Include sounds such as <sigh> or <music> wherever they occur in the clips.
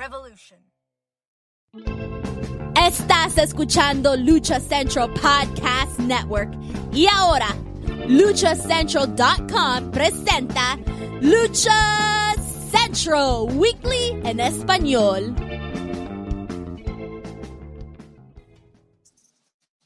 Revolution. Estás escuchando Lucha Central Podcast Network. Y ahora, luchacentral.com presenta Lucha Central Weekly en español.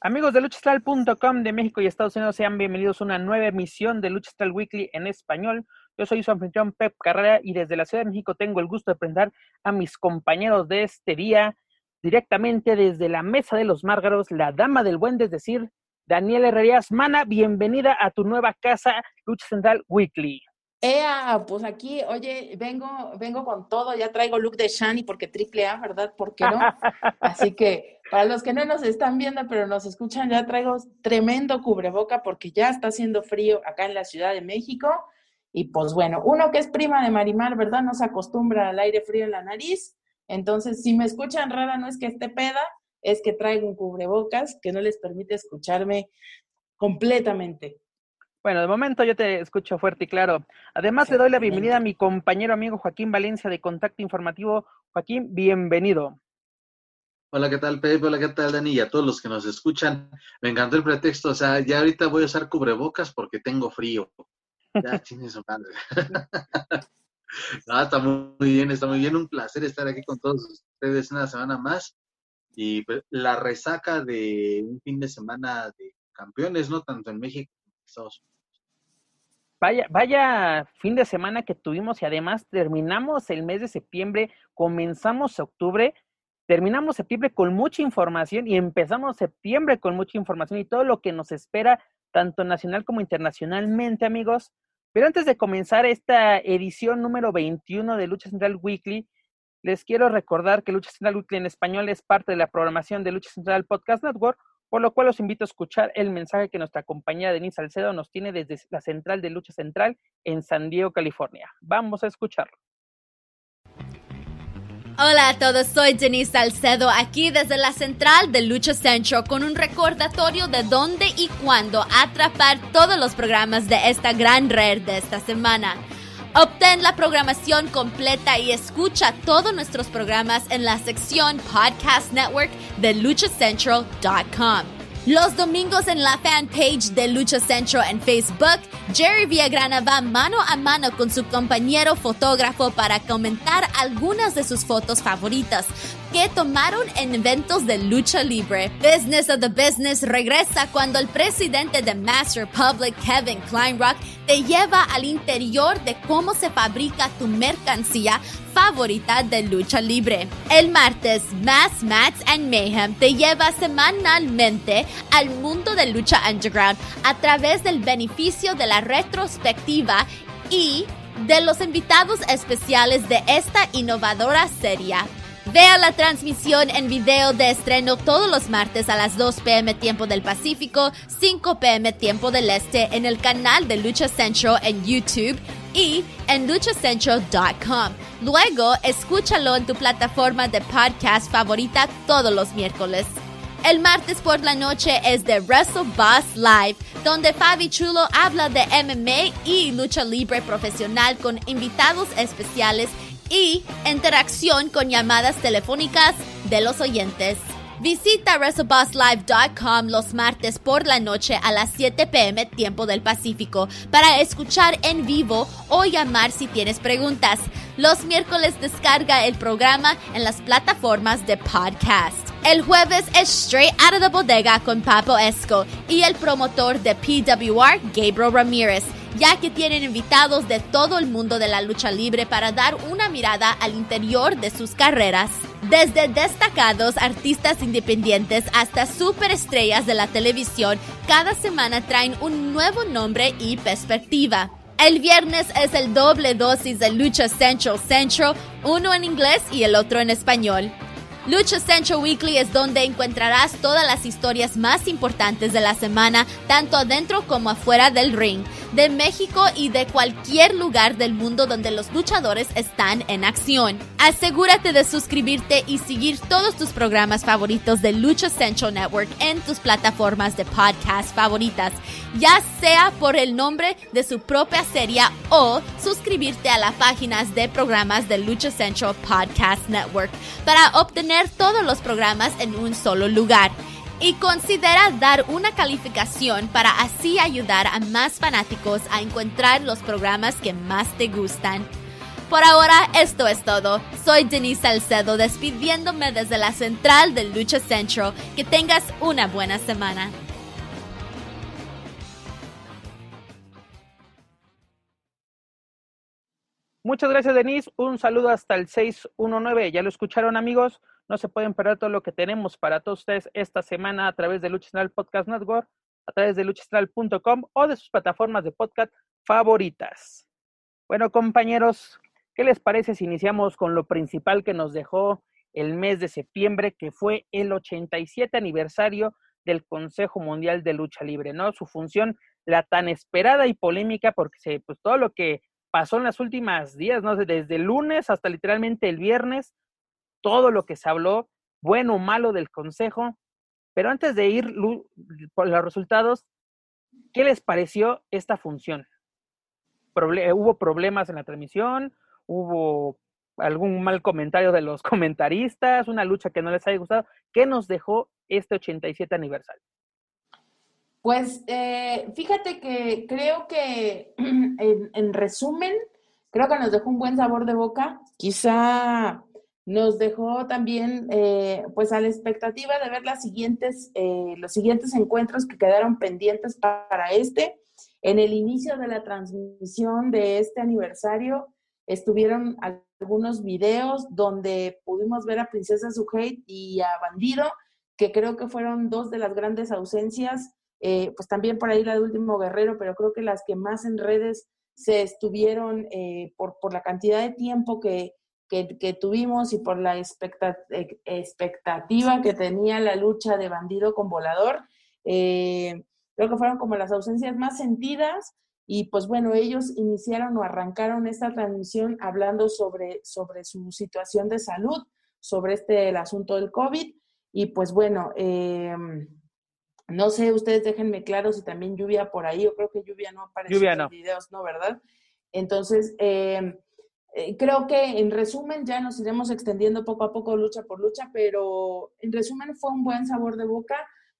Amigos de luchastral.com de México y Estados Unidos, sean bienvenidos a una nueva emisión de Luchastral Weekly en español. Yo soy su anfitrión Pep Carrera y desde la Ciudad de México tengo el gusto de presentar a mis compañeros de este día, directamente desde la Mesa de los Márgaros, la dama del buen, es decir, Daniela Herrerías. Mana, bienvenida a tu nueva casa, Lucha Central Weekly. Ea, pues aquí, oye, vengo, vengo con todo, ya traigo look de Shani porque triple A, ¿verdad? ¿Por qué no? Así que para los que no nos están viendo, pero nos escuchan, ya traigo tremendo cubreboca porque ya está haciendo frío acá en la Ciudad de México. Y pues bueno, uno que es prima de Marimar, ¿verdad? No se acostumbra al aire frío en la nariz. Entonces, si me escuchan rara, no es que esté peda, es que traigo un cubrebocas que no les permite escucharme completamente. Bueno, de momento yo te escucho fuerte y claro. Además, le doy la bienvenida a mi compañero amigo Joaquín Valencia de Contacto Informativo. Joaquín, bienvenido. Hola, ¿qué tal, Pepe? Hola, ¿qué tal, Dani? Y a todos los que nos escuchan. Me encantó el pretexto. O sea, ya ahorita voy a usar cubrebocas porque tengo frío. Ya, chingue su madre. <laughs> no, está muy bien, está muy bien. Un placer estar aquí con todos ustedes una semana más. Y pues, la resaca de un fin de semana de campeones, ¿no? Tanto en México como en Estados Unidos. Vaya, vaya fin de semana que tuvimos y además terminamos el mes de septiembre, comenzamos octubre, terminamos septiembre con mucha información y empezamos septiembre con mucha información y todo lo que nos espera tanto nacional como internacionalmente, amigos. Pero antes de comenzar esta edición número 21 de Lucha Central Weekly, les quiero recordar que Lucha Central Weekly en español es parte de la programación de Lucha Central Podcast Network, por lo cual los invito a escuchar el mensaje que nuestra compañera Denise Salcedo nos tiene desde la central de Lucha Central en San Diego, California. Vamos a escucharlo. Hola a todos, soy Denise Salcedo aquí desde la central de Lucha Central con un recordatorio de dónde y cuándo atrapar todos los programas de esta gran red de esta semana. Obtén la programación completa y escucha todos nuestros programas en la sección Podcast Network de luchacentral.com. Los domingos en la fanpage de Lucha Central en Facebook, Jerry Villagrana va mano a mano con su compañero fotógrafo para comentar algunas de sus fotos favoritas que tomaron en eventos de lucha libre. Business of the Business regresa cuando el presidente de Mass Republic, Kevin Kleinrock, te lleva al interior de cómo se fabrica tu mercancía favorita de lucha libre. El martes, Mass Mats and Mayhem te lleva semanalmente al mundo de lucha underground a través del beneficio de la retrospectiva y de los invitados especiales de esta innovadora serie. Vea la transmisión en video de estreno todos los martes a las 2 pm tiempo del Pacífico, 5 pm tiempo del Este en el canal de Lucha Central en YouTube y en luchacentral.com. Luego, escúchalo en tu plataforma de podcast favorita todos los miércoles. El martes por la noche es de Wrestle Boss Live, donde Fabi Chulo habla de MMA y lucha libre profesional con invitados especiales y interacción con llamadas telefónicas de los oyentes. Visita WrestleBossLive.com los martes por la noche a las 7 pm tiempo del Pacífico para escuchar en vivo o llamar si tienes preguntas. Los miércoles descarga el programa en las plataformas de podcast. El jueves es Straight Out of the Bodega con Papo Esco y el promotor de PWR, Gabriel Ramírez ya que tienen invitados de todo el mundo de la lucha libre para dar una mirada al interior de sus carreras. Desde destacados artistas independientes hasta superestrellas de la televisión, cada semana traen un nuevo nombre y perspectiva. El viernes es el doble dosis de Lucha Central Central, uno en inglés y el otro en español. Lucha Central Weekly es donde encontrarás todas las historias más importantes de la semana, tanto adentro como afuera del ring, de México y de cualquier lugar del mundo donde los luchadores están en acción. Asegúrate de suscribirte y seguir todos tus programas favoritos de Lucha Central Network en tus plataformas de podcast favoritas, ya sea por el nombre de su propia serie o suscribirte a las páginas de programas de Lucha Central Podcast Network para obtener todos los programas en un solo lugar. Y considera dar una calificación para así ayudar a más fanáticos a encontrar los programas que más te gustan. Por ahora, esto es todo. Soy Denise Salcedo despidiéndome desde la central de Lucha Central. Que tengas una buena semana. Muchas gracias, Denise. Un saludo hasta el 619. Ya lo escucharon, amigos. No se pueden perder todo lo que tenemos para todos ustedes esta semana a través de Lucha Podcast Network, a través de luchacentral.com o de sus plataformas de podcast favoritas. Bueno, compañeros, ¿qué les parece si iniciamos con lo principal que nos dejó el mes de septiembre, que fue el 87 aniversario del Consejo Mundial de Lucha Libre, ¿no? Su función, la tan esperada y polémica, porque se, pues todo lo que pasó en las últimas días, ¿no? Desde el lunes hasta literalmente el viernes, todo lo que se habló, bueno o malo del consejo. Pero antes de ir por los resultados, ¿qué les pareció esta función? ¿Hubo problemas en la transmisión? ¿Hubo algún mal comentario de los <laughs> comentaristas? ¿Una lucha que no les haya gustado? ¿Qué nos dejó este 87 aniversario? Pues eh, fíjate que creo que <clears throat> en, resumen, creo que nos dejó un buen sabor de boca. Quizá nos dejó también eh, pues a la expectativa de ver las siguientes, eh, los siguientes encuentros que quedaron pendientes para este. En el inicio de la transmisión de este aniversario estuvieron algunos videos donde pudimos ver a Princesa Suhei y a Bandido, que creo que fueron dos de las grandes ausencias eh, pues también por ahí la de Último Guerrero, pero creo que las que más en redes se estuvieron eh, por, por la cantidad de tiempo que, que, tuvimos y por la expectativa que tenía la lucha de bandido con volador. Eh, creo que fueron como las ausencias más sentidas y pues bueno, ellos iniciaron o arrancaron esta transmisión hablando sobre, sobre su situación de salud, sobre este el asunto del COVID y pues bueno, eh, no sé, ustedes déjenme claro si también lluvia por ahí. Yo creo que lluvia no aparece en los videos, ¿no? ¿Verdad? Entonces, em, eh, creo que en resumen ya nos iremos extendiendo poco a poco lucha por lucha, pero en resumen fue un buen sabor de boca.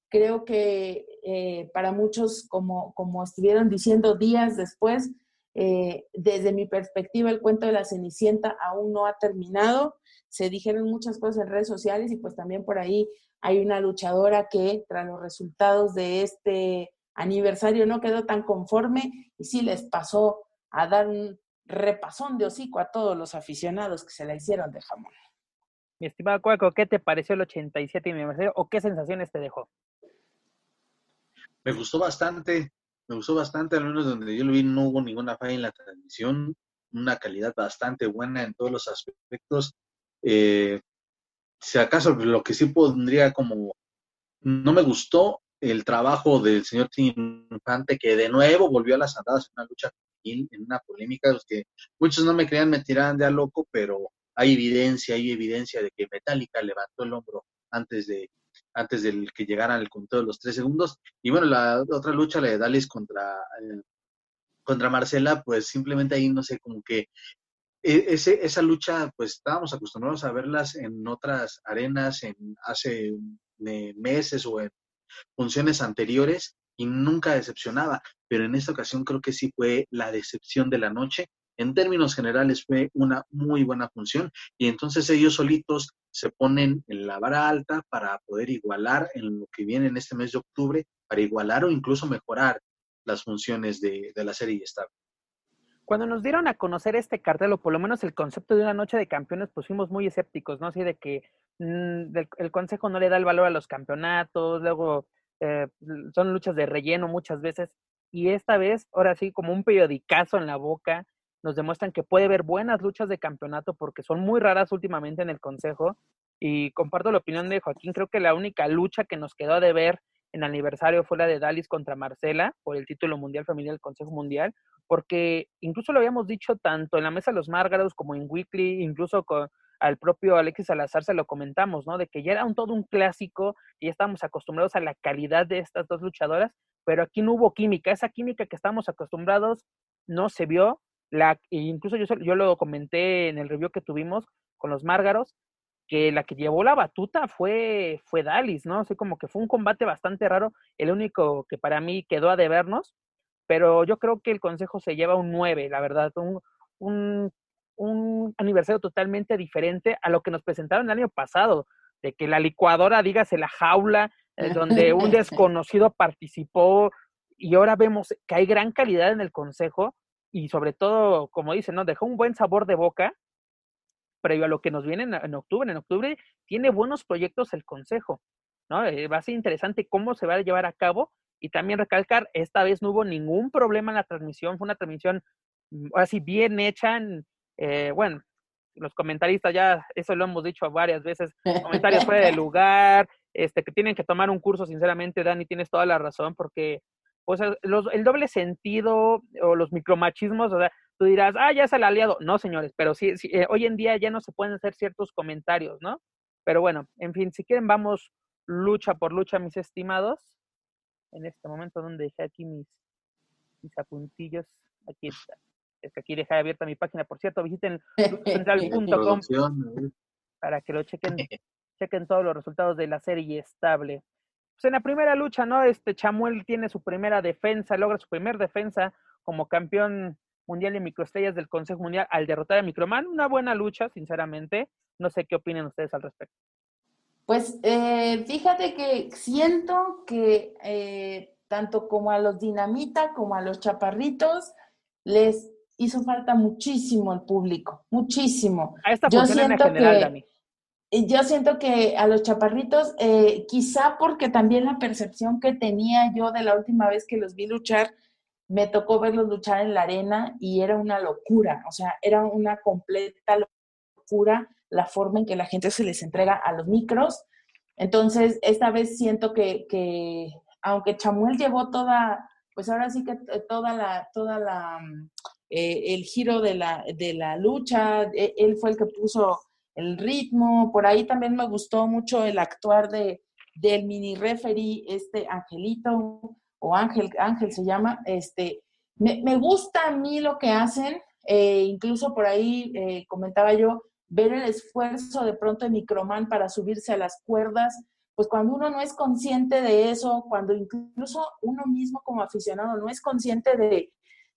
Creo que eh, para muchos, como, como estuvieron diciendo días después, eh, desde mi perspectiva, el cuento de la Cenicienta aún no ha terminado. Se dijeron muchas cosas en redes sociales y pues también por ahí hay una luchadora que tras los resultados de este aniversario no quedó tan conforme y sí les pasó a dar un repasón de hocico a todos los aficionados que se la hicieron de jamón. Mi estimado Cuaco, ¿qué te pareció el 87 aniversario o qué sensaciones te dejó? Me gustó bastante, me gustó bastante, al menos donde yo lo vi no hubo ninguna falla en la transmisión, una calidad bastante buena en todos los aspectos. Eh, si acaso lo que sí pondría como, no me gustó el trabajo del señor Infante, que de nuevo volvió a las andadas en una lucha en una polémica, los que muchos no me creían, me tiraban de a loco, pero hay evidencia, hay evidencia de que Metallica levantó el hombro antes de antes del que llegaran el conteo de los tres segundos. Y bueno, la otra lucha, la de Dallas contra, eh, contra Marcela, pues simplemente ahí, no sé, como que e, ese, esa lucha, pues estábamos acostumbrados a verlas en otras arenas, en hace meses o en funciones anteriores y nunca decepcionaba, pero en esta ocasión creo que sí fue la decepción de la noche. En términos generales fue una muy buena función y entonces ellos solitos se ponen en la vara alta para poder igualar en lo que viene en este mes de octubre, para igualar o incluso mejorar las funciones de, de la serie Star. Cuando nos dieron a conocer este cartel, o por lo menos el concepto de una noche de campeones, pues fuimos muy escépticos, ¿no? Así de que mm, el consejo no le da el valor a los campeonatos, luego eh, son luchas de relleno muchas veces. y esta vez, ahora sí, como un periodicazo en la boca, nos demuestran que puede haber buenas luchas de campeonato porque son muy raras últimamente en el Consejo. Y comparto la opinión de Joaquín, creo que la única lucha que nos quedó de ver en aniversario fue la de Dalis contra Marcela por el título mundial femenil del Consejo Mundial, porque incluso lo habíamos dicho tanto en la mesa de los Márgaros como en Weekly, incluso con al propio Alexis Salazar se lo comentamos, ¿no? De que ya era un todo un clásico y ya estábamos acostumbrados a la calidad de estas dos luchadoras, pero aquí no hubo química, esa química que estamos acostumbrados no se vio, la, e incluso yo, yo lo comenté en el review que tuvimos con los Márgaros, que la que llevó la batuta fue, fue Dalis, ¿no? Así como que fue un combate bastante raro, el único que para mí quedó a debernos, pero yo creo que el consejo se lleva un 9, la verdad, un, un aniversario totalmente diferente a lo que nos presentaron el año pasado, de que la licuadora, dígase la jaula, eh, donde un <laughs> desconocido participó y ahora vemos que hay gran calidad en el consejo y sobre todo, como dicen, ¿no? Dejó un buen sabor de boca previo a lo que nos viene en, octubre. En octubre tiene buenos proyectos el Consejo, ¿no? Eh, va a ser interesante cómo se va a llevar a cabo y también recalcar, esta vez no hubo ningún problema en la transmisión, fue una transmisión mm, así bien hecha, eh, bueno, los comentaristas ya, eso lo hemos dicho varias veces, comentarios fuera de <laughs> lugar, este, que tienen que tomar un curso, sinceramente, Dani, tienes toda la razón, porque pues, el doble sentido o los micromachismos, o sea, tú dirás, ah, ya es el aliado. No, señores, pero sí, eh, hoy en día ya no se pueden hacer ciertos comentarios, ¿no? Pero bueno, en fin, si quieren, vamos lucha por lucha, mis estimados. En este momento, donde dejé aquí mis, mis apuntillos, aquí está. Es que aquí dejé abierta mi página, por cierto, visiten <laughs> central.com para que lo chequen, <laughs> chequen todos los resultados de la serie estable. Pues en la primera lucha, ¿no? Este Chamuel tiene su primera defensa, logra su primer defensa como campeón mundial de microestrellas del Consejo Mundial al derrotar a Microman. Una buena lucha, sinceramente. No sé qué opinan ustedes al respecto. Pues eh, fíjate que siento que eh, tanto como a los dinamita como a los chaparritos les hizo falta muchísimo el público, muchísimo. A esta yo siento en general, que, Dani. Yo siento que a los chaparritos, eh, quizá porque también la percepción que tenía yo de la última vez que los vi luchar, me tocó verlos luchar en la arena y era una locura, o sea, era una completa locura la forma en que la gente se les entrega a los micros. Entonces, esta vez siento que, que aunque Chamuel llevó toda, pues ahora sí que toda la, toda la, mm, eh, el giro de la, de la lucha, e, él fue el que puso el ritmo, por ahí también me gustó mucho el actuar de, del mini referee, este Angelito, o Ángel, Ángel se llama, este, me, me gusta a mí lo que hacen, eh, incluso por ahí eh, comentaba yo, ver el esfuerzo de pronto de Microman para subirse a las cuerdas, pues cuando uno no es consciente de eso, cuando incluso uno mismo como aficionado no es consciente de,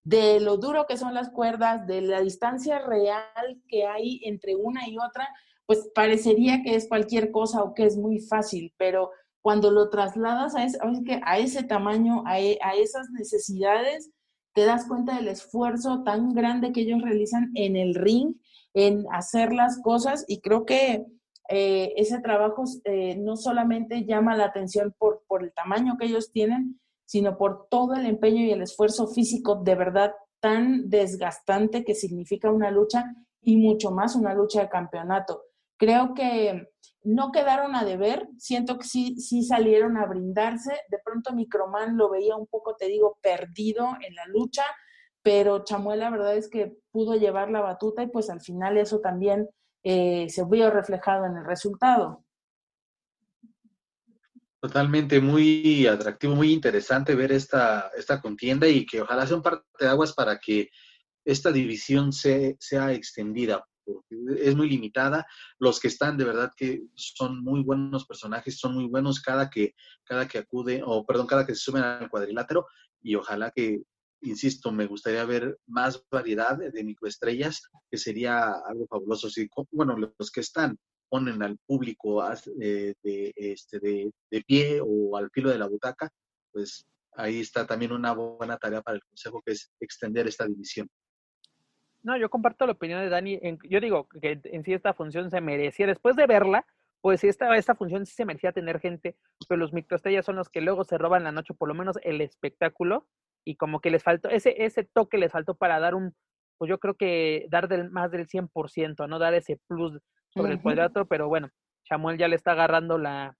de lo duro que son las cuerdas, de la distancia real que hay entre una y otra, pues parecería que es cualquier cosa o que es muy fácil, pero cuando lo trasladas a ese, a ese tamaño, e, a, esas necesidades, te das cuenta del esfuerzo tan grande que ellos realizan en el ring, en hacer las cosas y creo que eh, ese trabajo eh, no solamente llama la atención por, por el tamaño que ellos tienen, sino por todo el empeño y el esfuerzo físico de verdad tan desgastante que significa una lucha y mucho más una lucha de campeonato. Creo que no quedaron a deber, siento que sí, sí salieron a brindarse. De pronto Microman lo veía un poco, te digo, perdido en la lucha, pero Chamuel la verdad es que pudo llevar la batuta y pues al final eso también eh, se vio reflejado en el resultado. Totalmente, muy atractivo, muy interesante ver esta, esta contienda y que ojalá sea un par de aguas para que esta división se, sea extendida, es muy limitada. Los que están de verdad que son muy buenos personajes, son muy buenos cada que, cada que acude, o perdón, cada que se suben al cuadrilátero y ojalá que, insisto, me gustaría ver más variedad de microestrellas, que sería algo fabuloso. Si, bueno, los que están ponen al público eh, de, este, de, de pie o al filo de la butaca, pues ahí está también una buena tarea para el Consejo, que es extender esta división. No, yo comparto la opinión de Dani. yo digo que en sí esta función se merecía, después de verla, pues esta, esta función sí se merecía tener gente, pero los microestrellas son los que luego se roban la noche, por lo menos el espectáculo. y como que les faltó, ese, ese toque les faltó para dar un, pues yo creo que dar del, más del 100%, ¿no? Dar ese plus sobre el cuadrilátero, pero bueno, Samuel ya le está agarrando la,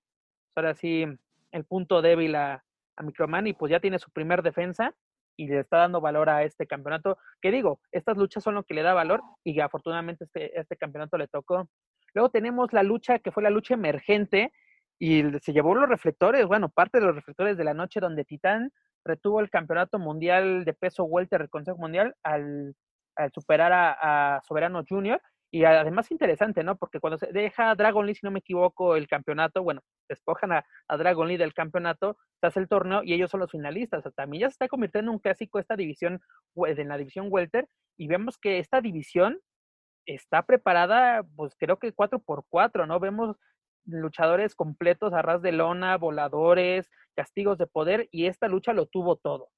ahora sí, el punto débil a, a Microman y pues ya tiene su primer defensa y le está dando valor a este campeonato. Que digo, estas luchas son lo que le da valor y afortunadamente este, este campeonato le tocó. Luego tenemos la lucha que fue la lucha emergente y se llevó los reflectores, bueno, parte de los reflectores de la noche donde Titán retuvo el campeonato mundial de peso welter del Consejo Mundial al, superar a, Soberano Junior. Y además interesante, ¿no? Porque cuando se deja Dragon Lee, si no me equivoco, el campeonato, bueno, despojan a, a Dragon Lee del campeonato, se hace el torneo y ellos son los finalistas. O sea, también ya se está convirtiendo en un clásico esta división, en la división welter, y vemos que esta división está preparada, pues creo que 4 por 4 ¿no? Vemos luchadores completos a ras de lona, voladores, castigos de poder, y esta lucha lo tuvo todo.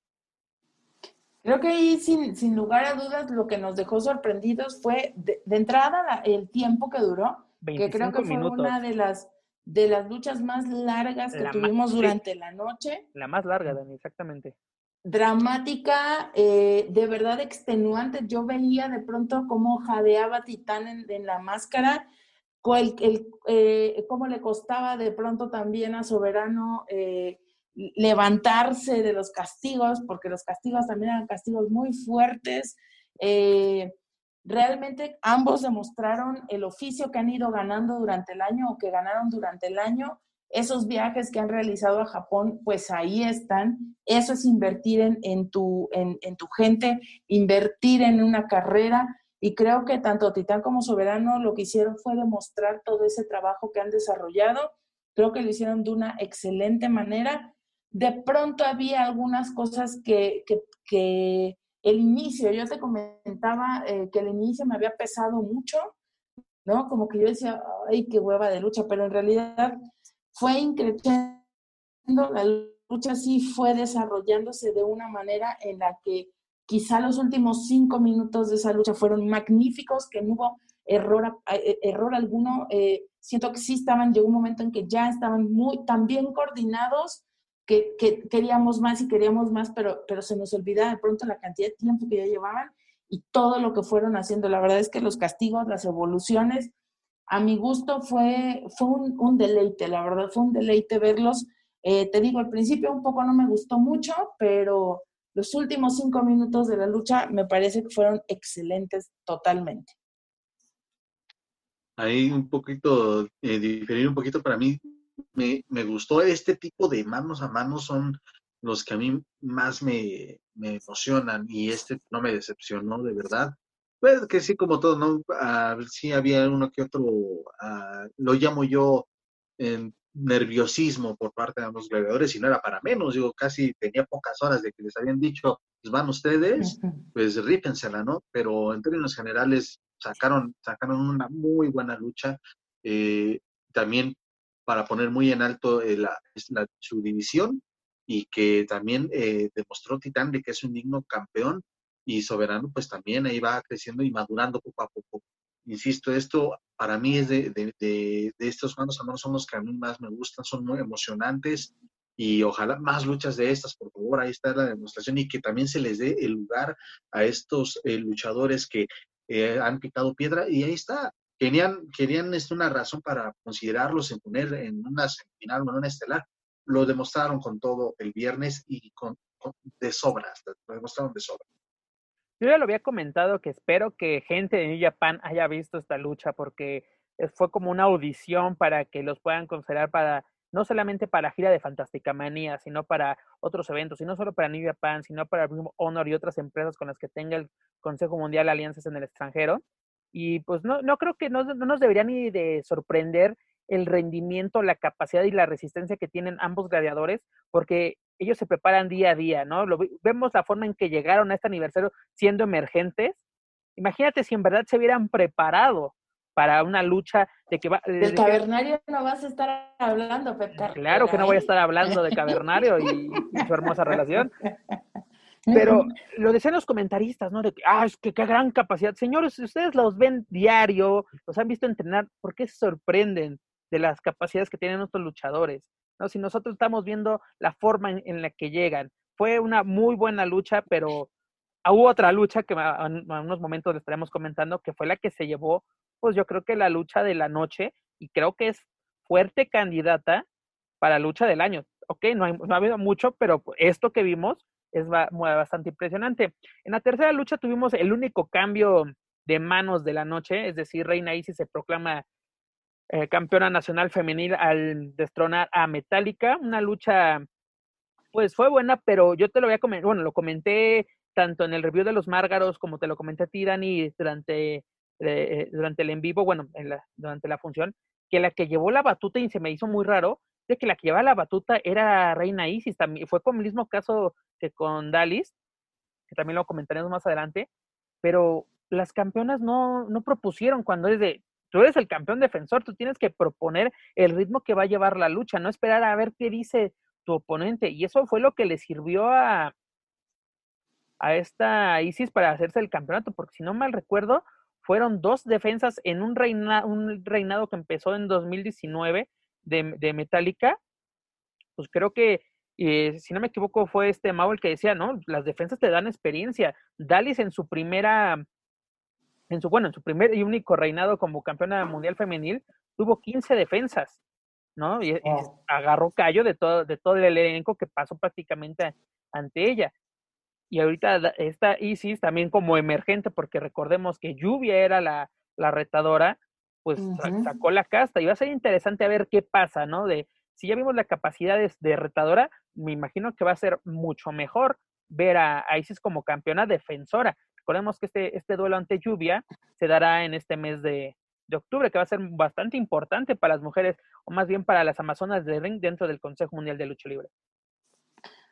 Creo que ahí, sin, sin lugar a dudas, lo que nos dejó sorprendidos fue, de, entrada, el tiempo que duró, que creo que fue una de las, de las luchas más largas que tuvimos durante la noche. La más larga, Dani, exactamente. Dramática, eh, de verdad extenuante. Yo veía de pronto cómo jadeaba Titán en, la máscara, el, el, eh, cómo le costaba de pronto también a Soberano. Eh, levantarse de los castigos, porque los castigos también eran castigos muy fuertes. Eh, realmente ambos demostraron el oficio que han ido ganando durante el año o que ganaron durante el año. Esos viajes que han realizado a Japón, pues ahí están. Eso es invertir en, tu, en, en tu gente, invertir en una carrera. Y creo que tanto Titán como Soberano lo que hicieron fue demostrar todo ese trabajo que han desarrollado. Creo que lo hicieron de una excelente manera de pronto había algunas cosas que, que, el inicio, yo te comentaba eh, que el inicio me había pesado mucho, ¿no? Como que yo decía, ay, qué hueva de lucha, pero en realidad fue increciendo, la lucha sí fue desarrollándose de una manera en la que quizá los últimos cinco minutos de esa lucha fueron magníficos, que no hubo error, eh, error alguno. Eh, siento que sí estaban, llegó un momento en que ya estaban muy, tan bien coordinados que, queríamos más y queríamos más, pero, pero se nos olvidaba de pronto la cantidad de tiempo que ya llevaban y todo lo que fueron haciendo. La verdad es que los castigos, las evoluciones, a mi gusto fue, fue un, deleite, la verdad fue un deleite verlos. Eh, te digo, al principio un poco no me gustó mucho, pero los últimos cinco minutos de la lucha me parece que fueron excelentes totalmente. Ahí un poquito, eh, diferir un poquito para mí, me, me, gustó este tipo de manos a manos son los que a mí más me, me emocionan y este no me decepcionó de verdad. Pues que sí, como todo, ¿no? Ah, sí había uno que otro, ah, lo llamo yo en nerviosismo por parte de ambos gladiadores y no era para menos, digo, casi tenía pocas horas de que les habían dicho, pues van ustedes, pues rípensela, ¿no? Pero en términos generales sacaron, sacaron una muy buena lucha. Eh, también para poner muy en alto eh, la, su división y que también eh, demostró Titán de que es un digno campeón y Soberano pues también ahí va creciendo y madurando poco a poco. Insisto, esto para mí es de, de, de, estos manos a manos son los que a mí más me gustan, son muy emocionantes y ojalá más luchas de estas, por favor, ahí está la demostración y que también se les dé el lugar a estos eh, luchadores que han picado piedra y ahí está, Querían, querían este, una razón para considerarlos en poner en una semifinal o en una estelar. Lo demostraron con todo el viernes y con, de sobra, lo demostraron de sobra. Yo ya lo había comentado que espero que gente de New Japan haya visto esta lucha porque fue como una audición para que los puedan considerar para no solamente para gira de Fantástica Manía, sino para otros eventos, y no solo para New Japan, sino para Honor y otras empresas con las que tenga el Consejo Mundial alianzas en el extranjero. Y pues no, no creo que no, no nos debería ni de sorprender el rendimiento, la capacidad y la resistencia que tienen ambos gladiadores, porque ellos se preparan día a día, ¿no? Lo, vemos la forma en que llegaron a este aniversario siendo emergentes. Imagínate si en verdad se hubieran preparado para una lucha de que va... Del cavernario no vas a estar hablando, Pepe. Claro que no voy a estar hablando de <laughs> cavernario y su hermosa relación. Pero lo decían los comentaristas, ¿no? De que, ah, es que qué gran capacidad. Señores, si ustedes los ven diario, los han visto entrenar, ¿por qué se sorprenden de las capacidades que tienen nuestros luchadores? ¿No? Si nosotros estamos viendo la forma en, la que llegan, fue una muy buena lucha, pero hubo otra lucha que en unos momentos le estaremos comentando, que fue la que se llevó, pues yo creo que la lucha de la noche, y creo que es fuerte candidata para lucha del año. Ok, no, no ha habido mucho, pero esto que vimos es bastante impresionante. En la tercera lucha tuvimos el único cambio de manos de la noche, es decir, Reina Isis se proclama eh, campeona nacional femenil al destronar a Metallica, una lucha pues fue buena, pero yo te lo voy a comentar, bueno, lo comenté tanto en el review de los Márgaros como te lo comenté a ti, Dani, durante, eh, durante el en vivo, bueno, en la, durante la función, que la que llevó la batuta y se me hizo muy raro, de que la que llevaba la batuta era Reina Isis, también fue con el mismo caso que con Dalis, que también lo comentaremos más adelante, pero las campeonas no, no propusieron cuando es de, tú eres el campeón defensor, tú tienes que proponer el ritmo que va a llevar la lucha, no esperar a ver qué dice tu oponente. Y eso fue lo que le sirvió a, a esta Isis para hacerse el campeonato, porque si no mal recuerdo, fueron dos defensas en un, un reinado que empezó en 2019 de, de Metallica. Pues creo que y si no me equivoco, fue este Mau el que decía, ¿no? Las defensas te dan experiencia. Dalis en su primera, en su, bueno, en su primer y único reinado como campeona mundial femenil, tuvo 15 defensas, ¿no? Y, agarró callo de todo, de todo el elenco que pasó prácticamente ante ella. Y ahorita esta Isis también como emergente, porque recordemos que Lluvia era la, la retadora, pues sacó la casta. Y va a ser interesante a ver qué pasa, ¿no? De si ya vimos la capacidad de, retadora, me imagino que va a ser mucho mejor ver a, Isis como campeona defensora. Recordemos que este, este duelo ante lluvia se dará en este mes de, octubre, que va a ser bastante importante para las mujeres, o más bien para las amazonas de ring dentro del Consejo Mundial de Lucha Libre.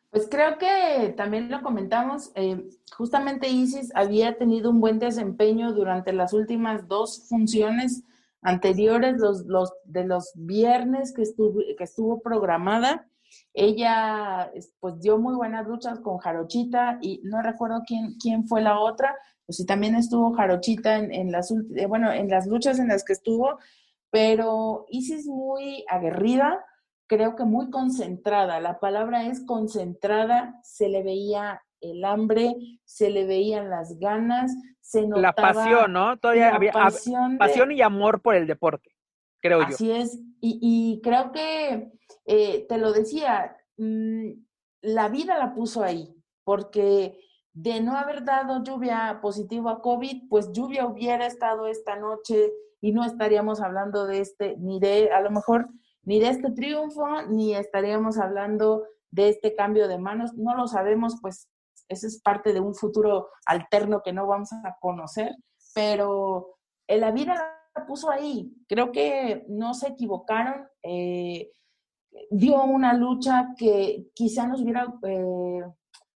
Pues creo que también lo comentamos, eh, justamente Isis había tenido un buen desempeño durante las últimas dos funciones anteriores, los, los de los viernes que estuvo, que estuvo programada. Ella pues dio muy buenas luchas con Jarochita y no recuerdo quién, quién fue la otra, pues sí también estuvo Jarochita en, en las eh, bueno, en las luchas en las que estuvo, pero Isis muy aguerrida, creo que muy concentrada. La palabra es concentrada, se le veía el hambre, se le veían las ganas, se notaba... La pasión, ¿no? Todavía había pasión, pasión, y amor por el deporte, creo yo. Así es, y, creo que, eh, te lo decía, mm, la vida la puso ahí, porque de no haber dado lluvia positivo a COVID, pues lluvia hubiera estado esta noche y no estaríamos hablando de este, ni de, a lo mejor, ni de este triunfo, ni estaríamos hablando de este cambio de manos. No lo sabemos, pues ese es parte de un futuro alterno que no vamos a conocer, pero la vida la puso ahí. Creo que no se equivocaron. Eh, dio una lucha que quizá nos hubiera eh,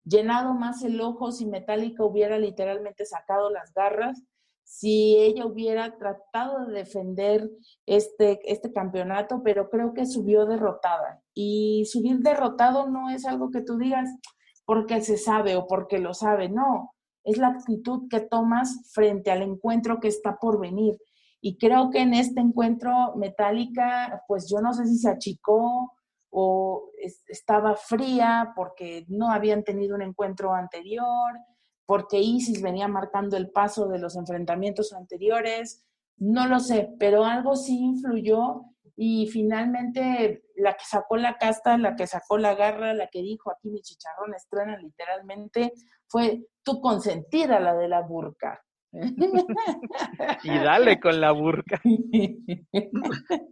llenado más el ojo si Metallica hubiera literalmente sacado las garras, si ella hubiera tratado de defender este, este campeonato, pero creo que subió derrotada. Y subir derrotado no es algo que tú digas, porque se sabe o porque lo sabe, no, es la actitud que tomas frente al encuentro que está por venir. Y creo que en este encuentro Metallica, pues yo no sé si se achicó o estaba fría porque no habían tenido un encuentro anterior, porque Isis venía marcando el paso de los enfrentamientos anteriores, no lo sé, pero algo sí influyó y finalmente la que sacó la casta, la que sacó la garra, la que dijo aquí mi chicharrón estrena literalmente, fue tu consentida, la de la burca. <laughs> y dale con la burca. <laughs>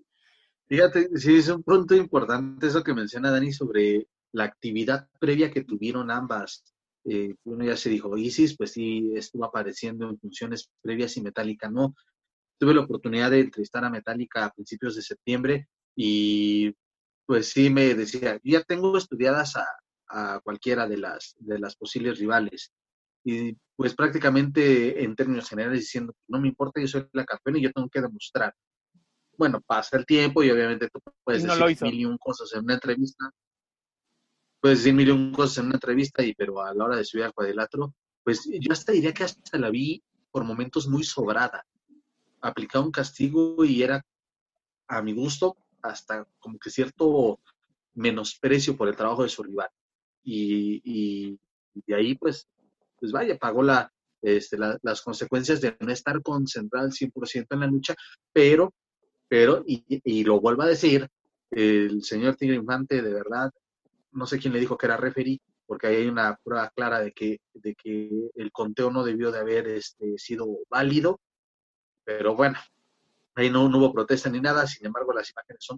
Fíjate, sí, es un punto importante eso que menciona Dani sobre la actividad previa que tuvieron ambas. Eh, uno ya se dijo, Isis, pues sí, estuvo apareciendo en funciones previas y Metallica no tuve la oportunidad de entrevistar a Metallica a principios de septiembre y pues sí me decía, ya tengo estudiadas a, cualquiera de las, de las posibles rivales. Y pues prácticamente en términos generales diciendo, no me importa, yo soy la campeona y yo tengo que demostrar. Bueno, pasa el tiempo y obviamente tú puedes decir mil y un cosas en una entrevista. Puedes decir mil y un cosas en una entrevista, y, pero a la hora de subir al cuadrilátero, pues yo hasta diría que hasta la vi por momentos muy sobrada aplicaba un castigo y era, a mi gusto, hasta como que cierto menosprecio por el trabajo de su rival. y, de ahí pues, pues vaya, pagó la, este, las consecuencias de no estar concentrado al 100% en la lucha, pero, pero, y, y, lo vuelvo a decir, el señor Tigre Infante, de verdad, no sé quién le dijo que era referí, porque ahí hay una prueba clara de que, de que el conteo no debió de haber este, sido válido, pero bueno, ahí no, hubo protesta ni nada, sin embargo las imágenes son,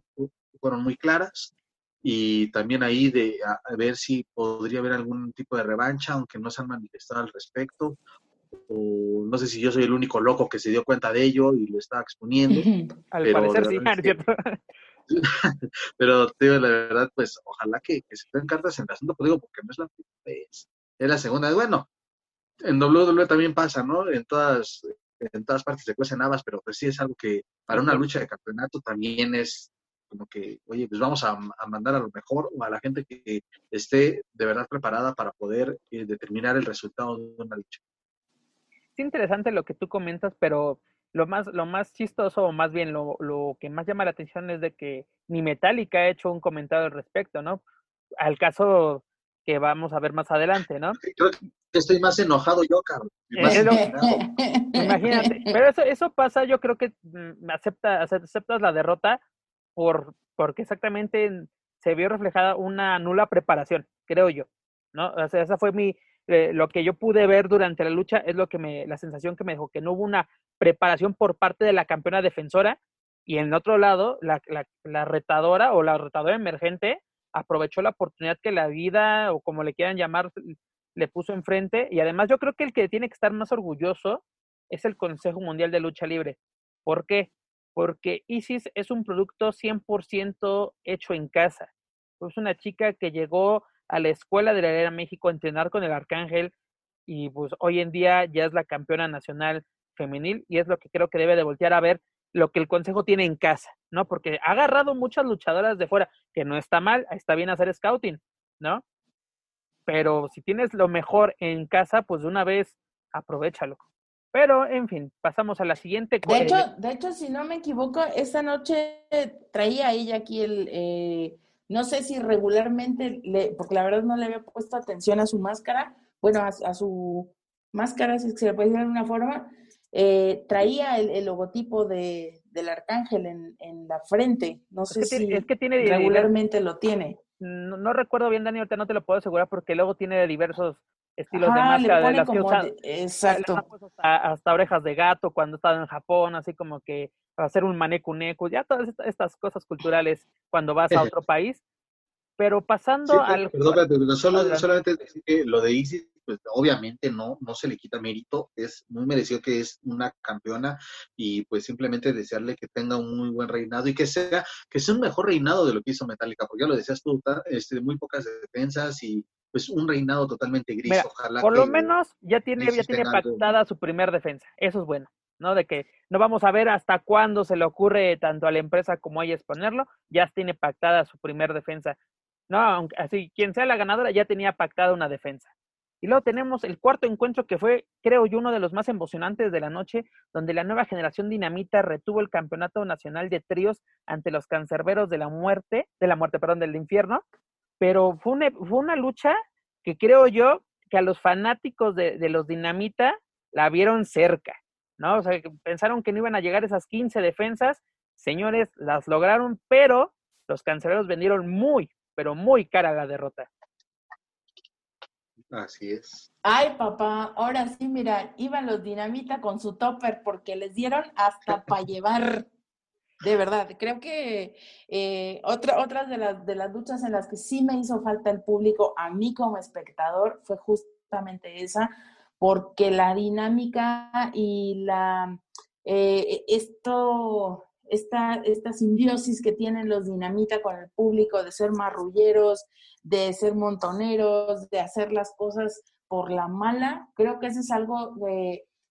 fueron muy claras y también ahí de a, ver si podría haber algún tipo de revancha, aunque no se han manifestado al respecto, o no sé si yo soy el único loco que se dio cuenta de ello y lo estaba exponiendo. <laughs> al parecer sí, ¿cierto? <laughs> Pero, digo, la verdad, pues ojalá que, se den cartas en el asunto, pues digo, porque no es la primera vez, es la segunda. Bueno, en WWE también pasa, ¿no? En todas, en todas partes se cuecen habas, pero pues sí es algo que para una lucha de campeonato también es como que, oye, pues vamos a, mandar a lo mejor o a la gente que esté de verdad preparada para poder eh, determinar el resultado de una lucha. Es interesante lo que tú comentas, pero lo más, lo más chistoso, o más bien lo, lo, que más llama la atención es de que ni Metallica ha hecho un comentario al respecto, ¿no? Al caso que vamos a ver más adelante, ¿no? Estoy más enojado yo, Carlos. <laughs> imagínate, pero eso, eso pasa, yo creo que mm, acepta, aceptas la derrota por, porque exactamente se vio reflejada una nula preparación, creo yo, ¿no? O sea, esa fue mi, eh, lo que yo pude ver durante la lucha es lo que me, la sensación que me dejó, que no hubo una preparación por parte de la campeona defensora y en el otro lado, la, la, retadora o la retadora emergente aprovechó la oportunidad que la vida o como le quieran llamar le puso enfrente y además yo creo que el que tiene que estar más orgulloso es el Consejo Mundial de Lucha Libre. ¿Por qué? Porque Isis es un producto 100% hecho en casa. Es una chica que llegó a la escuela de la Arena México a entrenar con el Arcángel y pues hoy en día ya es la campeona nacional femenil y es lo que creo que debe de voltear a ver lo que el consejo tiene en casa, ¿no? Porque ha agarrado muchas luchadoras de fuera, que no está mal, está bien hacer scouting, ¿no? Pero si tienes lo mejor en casa, pues de una vez aprovechalo. Pero, en fin, pasamos a la siguiente. De hecho, de hecho si no me equivoco, esta noche traía ella aquí el, eh, no sé si regularmente, le, porque la verdad no le había puesto atención a su máscara, bueno, a, su máscara, si se le puede decir de alguna forma, eh, traía el, logotipo de, del arcángel en, en la frente. No sé si es que tiene, regularmente lo tiene. No, recuerdo bien, Dani, ahorita no te lo puedo asegurar porque luego tiene diversos estilos de máscara de las que exacto. Hasta, orejas de gato cuando estaba en Japón, así como que hacer un manecuneco, ya todas estas cosas culturales cuando vas a <laughs> otro país. Pero pasando al... Perdón, solo, solamente decir que lo de Isis, pues obviamente no, no se le quita mérito, es muy merecido que es una campeona y pues simplemente desearle que tenga un muy buen reinado y que sea, que sea un mejor reinado de lo que hizo Metallica, porque ya lo decías tú, este, muy pocas defensas y pues un reinado totalmente gris. Ojalá por lo menos ya tiene, ya tiene pactada su primer defensa, eso es bueno. ¿no? De que no vamos a ver hasta cuándo se le ocurre tanto a la empresa como a ella exponerlo, ya tiene pactada su primer defensa. No, aunque, así, quien sea la ganadora ya tenía pactada una defensa. Y luego tenemos el cuarto encuentro que fue, creo yo, uno de los más emocionantes de la noche, donde la nueva generación dinamita retuvo el campeonato nacional de tríos ante los cancerberos de la muerte, de la muerte, perdón, del infierno. Pero fue una, fue una lucha que creo yo que a los fanáticos de, de los dinamita la vieron cerca. ¿no? O sea, pensaron que no iban a llegar esas 15 defensas, señores, las lograron, pero los canceleros vendieron muy, pero muy cara la derrota. Así es. Ay, papá, ahora sí, mira, iban los dinamita con su topper porque les dieron hasta <laughs> para llevar. De verdad, creo que eh, otra, otras de las, de las luchas en las que sí me hizo falta el público, a mí como espectador, fue justamente esa, porque la dinámica y la eh, esto esta, esta simbiosis que tienen los dinamita con el público de ser marrulleros, de ser montoneros, de hacer las cosas por la mala, creo que eso es algo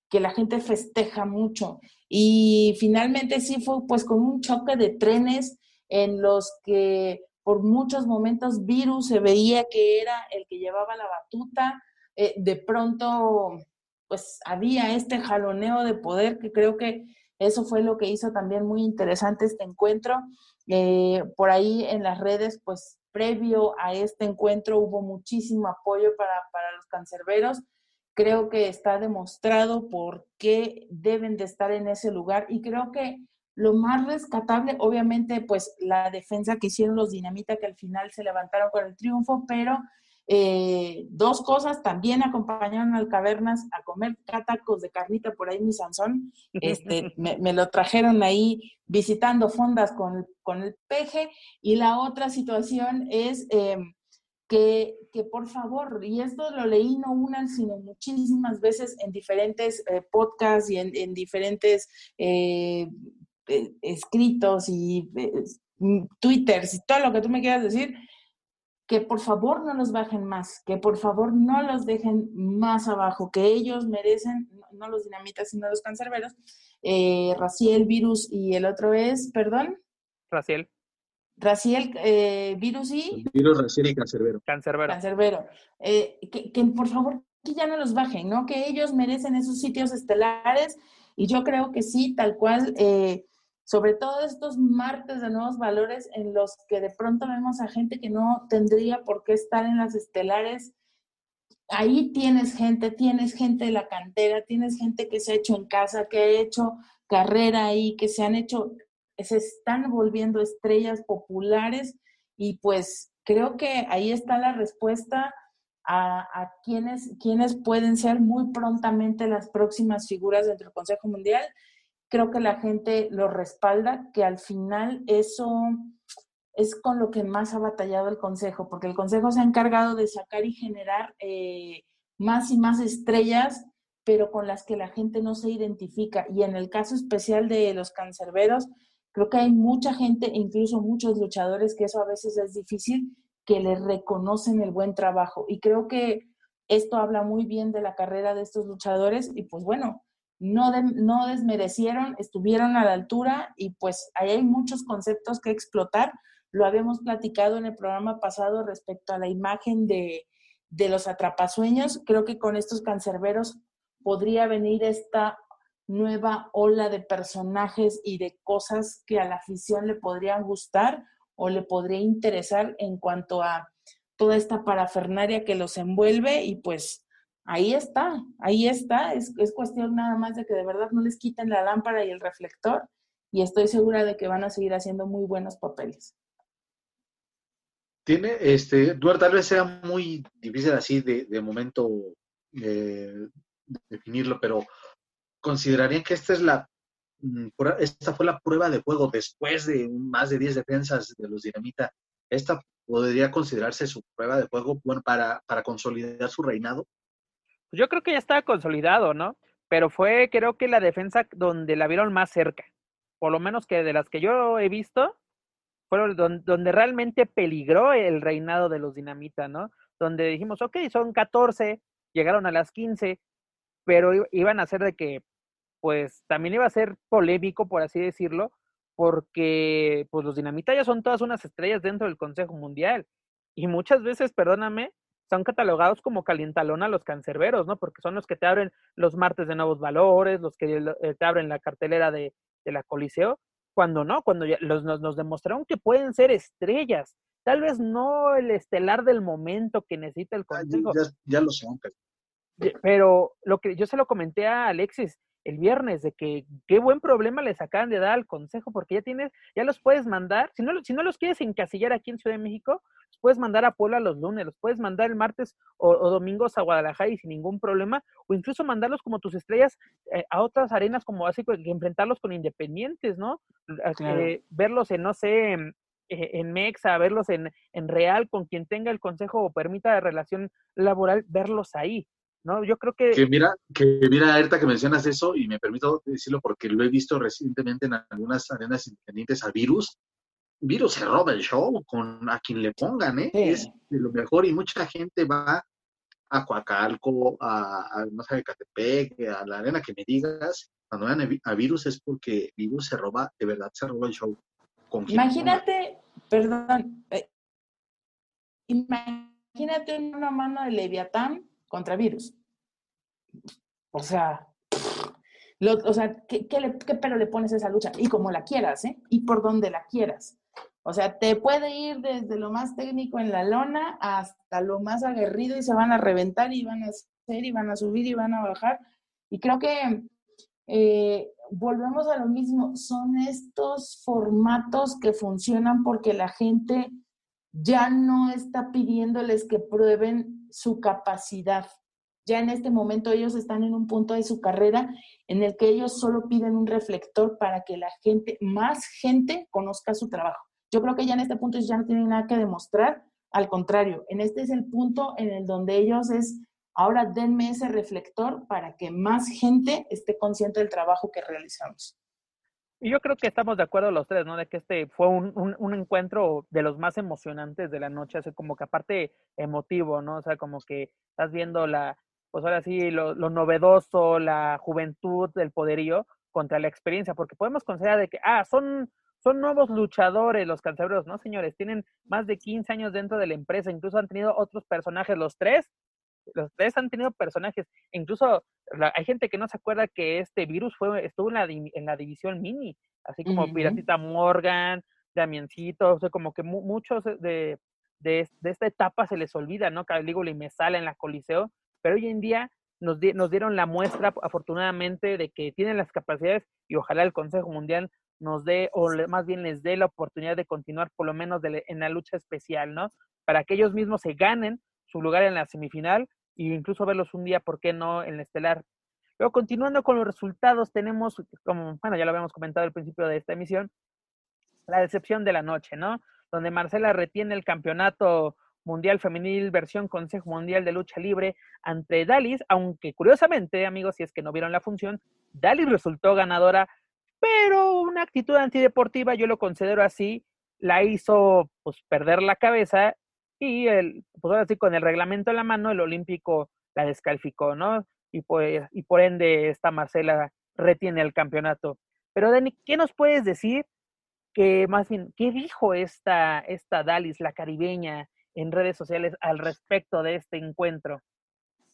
que la gente festeja mucho. Y finalmente sí fue pues con un choque de trenes en los que por muchos momentos Virus se veía que era el que llevaba la batuta, eh, de pronto, pues había este jaloneo de poder que creo que Eso fue lo que hizo también muy interesante este encuentro. Eh, por ahí en las redes, pues previo a este encuentro hubo muchísimo apoyo para, para los cancerberos. Creo que está demostrado por qué deben de estar en ese lugar y creo que lo más rescatable, obviamente, pues la defensa que hicieron los Dinamita, que al final se levantaron con el triunfo, pero eh, dos cosas, también acompañaron al Cavernas a comer catacos de carnita por ahí mi Sansón, este, <laughs> me, lo trajeron ahí visitando fondas con, con, el peje, y la otra situación es em, que, que, por favor, y esto lo leí no una, sino muchísimas veces en diferentes eh, podcasts y en, en diferentes eh, escritos y twitters y todo lo que tú me quieras decir, que por favor no los bajen más, que por favor no los dejen más abajo, que ellos merecen, no los dinamitas, sino los cancerberos, eh, Raciel, Virus y el otro es, perdón. Raciel. Raciel, eh, Virus y... Virus, Raciel y Cancerbero. Cancerbero. Cancerbero. Eh, que, que por favor que ya no los bajen, ¿no? Que ellos merecen esos sitios estelares y yo creo que sí, tal cual. Eh, sobre todo estos martes de nuevos valores en los que de pronto vemos a gente que no tendría por qué estar en las estelares. Ahí tienes gente, tienes gente de la cantera, tienes gente que se ha hecho en casa, que ha hecho carrera ahí, que se han hecho, se están volviendo estrellas populares y pues creo que ahí está la respuesta a, a quienes, quienes pueden ser muy prontamente las próximas figuras dentro del Consejo Mundial creo que la gente lo respalda, que al final eso es con lo que más ha batallado el Consejo, porque el Consejo se ha encargado de sacar y generar eh, más y más estrellas, pero con las que la gente no se identifica. Y en el caso especial de los cancerberos, creo que hay mucha gente, incluso muchos luchadores, que eso a veces es difícil, que les reconocen el buen trabajo. Y creo que esto habla muy bien de la carrera de estos luchadores y pues bueno, no, no desmerecieron, estuvieron a la altura y pues ahí hay muchos conceptos que explotar. Lo habíamos platicado en el programa pasado respecto a la imagen de, de los atrapasueños. Creo que con estos cancerberos podría venir esta nueva ola de personajes y de cosas que a la afición le podrían gustar o le podría interesar en cuanto a toda esta parafernaria que los envuelve y pues ahí está, ahí está, es, cuestión nada más de que de verdad no les quiten la lámpara y el reflector y estoy segura de que van a seguir haciendo muy buenos papeles. Tiene, este, Duarte, tal vez sea muy difícil así de, momento eh, definirlo, pero considerarían que esta es la mm, esta fue la prueba de juego después de más de 10 defensas de los Dinamita. Esta podría considerarse su prueba de juego para, para consolidar su reinado. Yo creo que ya estaba consolidado, ¿no? Pero fue, creo que la defensa donde la vieron más cerca. Por lo menos que de las que yo he visto, fueron donde, realmente peligró el reinado de los dinamita, ¿no? Donde dijimos, ok, son 14, llegaron a las 15, pero iban a ser de que, pues también iba a ser polémico, por así decirlo, porque pues los dinamita ya son todas unas estrellas dentro del Consejo Mundial. Y muchas veces, perdóname, son catalogados como calientalón a los cancerberos, ¿no? Porque son los que te abren los martes de nuevos valores, los que eh, te abren la cartelera de, la Coliseo, cuando no, cuando los, nos, demostraron que pueden ser estrellas, tal vez no el estelar del momento que necesita el ah, consejo. Ya, lo son. Pero lo que yo se lo comenté a Alexis, el viernes de que qué buen problema les acaban de dar al consejo porque ya tienes, ya los puedes mandar, si no, si no los quieres encasillar aquí en Ciudad de México, los puedes mandar a Puebla los lunes, los puedes mandar el martes o, domingos a Guadalajara y sin ningún problema, o incluso mandarlos como tus estrellas eh, a otras arenas como así que enfrentarlos con independientes, ¿no? Eh, verlos en, no sé, en, eh, en Mexa, verlos en, en Real, con quien tenga el consejo o permita relación laboral, verlos ahí. ¿no? Yo creo que... Que mira, que mira, ahorita que mencionas eso, y me permito decirlo porque lo he visto recientemente en algunas arenas independientes a Virus, Virus se roba el show con a quien le pongan, ¿eh? Es de lo mejor y mucha gente va a Coacalco, a, no sé, a Catepec, a la arena que me digas, cuando vean a Virus es porque Virus se roba, de verdad se roba el show. Imagínate, perdón, eh, imagínate una mano de Leviatán contra virus. O sea, o sea, ¿qué, qué, ¿qué pero le pones a esa lucha? Y como la quieras, ¿eh? Y por donde la quieras. O sea, te puede ir desde lo más técnico en la lona hasta lo más aguerrido y se van a reventar y van a hacer y van a subir y van a bajar. Y creo que eh, volvemos a lo mismo, son estos formatos que funcionan porque la gente ya no está pidiéndoles que prueben su capacidad. Ya en este momento ellos están en un punto de su carrera en el que ellos solo piden un reflector para que la gente, más gente, conozca su trabajo. Yo creo que ya en este punto ya no tienen nada que demostrar, al contrario, en este es el punto en el donde ellos es Ahora denme ese reflector para que más gente esté consciente del trabajo que realizamos. Y yo creo que estamos de acuerdo los tres, ¿no? De que este fue un, un, encuentro de los más emocionantes de la noche, así como que aparte emotivo, ¿no? O sea, como que estás viendo la, pues ahora sí, lo, lo novedoso, la juventud, el poderío contra la experiencia, porque podemos considerar de que, ah, son, son nuevos luchadores los cancerbros, ¿no, señores? Tienen más de 15 años dentro de la empresa, incluso han tenido otros personajes, los tres, los tres han tenido personajes, incluso hay gente que no se acuerda que este virus fue estuvo en la, en la división mini, así como Piratita Morgan, Damiencito, o sea, como que muchos de, de, esta etapa se les olvida, ¿no? Calígula y Mesala en la Coliseo, pero hoy en día nos, nos dieron la muestra, afortunadamente, de que tienen las capacidades y ojalá el Consejo Mundial nos dé, o más bien les dé la oportunidad de continuar por lo menos en la lucha especial, ¿no? Para que ellos mismos se ganen su lugar en la semifinal y incluso verlos un día, ¿por qué no?, en el estelar. Luego, continuando con los resultados, tenemos, como, bueno, ya lo habíamos comentado al principio de esta emisión, la decepción de la noche, ¿no? Donde Marcela retiene el campeonato mundial femenil versión Consejo Mundial de Lucha Libre ante Dalis, aunque curiosamente, amigos, si es que no vieron la función, Dalis resultó ganadora, pero una actitud antideportiva, yo lo considero así, la hizo pues perder la cabeza y el, pues ahora sí, con el reglamento en la mano, el Olímpico la descalificó, ¿no? Y, pues, y por ende esta Marcela retiene el campeonato. Pero Dani, ¿qué nos puedes decir? Que más bien, ¿qué dijo esta, esta Dalis, la caribeña, en redes sociales al respecto de este encuentro?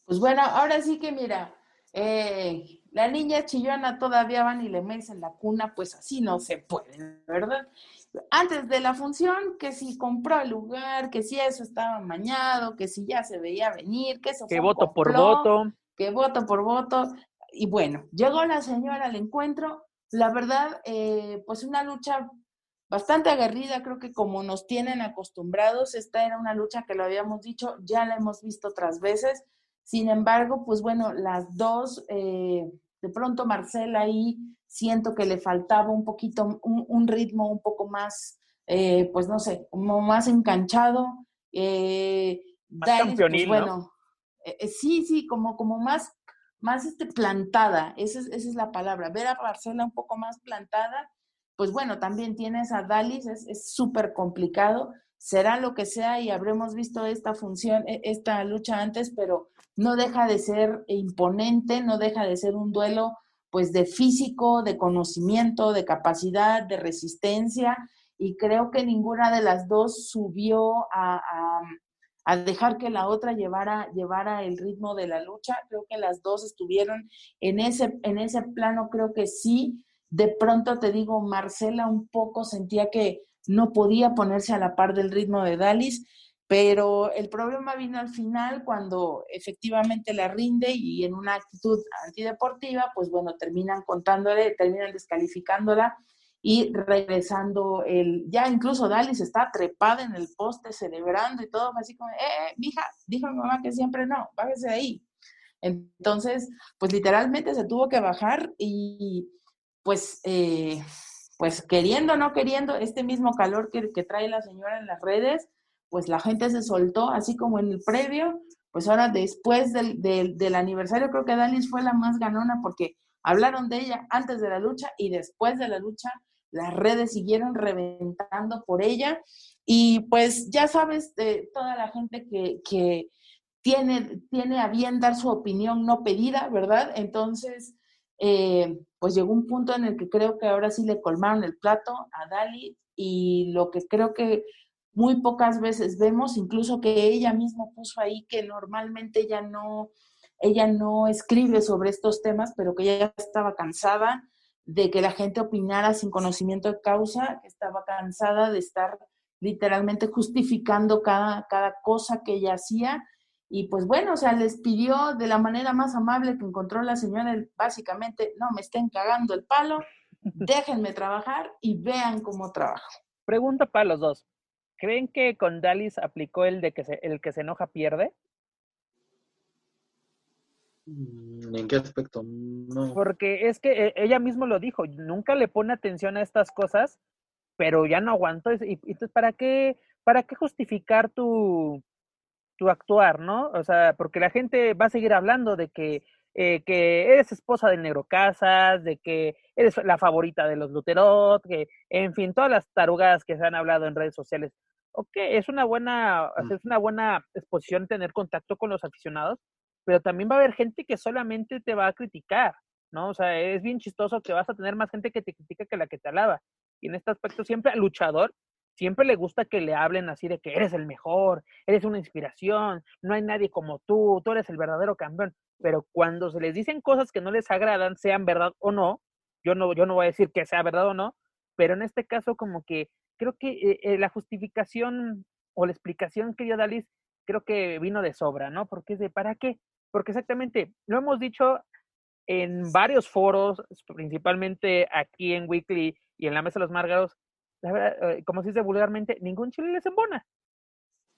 Pues bueno, ahora sí que mira, eh, la niña chillona todavía van y le en la cuna, pues así no se puede, ¿verdad? antes de la función, que si compró el lugar, que si eso estaba mañado, que si ya se veía venir, que eso que voto por voto, que voto por voto. Y bueno, llegó la señora al encuentro. La verdad, eh, pues una lucha bastante aguerrida, creo que como nos tienen acostumbrados, esta era una lucha que lo habíamos dicho, ya la hemos visto otras veces. Sin embargo, pues bueno, las dos, eh, de pronto Marcela ahí siento que le faltaba un poquito, un, ritmo un poco más, eh, pues no sé, como más enganchado. Eh, más pues, bueno, eh, sí, sí, como, como más, más este, plantada, esa es, esa es la palabra. Ver a Marcela un poco más plantada, pues bueno, también tienes a Dalis, es súper complicado. Será lo que sea y habremos visto esta función, e, esta lucha antes, pero no deja de ser imponente, no deja de ser un duelo pues de físico, de conocimiento, de capacidad, de resistencia, y creo que ninguna de las dos subió a, dejar que la otra llevara, llevara el ritmo de la lucha. Creo que las dos estuvieron en ese, en ese plano, creo que sí. De pronto te digo, Marcela un poco sentía que no podía ponerse a la par del ritmo de Dalis, pero el problema vino al final cuando efectivamente la rinde y en una actitud antideportiva, pues bueno, terminan contándole, terminan descalificándola y regresando el, ya incluso Dalis está trepada en el poste celebrando y todo, así como, eh, eh mija, dijo mi mamá que siempre no, bájese de ahí. Entonces, pues literalmente se tuvo que bajar y pues, eh, pues queriendo o no queriendo, este mismo calor que, que trae la señora en las redes, pues la gente se soltó, así como en el previo, pues ahora después del, del, aniversario, creo que Dalis fue la más ganona porque hablaron de ella antes de la lucha y después de la lucha, las redes siguieron reventando por ella. Y pues ya sabes, de toda la gente que, que tiene, tiene a bien dar su opinión no pedida, ¿verdad? Entonces, eh, pues llegó un punto en el que creo que ahora sí le colmaron el plato a Dali y lo que creo que muy pocas veces vemos, incluso que ella misma puso ahí que normalmente ella no, ella no escribe sobre estos temas, pero que ella estaba cansada de que la gente opinara sin conocimiento de causa, que estaba cansada de estar literalmente justificando cada, cada cosa que ella hacía. Y pues bueno, o sea, les pidió de la manera más amable que encontró la señora, básicamente, no me estén cagando el palo, <laughs> déjenme trabajar y vean cómo trabajo. Pregunta para los dos. ¿Creen que con Dalis aplicó el de que se, el que se enoja pierde? Mm, ¿En qué aspecto? No. Porque es que eh, ella mismo lo dijo, nunca le pone atención a estas cosas, pero ya no aguantó. Y, entonces, ¿para qué, para qué justificar tu, tu actuar, no? O sea, porque la gente va a seguir hablando de que, eh, que eres esposa del Negro Casas, de que eres la favorita de los Luterot, que, en fin, todas las tarugas que se han hablado en redes sociales. Ok, es una buena, mm. es una buena exposición tener contacto con los aficionados, pero también va a haber gente que solamente te va a criticar, ¿no? O sea, es bien chistoso que vas a tener más gente que te critica que la que te alaba. Y en este aspecto siempre al luchador siempre le gusta que le hablen así de que eres el mejor, eres una inspiración, no hay nadie como tú, tú eres el verdadero campeón. Pero cuando se les dicen cosas que no les agradan, sean verdad o no, yo no, yo no voy a decir que sea verdad o no, pero en este caso como que creo que eh, eh, la justificación o la explicación que dio Dalis creo que vino de sobra, ¿no? Porque es de, ¿para qué? Porque exactamente, lo hemos dicho en varios foros, principalmente aquí en Weekly y en la Mesa de los Márgaros, eh, como se dice vulgarmente, ningún chile les embona.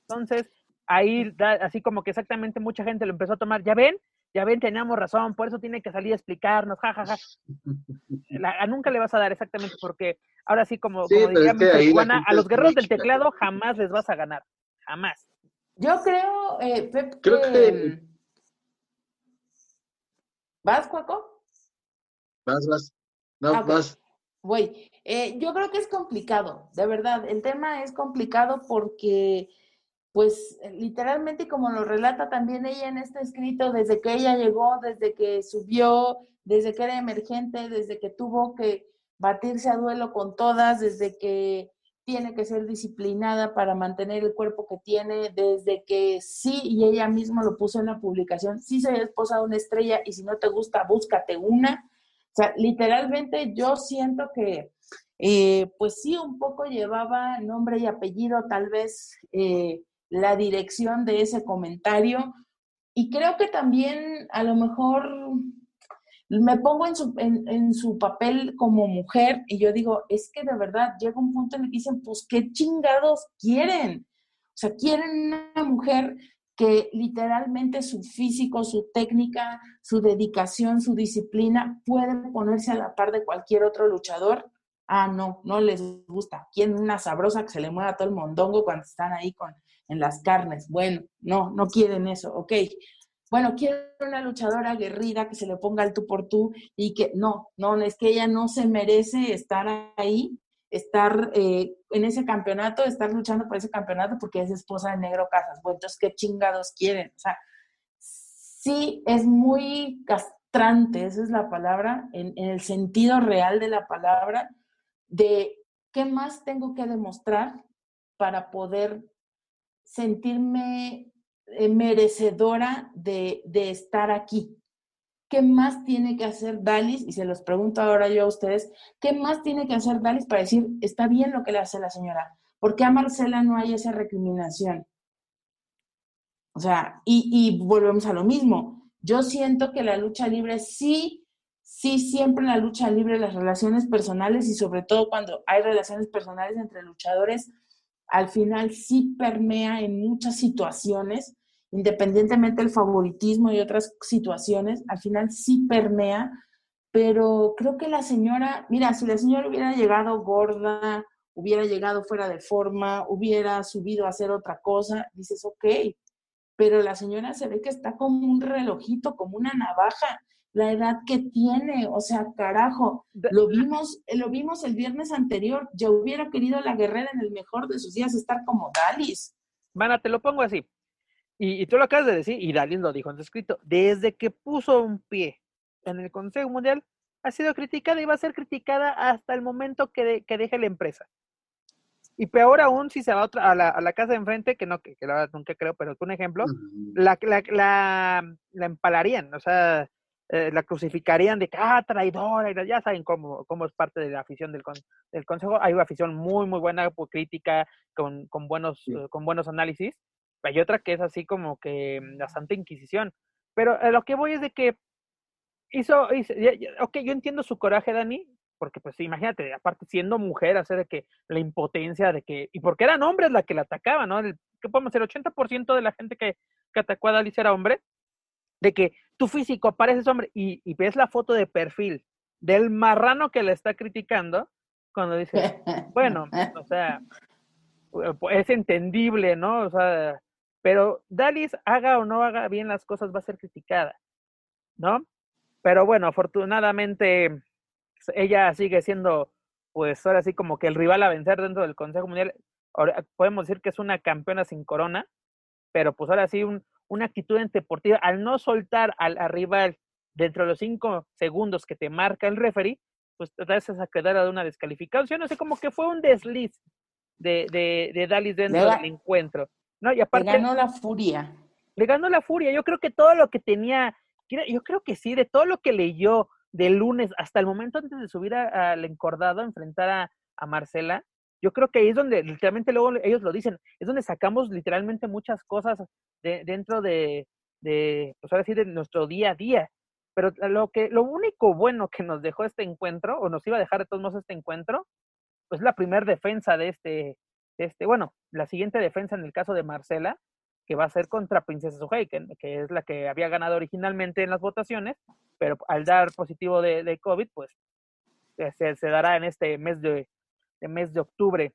Entonces, ahí, así como que exactamente mucha gente lo empezó a tomar, ya ven, ya ven, teníamos razón, por eso tiene que salir a explicarnos, jajaja. <laughs> a nunca le vas a dar exactamente porque ahora sí, como, como diría a los guerreros del teclado jamás les vas a ganar, jamás. Yo creo, eh, Pep, creo que ¿Vas, Cuaco? Vas, vas. No, ah, vas. Voy. Eh, yo creo que es complicado, de verdad. El tema es complicado porque, pues, literalmente, como lo relata también ella en este escrito, desde que ella llegó, desde que subió, desde que era emergente, desde que tuvo que batirse a duelo con todas, desde que tiene que ser disciplinada para mantener el cuerpo que tiene, desde que sí, y ella misma lo puso en la publicación, sí soy esposa de una estrella y si no te gusta, búscate una. O sea, literalmente yo siento que, eh, pues sí, un poco llevaba nombre y apellido, tal vez eh, la dirección de ese comentario. Y creo que también a lo mejor me pongo en su, en, su papel como mujer y yo digo, es que de verdad llega un punto en el que dicen, pues qué chingados quieren. O sea, quieren una mujer que literalmente su físico, su técnica, su dedicación, su disciplina puede ponerse a la par de cualquier otro luchador. Ah, no, no les gusta. Quieren una sabrosa que se le mueva todo el mondongo cuando están ahí con, en las carnes. Bueno, no, no quieren eso. Ok, bueno, quiero una luchadora aguerrida que se le ponga el tú por tú y que no, no, es que ella no se merece estar ahí, estar eh, en ese campeonato, estar luchando por ese campeonato porque es esposa de Negro Casas. Bueno, entonces, ¿qué chingados quieren? O sea, sí es muy castrante, esa es la palabra, en, en el sentido real de la palabra, de qué más tengo que demostrar para poder sentirme eh, merecedora de, estar aquí. ¿Qué más tiene que hacer Dalis? Y se los pregunto ahora yo a ustedes, ¿qué más tiene que hacer Dalis para decir, está bien lo que le hace la señora? ¿Por qué a Marcela no hay esa recriminación? O sea, y, y volvemos a lo mismo. Yo siento que la lucha libre sí, sí, siempre en la lucha libre, las relaciones personales y sobre todo cuando hay relaciones personales entre luchadores, al final sí permea en muchas situaciones, independientemente del favoritismo y otras situaciones, al final sí permea, pero creo que la señora, mira, si la señora hubiera llegado gorda, hubiera llegado fuera de forma, hubiera subido a hacer otra cosa, dices, ok, pero la señora se ve que está como un relojito, como una navaja, la edad que tiene, o sea, carajo, lo vimos, lo vimos el viernes anterior, ya hubiera querido la guerrera en el mejor de sus días estar como Dalis. Mana, te lo pongo así. Y, tú lo acabas de decir, y Dalis lo dijo en su escrito, desde que puso un pie en el Consejo Mundial, ha sido criticada y va a ser criticada hasta el momento que, que deje la empresa. Y peor aún si se va a, otra, a, la, a la casa de enfrente, que no, que, que la verdad nunca creo, pero es un ejemplo, la, la, la, la empalarían, o sea, eh, la crucificarían de que, ah, traidora, y ya saben cómo, cómo es parte de la afición del, del consejo. Hay una afición muy, muy buena, pues, crítica, con, con buenos, eh, con buenos análisis. Hay otra que es así como que mm, la Santa Inquisición. Pero lo que voy es de que hizo, hizo ok, yo entiendo su coraje, Dani, porque pues imagínate, aparte siendo mujer, hacer de que la impotencia de que, y porque eran hombres la que la atacaban, ¿no? ¿Qué podemos decir? 80% de la gente que, que atacó a Dalis era hombre, de que tu físico pareces hombre y, y, ves la foto de perfil del marrano que le está criticando, cuando dice, <laughs> bueno, o sea, es entendible, ¿no? O sea, pero Dalis haga o no haga bien las cosas va a ser criticada, ¿no? Pero bueno, afortunadamente ella sigue siendo, pues ahora sí como que el rival a vencer dentro del Consejo Mundial. Ahora, podemos decir que es una campeona sin corona, pero pues ahora sí un, una actitud deportiva, al no soltar al, rival dentro de los cinco segundos que te marca el referee, pues te das a quedar de una descalificación. No sé, como que fue un desliz de, de, de Dalis dentro del encuentro. ¿No? Y aparte, le ganó la furia. Le ganó la furia. Yo creo que todo lo que tenía, yo creo que sí, de todo lo que leyó del lunes hasta el momento antes de subir al encordado, enfrentar a, a Marcela, yo creo que ahí es donde literalmente luego ellos lo dicen, es donde sacamos literalmente muchas cosas de, dentro de, de, pues ahora sí, de nuestro día a día. Pero lo que, lo único bueno que nos dejó este encuentro, o nos iba a dejar de todos modos este encuentro, pues la primera defensa de este, este, bueno, la siguiente defensa en el caso de Marcela, que va a ser contra Princesa Suhei, que, que, es la que había ganado originalmente en las votaciones, pero al dar positivo de, de COVID, pues se, se dará en este mes de, de mes de octubre.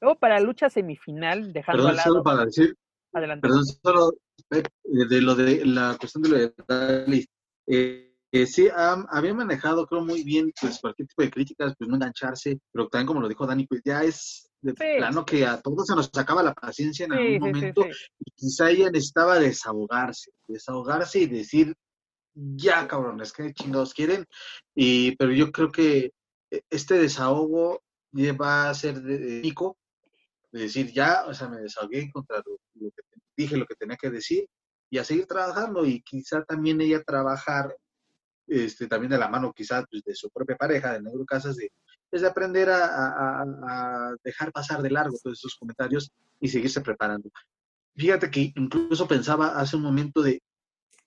Luego para la lucha semifinal, dejando Perdón, solo para decir, Adelante. Perdón, solo eh, de lo de la cuestión de lo de Dalis. Eh, eh, sí, había manejado, creo, muy bien, pues, cualquier tipo de críticas, pues, no engancharse, pero también, como lo dijo Dani, pues, ya es de plano que a todos se nos acaba la paciencia en algún momento, y quizá ella necesitaba desahogarse, desahogarse y decir, ya, cabrones, que chingados quieren? Y, pero yo creo que e, este desahogo va a ser de, Nico, de decir ya, o sea, me desahogué contra lo, que dije, lo que tenía que decir, y a seguir trabajando, y quizá también ella trabajar, este, también de la mano quizá pues, de su propia pareja, de Negro Casas, de, es de aprender a, dejar pasar de largo todos esos comentarios y seguirse preparando. Fíjate que incluso pensaba hace un momento de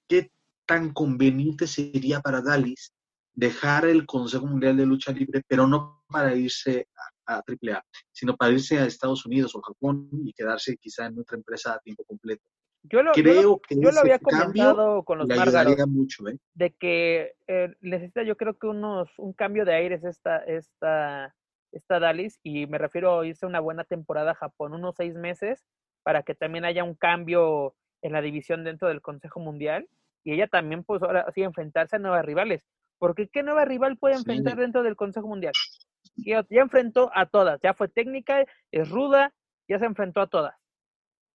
qué tan conveniente sería para Dalis dejar el Consejo Mundial de Lucha Libre, pero no para irse a, a AAA, sino para irse a Estados Unidos o Japón y quedarse quizá en otra empresa a tiempo completo. Yo lo, creo que yo lo había comentado con los Márgaros, mucho, ¿eh? de que eh, necesita yo creo que unos un cambio de aires esta esta esta Dalis y me refiero a irse una buena temporada a Japón, unos seis meses para que también haya un cambio en la división dentro del Consejo Mundial y ella también pues ahora sí enfrentarse a nuevas rivales porque ¿qué nueva rival puede enfrentar dentro del Consejo Mundial? Ya, enfrentó a todas, ya fue técnica, es ruda, ya se enfrentó a todas.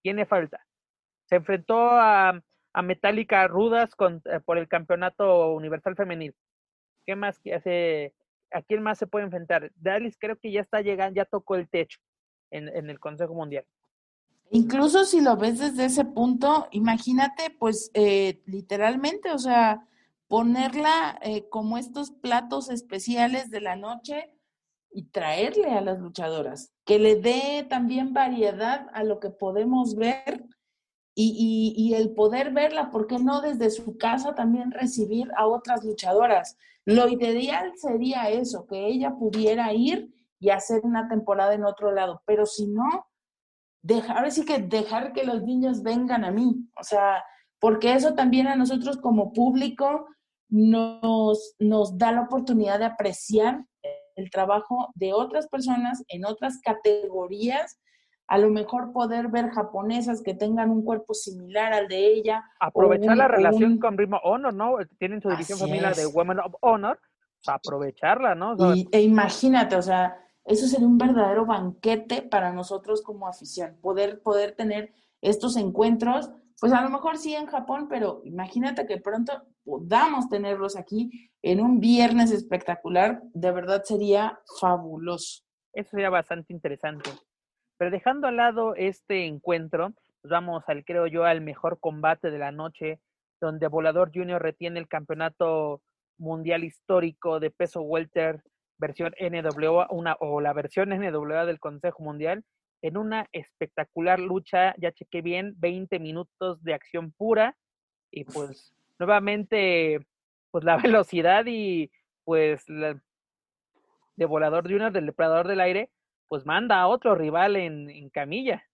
Tiene falta. Se enfrentó a, a Metallica rudas eh, por el campeonato universal femenil. ¿Qué más? ¿A quién más se puede enfrentar? Dalis creo que ya está llegando, ya tocó el techo en, en el Consejo Mundial. Incluso si lo ves desde ese punto, imagínate, pues eh, literalmente, o sea, ponerla eh, como estos platos especiales de la noche y traerle a las luchadoras, que le dé también variedad a lo que podemos ver y, el poder verla, ¿por qué no desde su casa también recibir a otras luchadoras? Lo ideal sería eso, que ella pudiera ir y hacer una temporada en otro lado, pero si no, dejar, sí que dejar que los niños vengan a mí, o sea, porque eso también a nosotros como público nos, nos da la oportunidad de apreciar el trabajo de otras personas en otras categorías, a lo mejor poder ver japonesas que tengan un cuerpo similar al de ella. Aprovechar la relación con Rima Honor, ¿no? Tienen su división familiar de Women of Honor, aprovecharla, ¿no? e imagínate, o sea, eso sería un verdadero banquete para nosotros como afición, poder, poder tener estos encuentros pues a lo mejor sí en Japón, pero imagínate que pronto podamos tenerlos aquí en un viernes espectacular, de verdad sería fabuloso. Eso sería bastante interesante. Pero dejando al lado este encuentro, vamos al, creo yo, al mejor combate de la noche, donde Volador Junior retiene el campeonato mundial histórico de peso welter versión NWA una, o la versión NWA del Consejo Mundial en una espectacular lucha, ya chequé bien, 20 minutos de acción pura y pues nuevamente pues la <laughs> velocidad y pues de Volador Junior del Depredador del Aire pues manda a otro rival en, en camilla.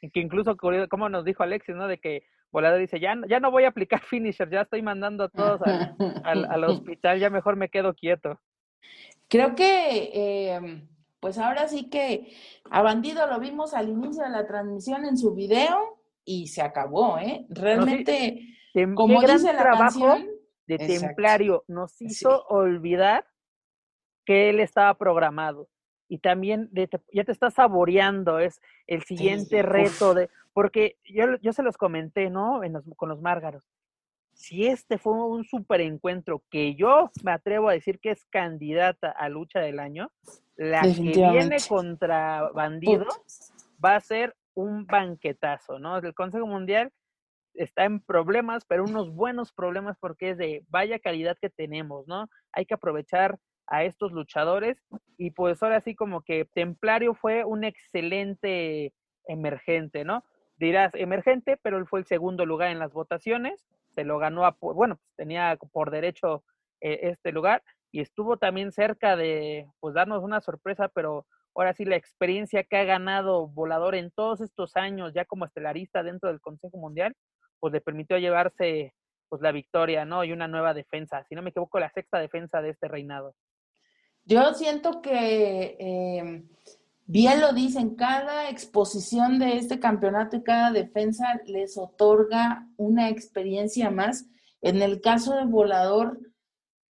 Que incluso, como nos dijo Alexis, ¿no? De que Volador dice, ya, ya no voy a aplicar <laughs> finisher, ya estoy mandando a todos al, <laughs> hospital, ya mejor me quedo quieto. Creo que, em, pues ahora sí que a Bandido lo vimos al inicio de la transmisión en su video y se acabó, ¿eh? Realmente, como dice la trabajo de Templario nos hizo olvidar que él estaba programado y también ya te está saboreando, es el siguiente reto de, porque yo, yo se los comenté, ¿no? con los márgaros. Si este fue un super encuentro que yo me atrevo a decir que es candidata a lucha del año, la que viene contra Bandido va a ser un banquetazo, ¿no? El Consejo Mundial está en problemas, pero unos buenos problemas porque es de vaya calidad que tenemos, ¿no? Hay que aprovechar a estos luchadores y pues ahora sí como que Templario fue un excelente emergente, ¿no? Dirás emergente, pero él fue el segundo lugar en las votaciones, se lo ganó a, bueno, pues, tenía por derecho eh, este lugar y estuvo también cerca de pues darnos una sorpresa, pero ahora sí la experiencia que ha ganado Volador en todos estos años ya como estelarista dentro del Consejo Mundial, pues le permitió llevarse pues la victoria, ¿no? Y una nueva defensa, si no me equivoco, la sexta defensa de este reinado. Yo siento que, em, bien lo dicen, cada exposición de este campeonato y cada defensa les otorga una experiencia más. En el caso de Volador,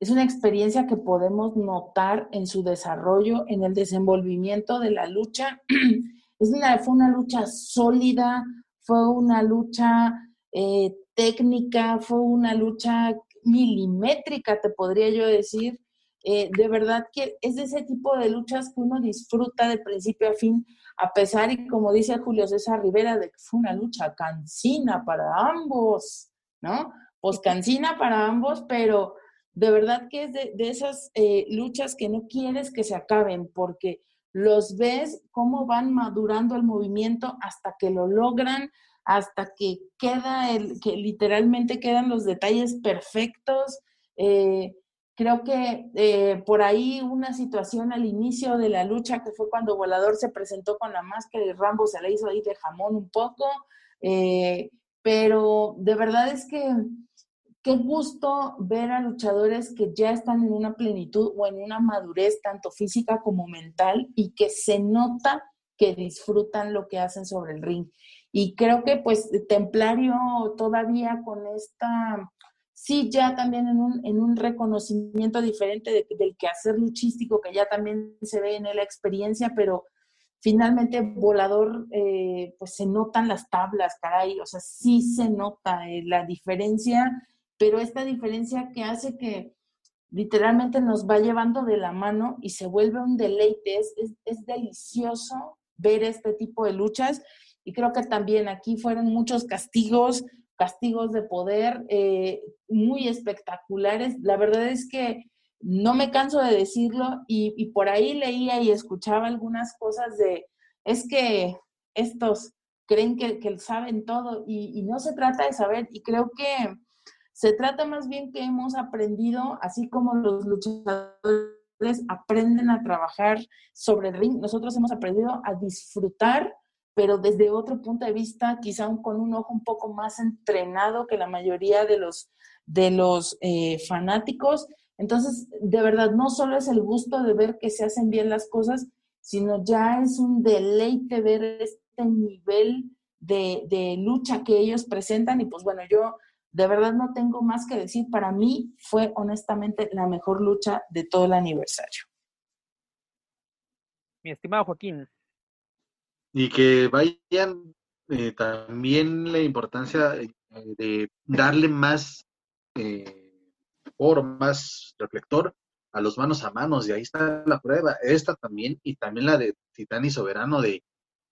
es una experiencia que podemos notar en su desarrollo, en el desenvolvimiento de la lucha. <clears throat> Es una, fue una lucha sólida, fue una lucha eh, técnica, fue una lucha milimétrica, te podría yo decir, eh, de verdad que es de ese tipo de luchas que uno disfruta de principio a fin, a pesar, y como dice Julio César Rivera, de que fue una lucha cansina para ambos, ¿no? Pues cansina para ambos, pero de verdad que es de, esas eh, luchas que no quieres que se acaben, porque los ves cómo van madurando el movimiento hasta que lo logran, hasta que queda el, que literalmente quedan los detalles perfectos. Eh, Creo que eh, por ahí una situación al inicio de la lucha, que fue cuando Volador se presentó con la máscara y Rambo se le hizo ahí de jamón un poco, eh, pero de verdad es que qué gusto ver a luchadores que ya están en una plenitud o en una madurez tanto física como mental y que se nota que disfrutan lo que hacen sobre el ring. Y creo que pues Templario todavía con esta sí ya también en un, en un reconocimiento diferente del quehacer luchístico que ya también se ve en la experiencia, pero finalmente volador, eh, pues se notan las tablas, caray, o sea, sí se nota eh, la diferencia, pero esta diferencia que hace que literalmente nos va llevando de la mano y se vuelve un deleite, es, es delicioso ver este tipo de luchas y creo que también aquí fueron muchos castigos, castigos de poder eh, muy espectaculares. La verdad es que no me canso de decirlo y, por ahí leía y escuchaba algunas cosas de, es que estos creen que, que saben todo y, y, no se trata de saber y creo que se trata más bien que hemos aprendido, así como los luchadores aprenden a trabajar sobre el ring, nosotros hemos aprendido a disfrutar pero desde otro punto de vista, quizá con un ojo un poco más entrenado que la mayoría de los, de los eh, fanáticos. Entonces, de verdad, no solo es el gusto de ver que se hacen bien las cosas, sino ya es un deleite ver este nivel de, de lucha que ellos presentan. Y pues bueno, yo de verdad no tengo más que decir. Para mí fue honestamente la mejor lucha de todo el aniversario. Mi estimado Joaquín, y que vayan eh, también la importancia eh, de darle más eh, más reflector a los manos a manos, y ahí está la prueba, esta también, y también la de Titán Soberano, de,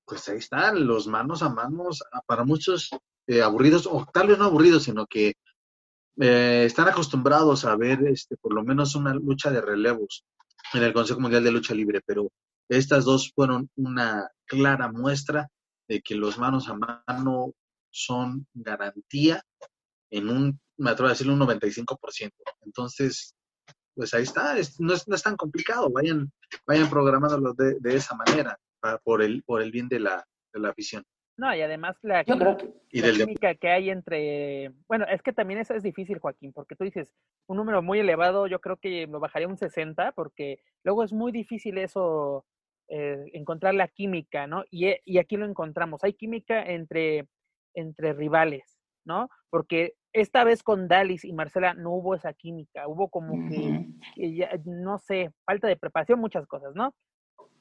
pues ahí están, los manos a manos, ah, para muchos eh, aburridos, o tal vez no aburridos, sino que están acostumbrados a ver este, por lo menos una lucha de relevos en el Consejo Mundial de Lucha Libre, pero estas dos fueron una clara muestra de que los manos a mano son garantía en un, me atrevo a decirlo, un 95%. Entonces, pues ahí está, no, es, no es tan complicado, vayan, vayan programándolo de, de esa manera por, el, por el bien de la, de la afición. No, y además la, química que hay entre, bueno, es que también eso es difícil, Joaquín, porque tú dices un número muy elevado, yo creo que lo bajaría un 60, porque luego es muy difícil eso, eh, encontrar la química, ¿no? Y, y, aquí lo encontramos, hay química entre, entre rivales, ¿no? Porque esta vez con Dalis y Marcela no hubo esa química, hubo como que, no sé, falta de preparación, muchas cosas, ¿no?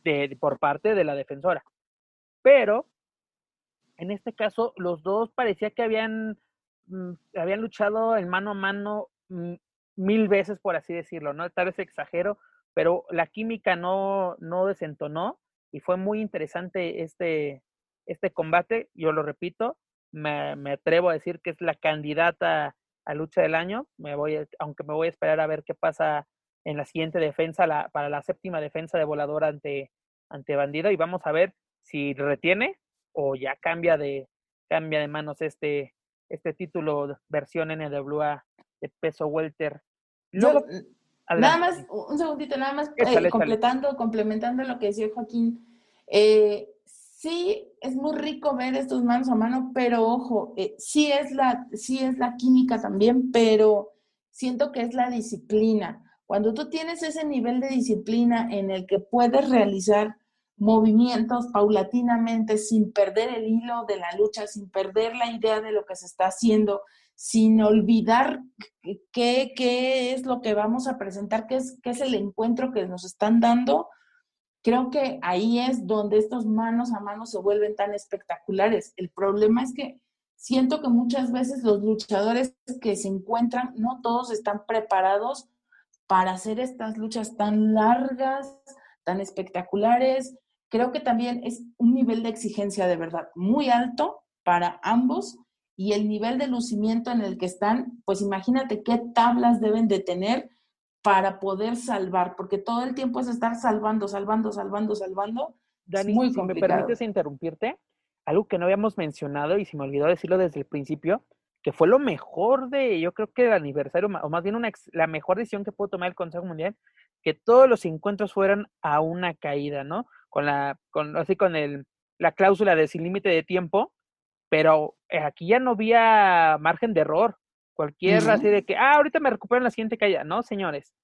De, por parte de la defensora. Pero, en este caso, los dos parecía que habían, mm, habían luchado en mano a mano mm, mil veces, por así decirlo, ¿no? Tal vez exagero, pero la química no, no desentonó y fue muy interesante este, este combate, yo lo repito, me, me, atrevo a decir que es la candidata a lucha del año. Me voy, aunque me voy a esperar a ver qué pasa en la siguiente defensa, la, para la séptima defensa de volador ante, ante Bandido, y vamos a ver si retiene o ya cambia de, cambia de manos este, este título versión NWA de peso welter. Luego, nada más, un segundito, nada más eh, completando, complementando lo que decía Joaquín. Eh, sí es muy rico ver estos manos a mano, pero ojo, eh, sí, es la, sí es la química también, pero siento que es la disciplina. Cuando tú tienes ese nivel de disciplina en el que puedes realizar movimientos paulatinamente sin perder el hilo de la lucha, sin perder la idea de lo que se está haciendo, sin olvidar qué, qué es lo que vamos a presentar, qué es, qué es el encuentro que nos están dando, Creo que ahí es donde estos manos a manos se vuelven tan espectaculares. El problema es que siento que muchas veces los luchadores que se encuentran, no todos están preparados para hacer estas luchas tan largas, tan espectaculares. Creo que también es un nivel de exigencia de verdad muy alto para ambos y el nivel de lucimiento en el que están, pues imagínate qué tablas deben de tener para poder salvar, porque todo el tiempo es estar salvando, salvando, salvando, salvando. Dani, muy si me permites interrumpirte, algo que no habíamos mencionado y se me olvidó decirlo desde el principio, que fue lo mejor de, yo creo que el aniversario, o más bien una, la mejor decisión que pudo tomar el Consejo Mundial, que todos los encuentros fueran a una caída, ¿no? Con la, con, así con el, la cláusula de sin límite de tiempo, pero eh, aquí ya no había margen de error. Cualquier así de que, ah, ahorita me recupero en la siguiente caída. No, señores.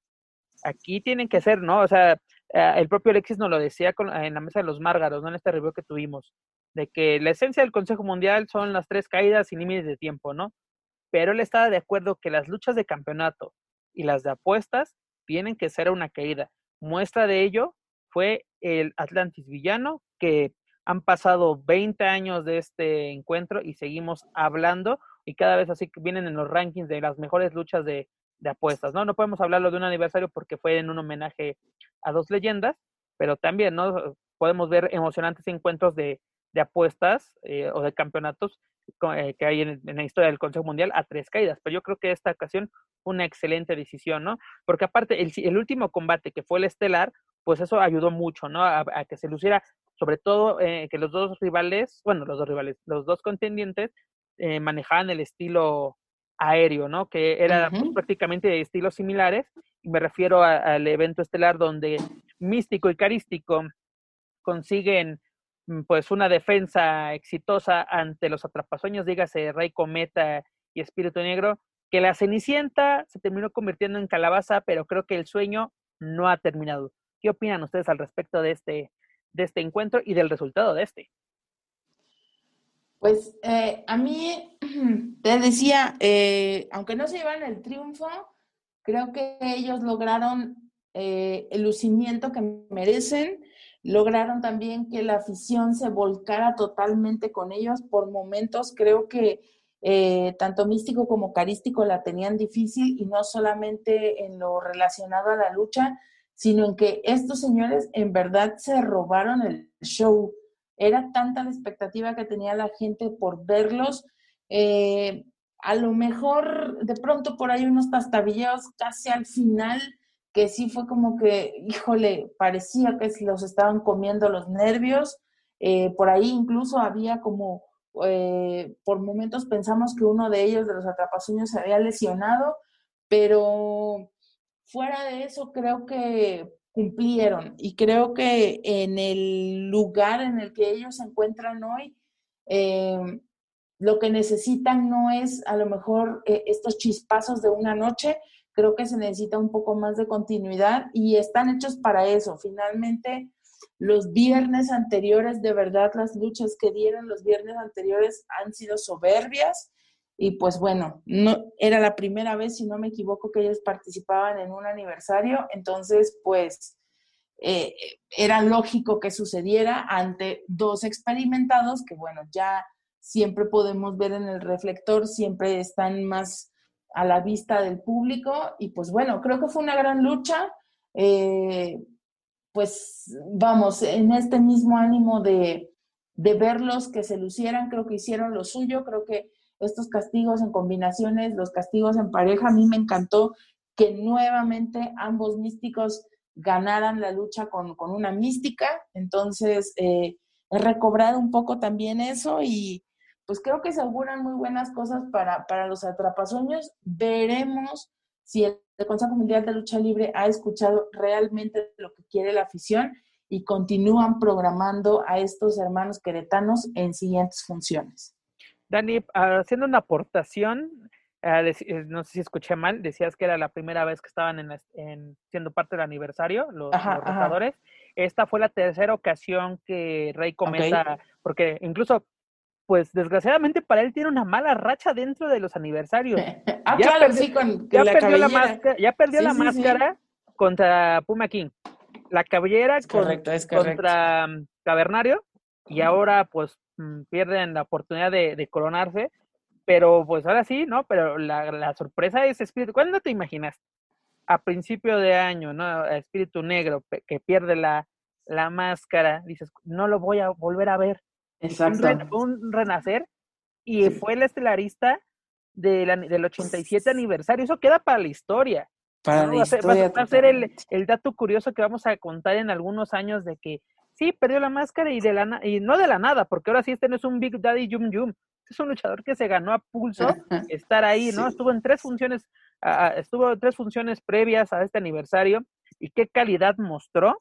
Aquí tienen que ser, ¿no? O sea, eh, el propio Alexis nos lo decía con, en la mesa de los Márgaros, ¿no? En este review que tuvimos, de que la esencia del Consejo Mundial son las tres caídas sin límites de tiempo, ¿no? Pero él estaba de acuerdo que las luchas de campeonato y las de apuestas tienen que ser una caída. Muestra de ello fue el Atlantis Villano, que han pasado 20 años de este encuentro y seguimos hablando y cada vez así vienen en los rankings de las mejores luchas de, apuestas, ¿no? No podemos hablarlo de un aniversario porque fue en un homenaje a dos leyendas, pero también, ¿no? Podemos ver emocionantes encuentros de, apuestas eh, o de campeonatos eh, que hay en, la historia del Consejo Mundial a tres caídas, pero yo creo que esta ocasión una excelente decisión, ¿no? Porque aparte, el, último combate que fue el estelar, pues eso ayudó mucho, ¿no? A, que se luciera, sobre todo eh, que los dos rivales, bueno, los dos rivales, los dos contendientes eh, manejaban el estilo aéreo, ¿no? Que era pues, prácticamente de estilos similares. Y me refiero al evento estelar donde Místico y Carístico consiguen mm, pues una defensa exitosa ante los atrapasueños, dígase Rey Cometa y Espíritu Negro, que la Cenicienta se terminó convirtiendo en calabaza, pero creo que el sueño no ha terminado. ¿Qué opinan ustedes al respecto de este, de este encuentro y del resultado de este? Pues eh, a mí, <clears throat> te decía, eh, aunque no se llevan el triunfo, creo que ellos lograron eh, el lucimiento que merecen, lograron también que la afición se volcara totalmente con ellos. Por momentos creo que tanto místico como carístico la tenían difícil y no solamente en lo relacionado a la lucha, sino en que estos señores en verdad se robaron el show. Era tanta la expectativa que tenía la gente por verlos. Eh, a lo mejor de pronto por ahí unos tastabillos casi al final, que sí fue como que, híjole, parecía que los estaban comiendo los nervios. Eh, por ahí incluso había como, eh, por momentos pensamos que uno de ellos, de los atrapasueños, se había lesionado, pero fuera de eso creo que cumplieron y creo que en el lugar en el que ellos se encuentran hoy, eh, lo que necesitan no es a lo mejor eh, estos chispazos de una noche, creo que se necesita un poco más de continuidad y están hechos para eso. Finalmente, los viernes anteriores, de verdad, las luchas que dieron los viernes anteriores han sido soberbias y pues bueno, no era la primera vez, si no me equivoco, que ellos participaban en un aniversario, entonces pues eh, era lógico que sucediera ante dos experimentados que bueno, ya siempre podemos ver en el reflector, siempre están más a la vista del público y pues bueno, creo que fue una gran lucha. Eh, pues vamos, en este mismo ánimo de, de verlos que se lucieran, creo que hicieron lo suyo, creo que estos castigos en combinaciones, los castigos en pareja, a mí me encantó que nuevamente ambos místicos ganaran la lucha con, una mística, entonces eh, he recobrado un poco también eso y, pues creo que se auguran muy buenas cosas para, para los atrapasueños. Veremos si el, Consejo Mundial de Lucha Libre ha escuchado realmente lo que quiere la afición y continúan programando a estos hermanos queretanos en siguientes funciones. Dani, haciendo una aportación, eh, eh, no sé si escuché mal, decías que era la primera vez que estaban en, siendo parte del aniversario, los, rotadores. Esta fue la tercera ocasión que Rey comenta, porque incluso pues desgraciadamente para él tiene una mala racha dentro de los aniversarios. <laughs> ah, ya claro, sí, con, ya, la perdió la máscara, ya perdió la máscara contra Puma King. La cabellera contra mm, Cavernario y ahora pues pierden la oportunidad de, coronarse. Pero pues ahora sí, ¿no? Pero la, sorpresa es Espíritu. ¿Cuándo te imaginas? A principio de año, ¿no? Espíritu Negro que pierde la, la máscara, dices, no lo voy a volver a ver Exacto. Un, renacer y fue el estelarista del 87 aniversario. Eso queda para la historia. Para Va, a ser el, el, dato curioso que vamos a contar en algunos años de que sí, perdió la máscara y, de la, y no de la nada, porque ahora sí este no es un Big Daddy Yum Yum. Es un luchador que se ganó a pulso <laughs> estar ahí, ¿no? Estuvo en tres funciones, estuvo en tres funciones previas a este aniversario y qué calidad mostró.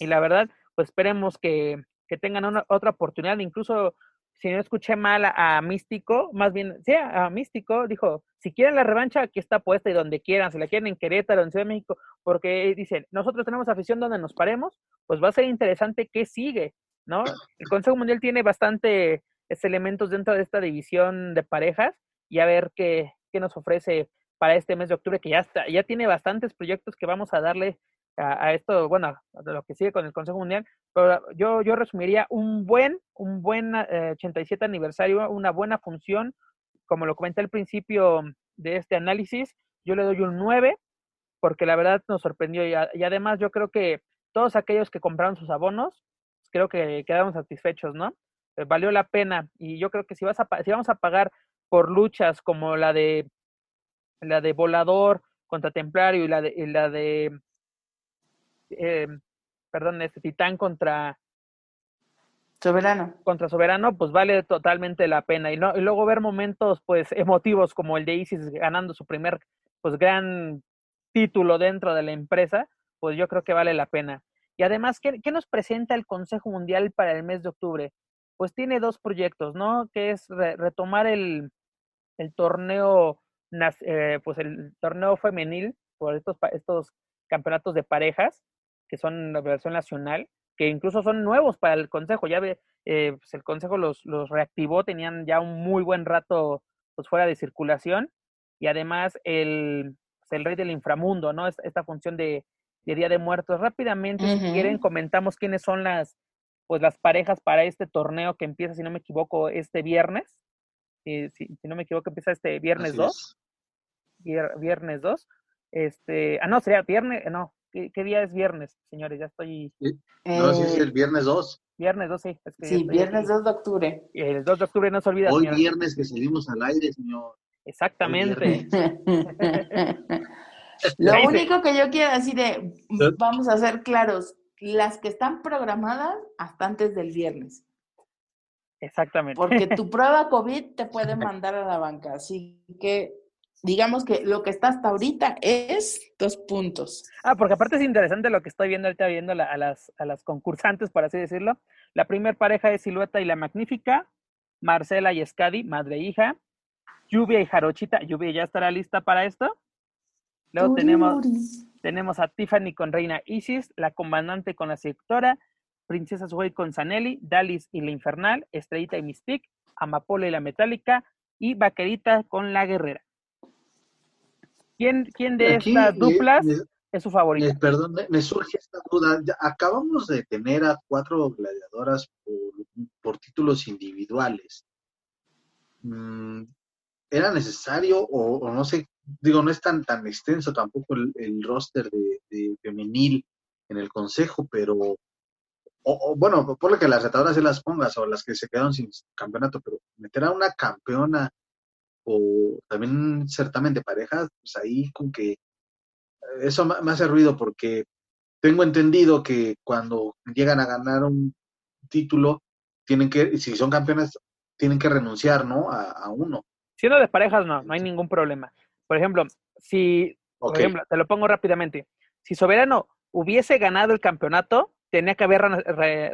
Y la verdad, pues esperemos que, que tengan una, otra oportunidad. Incluso, si no escuché mal a, Místico, más bien, sí, a Místico, dijo, si quieren la revancha, aquí está puesta y donde quieran, si la quieren en Querétaro, en Ciudad de México, porque dicen, nosotros tenemos afición donde nos paremos, pues va a ser interesante qué sigue, ¿no? El Consejo Mundial tiene bastante elementos dentro de esta división de parejas y a ver qué, qué nos ofrece para este mes de octubre, que ya, está, ya tiene bastantes proyectos que vamos a darle a, esto, bueno, a lo que sigue con el Consejo Mundial, pero yo, yo resumiría un buen, un buen 87 eh, aniversario, una buena función, como lo comenté al principio de este análisis, yo le doy un 9, porque la verdad nos sorprendió y, además yo creo que todos aquellos que compraron sus abonos, creo que quedaron satisfechos, ¿no? Eh, valió la pena y yo creo que si, vas a, si vamos a pagar por luchas como la de la de Volador contra Templario y la de, y la de eh, perdón, este Titán contra Soberano. Contra Soberano, pues vale totalmente la pena. Y, no, y luego ver momentos, pues, emotivos como el de Isis ganando su primer, pues, gran título dentro de la empresa, pues yo creo que vale la pena. Y además, ¿qué, nos presenta el Consejo Mundial para el mes de octubre? Pues tiene dos proyectos, ¿no? Que es retomar el, el torneo, eh, pues el torneo femenil por estos, estos campeonatos de parejas que son la versión nacional, que incluso son nuevos para el Consejo. Ya ve, eh, pues el Consejo los, los reactivó, tenían ya un muy buen rato pues, fuera de circulación. Y además el, pues, el Rey del Inframundo, ¿no? Esta función de, Día de Muertos. Rápidamente, si quieren, comentamos quiénes son las, pues, las parejas para este torneo que empieza, si no me equivoco, este viernes. si, si, no me equivoco, empieza este viernes 2. Viernes 2. Este, ah, no, sería viernes, no, ¿qué, día es viernes, señores? Ya estoy... No, sí, es el viernes 2. Viernes 2, sí. sí, viernes 2 de octubre. El 2 de octubre no se olvida. Hoy viernes que salimos al aire, señor. Exactamente. <laughs> Lo único que yo quiero decir es, vamos a ser claros, las que están programadas hasta antes del viernes. Exactamente. Porque tu <laughs> prueba COVID te puede mandar a la banca. Así que digamos que lo que está hasta ahorita es dos puntos. Ah, porque aparte es interesante lo que estoy viendo ahorita viendo a, las, a las concursantes, por así decirlo. La primera pareja es Silueta y la Magnífica, Marcela y Escadi, madre e hija, Lluvia y Jarochita. Lluvia ya estará lista para esto. Luego tenemos, tenemos a Tiffany con Reina Isis, la comandante con la seductora, Princesa Suey con Zanelli, Dalis y la Infernal, Estrellita y Mystique, Amapola y la Metálica, y Vaquerita con la Guerrera. ¿Quién, quién de estas duplas es su favorita? perdón, me, surge esta duda. acabamos de tener a cuatro gladiadoras por, títulos individuales. Mm, ¿Era necesario o, no sé, digo, no es tan, tan extenso tampoco el, roster de, femenil en el consejo, pero, o, bueno, por lo que las retadoras se las pongas o las que se quedaron sin campeonato, pero meter a una campeona o también certamen de parejas, pues ahí con que eso me hace ruido porque tengo entendido que cuando llegan a ganar un título, tienen que, si son campeonas, tienen que renunciar, ¿no? A, uno. Siendo de parejas, no, no hay ningún problema. Por ejemplo, si, por ejemplo, te lo pongo rápidamente, si Soberano hubiese ganado el campeonato, tenía que haber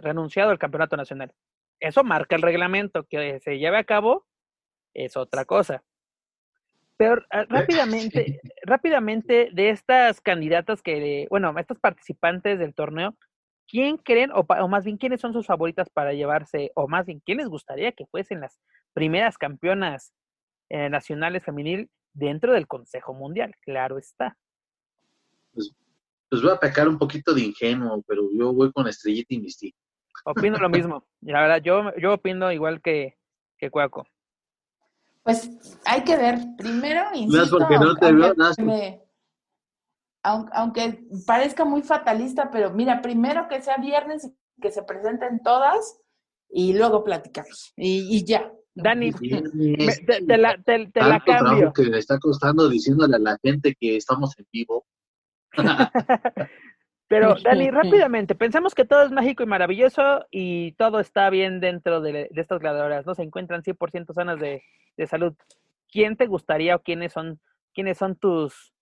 renunciado al campeonato nacional. Eso marca el reglamento, que se lleve a cabo es otra cosa. Pero ah, rápidamente, rápidamente de estas candidatas que, bueno, estas participantes del torneo, ¿quién creen, o, más bien, quiénes son sus favoritas para llevarse, o más bien, quién les gustaría que fuesen las primeras campeonas eh, nacionales femenil dentro del Consejo Mundial? Claro está. Pues, pues, voy a pecar un poquito de ingenuo, pero yo voy con Estrellita y Misty. Opino lo mismo. La verdad, yo, yo opino igual que, que Cuaco. Pues hay que ver. Primero, insisto, aunque, parezca muy fatalista, pero mira, primero que sea viernes y que se presenten todas y luego platicamos. Y, ya. Dani, <laughs> te, la, te, la cambio. que le está costando diciéndole a la gente que estamos en vivo. <laughs> Pero, Dani, rápidamente, pensamos que todo es mágico y maravilloso y todo está bien dentro de, estas gladiadoras, ¿no? Se encuentran 100% sanas de, de, salud. ¿Quién te gustaría o quiénes son, quiénes son tus,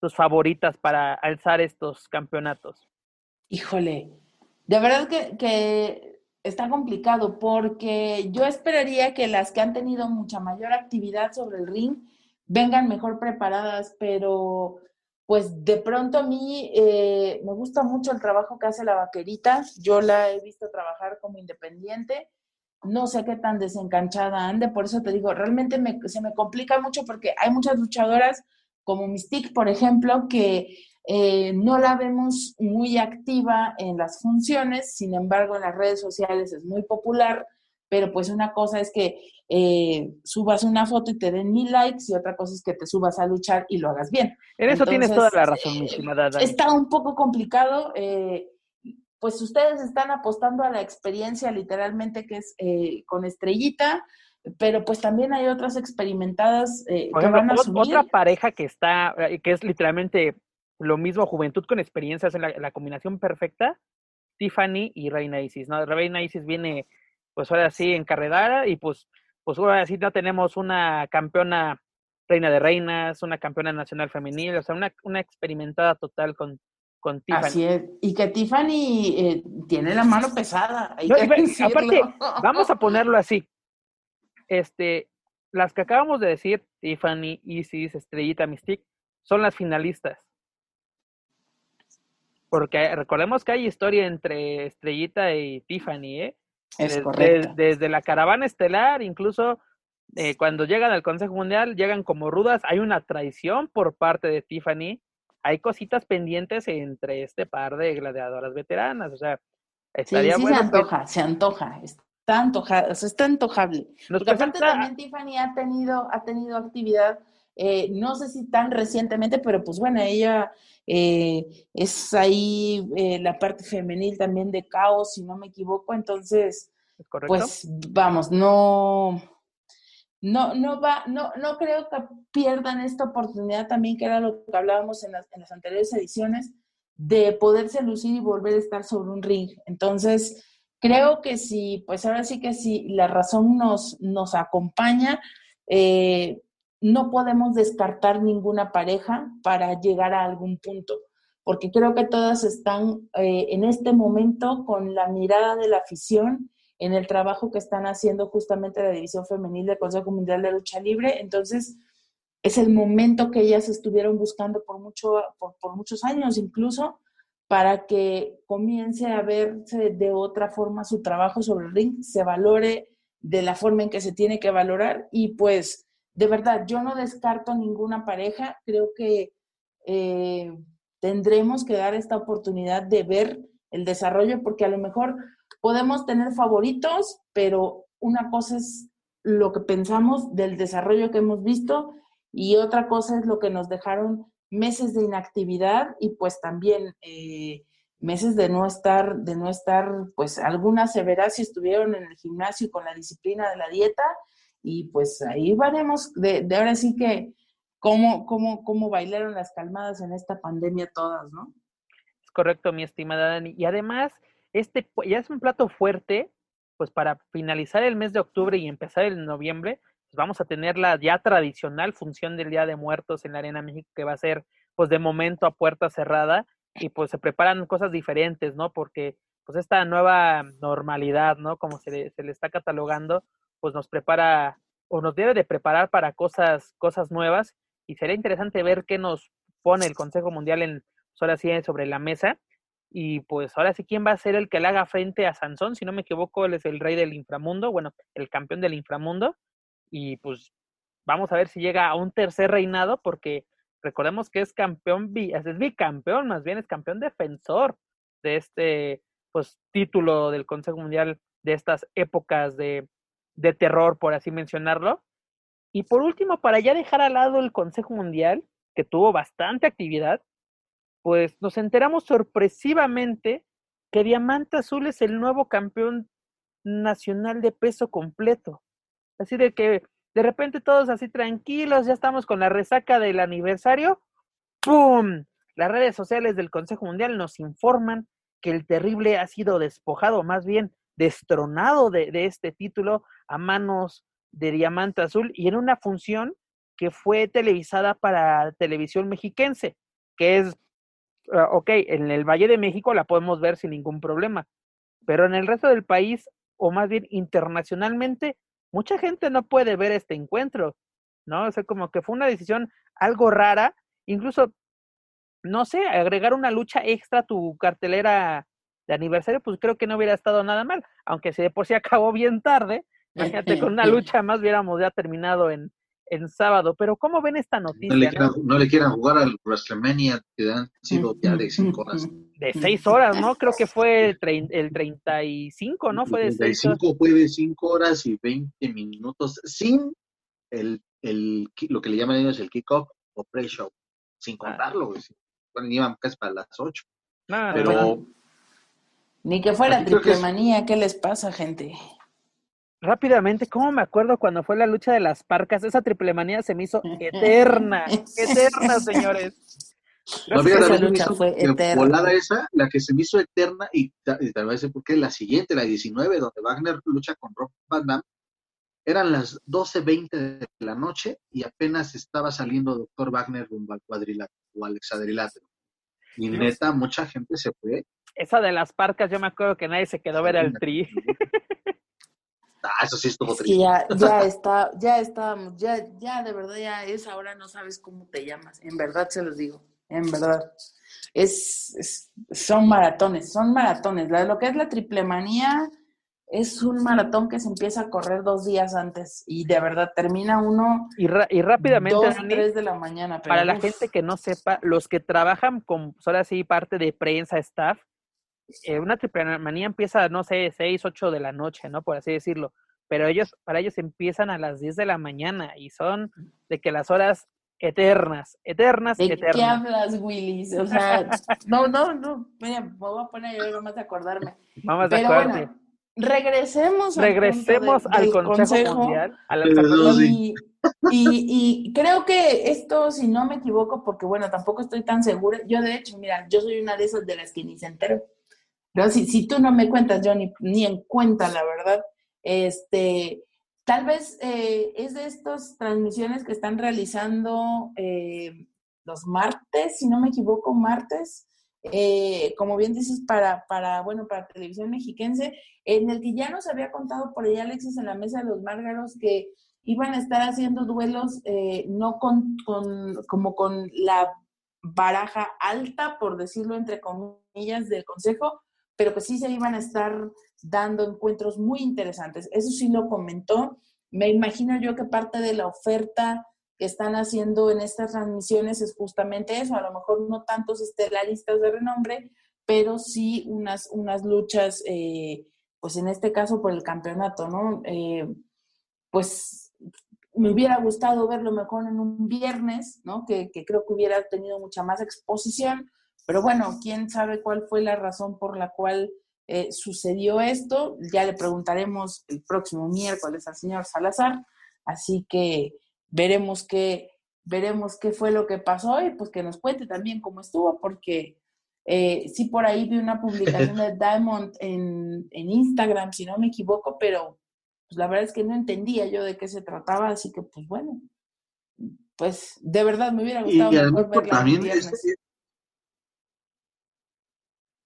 tus favoritas para alzar estos campeonatos? Híjole, de verdad que, que está complicado porque yo esperaría que las que han tenido mucha mayor actividad sobre el ring vengan mejor preparadas, pero pues de pronto a mí eh, me gusta mucho el trabajo que hace la vaquerita. Yo la he visto trabajar como independiente. No sé qué tan desencanchada ande, por eso te digo, realmente se me complica mucho porque hay muchas luchadoras como Mystique, por ejemplo, que eh, no la vemos muy activa en las funciones, sin embargo en las redes sociales es muy popular pero pues una cosa es que eh, subas una foto y te den mil likes y otra cosa es que te subas a luchar y lo hagas bien. En eso tienes toda la razón, mi Está un poco complicado. Eh, pues ustedes están apostando a la experiencia literalmente que es eh, con estrellita, pero pues también hay otras experimentadas que van a subir. Otra pareja que está, que es literalmente lo mismo, juventud con experiencia, es la, la combinación perfecta, Tiffany y Reina Isis, ¿no? Reina Isis viene pues ahora sí encarredara y pues, pues ahora sí no tenemos una campeona reina de reinas, una campeona nacional femenil, o sea, una, una experimentada total con, con Tiffany. Así es, y que Tiffany eh, tiene la mano pesada. aparte, vamos a <laughs> ponerlo así. Este, las que acabamos de decir, Tiffany, Isis, Estrellita, Mystique, son las finalistas. Porque recordemos que hay historia entre Estrellita y Tiffany, ¿eh? Desde, la caravana estelar, incluso eh, cuando llegan al Consejo Mundial, llegan como rudas. Hay una traición por parte de Tiffany. Hay cositas pendientes entre este par de gladiadoras veteranas. O sea, estaría sí, sí se antoja, se antoja. está antojable, o sea, está antojable. Porque aparte también Tiffany ha tenido, ha tenido actividad, eh, no sé si tan recientemente, pero pues bueno, ella eh, es ahí eh, la parte femenil también de caos, si no me equivoco, entonces, pues vamos, no, no, no va, no, no creo que pierdan esta oportunidad también, que era lo que hablábamos en las, en las anteriores ediciones, de poderse lucir y volver a estar sobre un ring. Entonces, creo que si, pues ahora sí que si la razón nos, nos acompaña, eh, no podemos descartar ninguna pareja para llegar a algún punto, porque creo que todas están eh, en este momento con la mirada de la afición en el trabajo que están haciendo justamente la División Femenil del Consejo Mundial de Lucha Libre. Entonces, es el momento que ellas estuvieron buscando por, mucho, por muchos años incluso, para que comience a verse de otra forma su trabajo sobre el ring, se valore de la forma en que se tiene que valorar y pues de verdad yo no descarto ninguna pareja, creo que eh, tendremos que dar esta oportunidad de ver el desarrollo porque a lo mejor podemos tener favoritos, pero una cosa es lo que pensamos del desarrollo que hemos visto y otra cosa es lo que nos dejaron meses de inactividad y pues también eh, meses de no estar, de no estar, pues algunas severas si estuvieron en el gimnasio con la disciplina de la dieta y pues ahí veremos de, de ahora sí que cómo, cómo, cómo bailaron las calmadas en esta pandemia todas, ¿no? Es correcto, mi estimada Dani. Y además, este ya es un plato fuerte, pues para finalizar el mes de octubre y empezar el noviembre, pues, vamos a tener la ya tradicional función del Día de Muertos en la Arena México, que va a ser, pues de momento a puerta cerrada, y pues se preparan cosas diferentes, ¿no? Porque pues esta nueva normalidad, ¿no? Como se le, se le está catalogando, pues nos prepara o nos debe de preparar para cosas, cosas nuevas, y sería interesante ver qué nos pone el Consejo Mundial en, pues ahora sí, sobre la mesa, y pues ahora sí, ¿quién va a ser el que le haga frente a Sansón? Si no me equivoco, él es el rey del inframundo, bueno, el campeón del inframundo, y pues vamos a ver si llega a un tercer reinado porque recordemos que es campeón, es bicampeón, más bien es campeón defensor de este pues título del Consejo Mundial de estas épocas de, de terror, por así mencionarlo. Y por último, para ya dejar al lado el Consejo Mundial, que tuvo bastante actividad, pues nos enteramos sorpresivamente que Diamante Azul es el nuevo campeón nacional de peso completo. Así de que de repente todos así tranquilos, ya estamos con la resaca del aniversario. ¡Pum! Las redes sociales del Consejo Mundial nos informan que el terrible ha sido despojado, más bien destronado de, este título a manos de Diamante Azul y en una función que fue televisada para televisión mexiquense, que es, ah, ok, en el Valle de México la podemos ver sin ningún problema, pero en el resto del país, o más bien internacionalmente, mucha gente no puede ver este encuentro, ¿no? O sea, como que fue una decisión algo rara, incluso, no sé, agregar una lucha extra a tu cartelera de aniversario, pues creo que no hubiera estado nada mal, aunque si de por sí acabó bien tarde, imagínate, <laughs> con una lucha más hubiéramos ya terminado en, en sábado, pero ¿cómo ven esta noticia? No le quieran, jugar al WrestleMania que han sido ya de cinco horas. De seis horas, ¿no? Creo que fue el, el 35, ¿no? Fue de el 35 fue de cinco horas y 20 minutos sin el, el, lo que le llaman ellos el kickoff o pre-show, sin ah. contarlo, güey. Bueno, iban casi para las ocho. pero... Ni que fuera triple manía, ¿qué les pasa, gente? rápidamente, ¿cómo me acuerdo cuando fue la lucha de las parcas? Esa triple manía se me hizo <laughs> eterna, <laughs> eterna, señores. No, esa lucha fue eterna. Volada esa, la que se me hizo eterna, y, tal vez porque la siguiente, la 19, donde Wagner lucha con Rob Van Damme, eran las 12.20 de la noche y apenas estaba saliendo Doctor Wagner rumbo al cuadrilátero o al hexadrilátero. Y neta, mucha gente se fue. Esa de las parcas, yo me acuerdo que nadie se quedó a ver al tri. <laughs> Ah, eso sí estuvo triste. ya, ya <laughs> está, ya estábamos, ya, ya de verdad ya es ahora no sabes cómo te llamas. En verdad se los digo, en verdad. Es, son maratones, son maratones. lo que es la triple manía es un maratón que se empieza a correr dos días antes y de verdad termina uno y, y rápidamente dos, tres de la mañana. para la gente que no sepa, los que trabajan con, pues ahora sí, parte de prensa, staff, eh, una triple manía empieza, no sé, 6, 8 de la noche, ¿no? Por así decirlo. Pero ellos, para ellos empiezan a las 10 de la mañana y son de que las horas eternas, eternas, ¿De eternas. qué hablas, Willis? O sea, <laughs> no, no, no. Mira, me voy a poner yo nomás de acordarme. Vamos de acuerdo. bueno, regresemos, al Regresemos de- al Consejo, Mundial. a la-. Y, y, y creo que esto, si no me equivoco, porque bueno, tampoco estoy tan segura. Yo, de hecho, mira, yo soy una de esas de las que ni se enteró. Pero si, si tú no me cuentas, yo ni, ni en cuenta, la verdad. Este, tal vez eh, es de estas transmisiones que están realizando eh, los martes, si no me equivoco, martes, eh, como bien dices, para, para, bueno, para televisión mexiquense, en el que ya nos había contado por ahí Alexis en la mesa de los Márgaros que iban a estar haciendo duelos no con, con, como con la baraja alta, por decirlo entre comillas, del consejo, pero que sí se iban a estar dando encuentros muy interesantes. Eso sí lo comentó. Me imagino yo que parte de la oferta que están haciendo en estas transmisiones es justamente eso, a lo mejor no tantos estelaristas de renombre, pero sí unas, unas luchas, eh, pues en este caso por el campeonato, ¿no? Eh, pues me hubiera gustado verlo mejor en un viernes, ¿no? Que, que, creo que hubiera tenido mucha más exposición, pero bueno, quién sabe cuál fue la razón por la cual eh, sucedió esto. Ya le preguntaremos el próximo miércoles al señor Salazar, así que veremos qué, veremos qué fue lo que pasó y pues que nos cuente también cómo estuvo, porque eh, sí por ahí vi una publicación de <laughs> Diamond en, en Instagram, si no me equivoco, pero pues la verdad es que no entendía yo de qué se trataba, así que pues bueno, pues de verdad me hubiera gustado y mejor verla también es,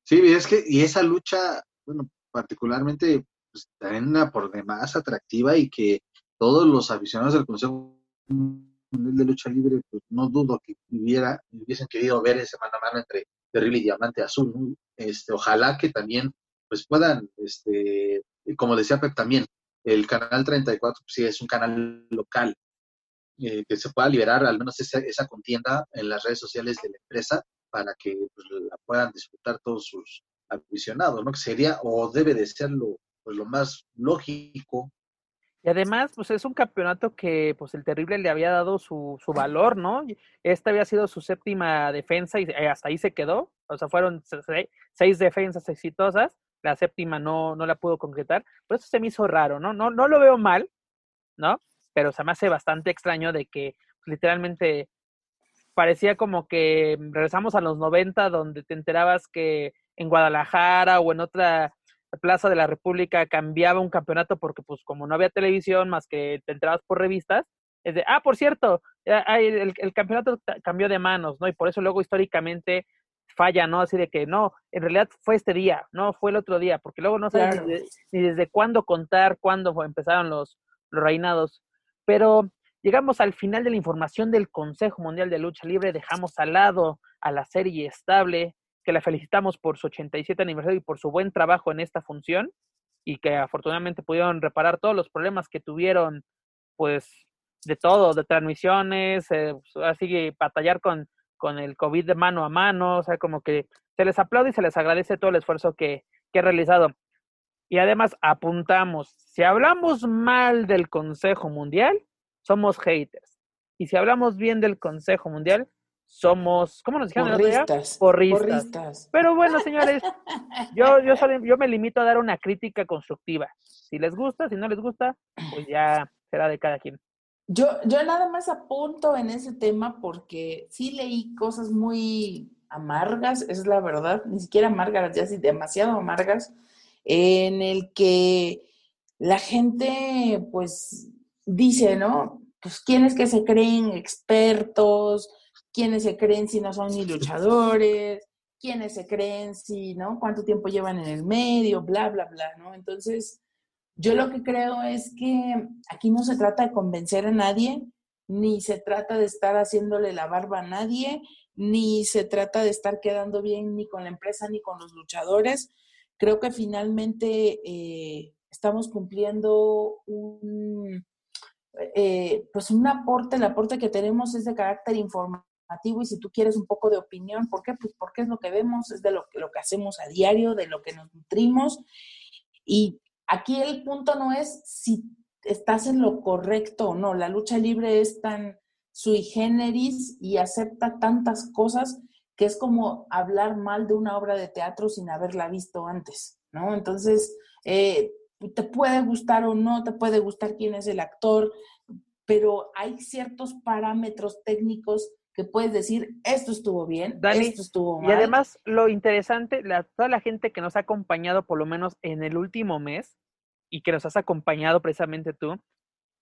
sí, es que, y esa lucha, bueno, particularmente, pues, también era por demás atractiva y que todos los aficionados del Consejo de Lucha Libre, pues no dudo que hubiera, hubiesen querido ver ese mano a mano entre Terrible y Diamante Azul. Este, ojalá que también pues puedan, este, como decía Pep también, el canal 34 pues, sí es un canal local, eh, que se pueda liberar al menos esa, esa, contienda en las redes sociales de la empresa para que pues, la puedan disfrutar todos sus aficionados, ¿no? Que sería o debe de ser lo, pues, lo más lógico. Y además, pues es un campeonato que pues el terrible le había dado su, su valor, ¿no? Esta había sido su séptima defensa y hasta ahí se quedó. O sea, fueron seis, seis defensas exitosas la séptima no, no la pudo concretar, por eso se me hizo raro, ¿no? No, no lo veo mal, ¿no? Pero se me hace bastante extraño de que pues, literalmente parecía como que regresamos a los 90 donde te enterabas que en Guadalajara o en otra plaza de la República cambiaba un campeonato porque pues como no había televisión más que te enterabas por revistas, es de, ah, por cierto, el, el campeonato cambió de manos, ¿no? Y por eso luego históricamente falla, ¿no? Así de que no, en realidad fue este día, no fue el otro día, porque luego no sabes claro. ni, de, ni, desde cuándo contar, cuándo empezaron los, los reinados. Pero llegamos al final de la información del Consejo Mundial de Lucha Libre, dejamos al lado a la serie estable, que la felicitamos por su 87 aniversario y por su buen trabajo en esta función, y que afortunadamente pudieron reparar todos los problemas que tuvieron, pues, de todo, de transmisiones, eh, así que batallar con con el COVID de mano a mano, o sea, como que se les aplaude y se les agradece todo el esfuerzo que, que he realizado. Y además apuntamos, si hablamos mal del Consejo Mundial, somos haters. Y si hablamos bien del Consejo Mundial, somos, ¿cómo nos dijeron? Porristas. Porristas. Porristas. Pero bueno, señores, <laughs> yo, yo, solo, yo me limito a dar una crítica constructiva. Si les gusta, si no les gusta, pues ya será de cada quien. Yo, yo nada más apunto en ese tema porque sí leí cosas muy amargas, es la verdad, ni siquiera amargas, ya sí, demasiado amargas, en el que la gente pues dice, ¿no? Pues quiénes que se creen expertos, quiénes se creen si no son ni luchadores, quiénes se creen si, ¿no? Cuánto tiempo llevan en el medio, bla, bla, bla, ¿no? Entonces, yo lo que creo es que aquí no se trata de convencer a nadie, ni se trata de estar haciéndole la barba a nadie, ni se trata de estar quedando bien ni con la empresa ni con los luchadores. Creo que finalmente eh, estamos cumpliendo un, eh, pues un aporte, el aporte que tenemos es de carácter informativo y si tú quieres un poco de opinión, ¿por qué? Pues porque es lo que vemos, es de lo lo que hacemos a diario, de lo que nos nutrimos. Y aquí el punto no es si estás en lo correcto o no. La lucha libre es tan sui generis y acepta tantas cosas que es como hablar mal de una obra de teatro sin haberla visto antes, ¿no? Entonces, eh, te puede gustar o no, te puede gustar quién es el actor, pero hay ciertos parámetros técnicos que puedes decir, esto estuvo bien, esto estuvo mal. Y además, lo interesante, la, toda la gente que nos ha acompañado, por lo menos en el último mes, y que nos has acompañado precisamente tú,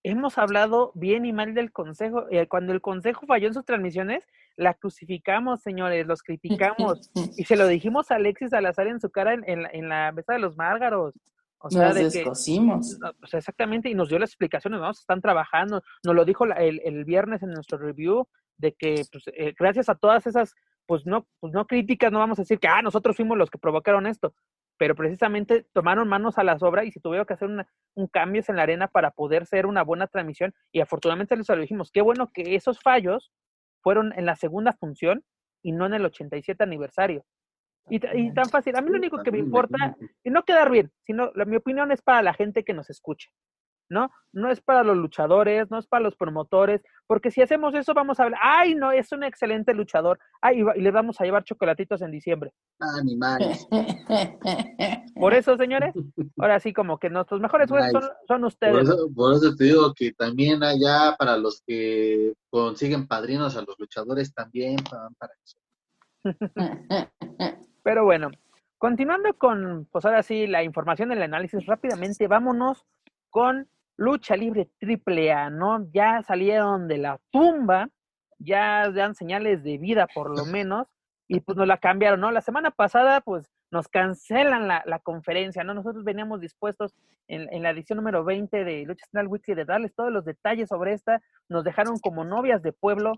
hemos hablado bien y mal del Consejo. Eh, cuando el Consejo falló en sus transmisiones, la crucificamos, señores, los criticamos. <laughs> y se lo dijimos a Alexis Salazar en su cara en, en, la mesa de los Márgaros. O sea, nos de descosimos. o sea, exactamente, y nos dio las explicaciones, vamos, están trabajando. Nos lo dijo el, el viernes en nuestro review, de que pues, eh, gracias a todas esas, pues no, pues no críticas, no vamos a decir que, ah, nosotros fuimos los que provocaron esto, pero precisamente tomaron manos a la obra y se tuvieron que hacer un cambio en la arena para poder ser una buena transmisión y afortunadamente les lo dijimos, qué bueno que esos fallos fueron en la segunda función y no en el 87 aniversario. Y, y tan fácil, a mí lo único que me importa, y no quedar bien, sino la, mi opinión es para la gente que nos escuche. ¿no? No es para los luchadores, no es para los promotores, porque si hacemos eso vamos a hablar, ay, no, es un excelente luchador, ay, y le vamos a llevar chocolatitos en diciembre. Animales. <laughs> Por eso, señores, ahora sí como que nuestros mejores jueces son, ustedes. Por eso, te digo que también allá para los que consiguen padrinos a los luchadores también para eso. <laughs> Pero bueno, continuando con, pues ahora sí, la información del análisis, rápidamente vámonos con lucha libre triple A, ¿no? Ya salieron de la tumba, ya dan señales de vida por lo <laughs> menos, y pues nos la cambiaron, ¿no? La semana pasada, pues nos cancelan la, la conferencia, ¿no? Nosotros veníamos dispuestos en, en, la edición número 20 de Lucha Central Weekly de darles todos los detalles sobre esta, nos dejaron como novias de pueblo,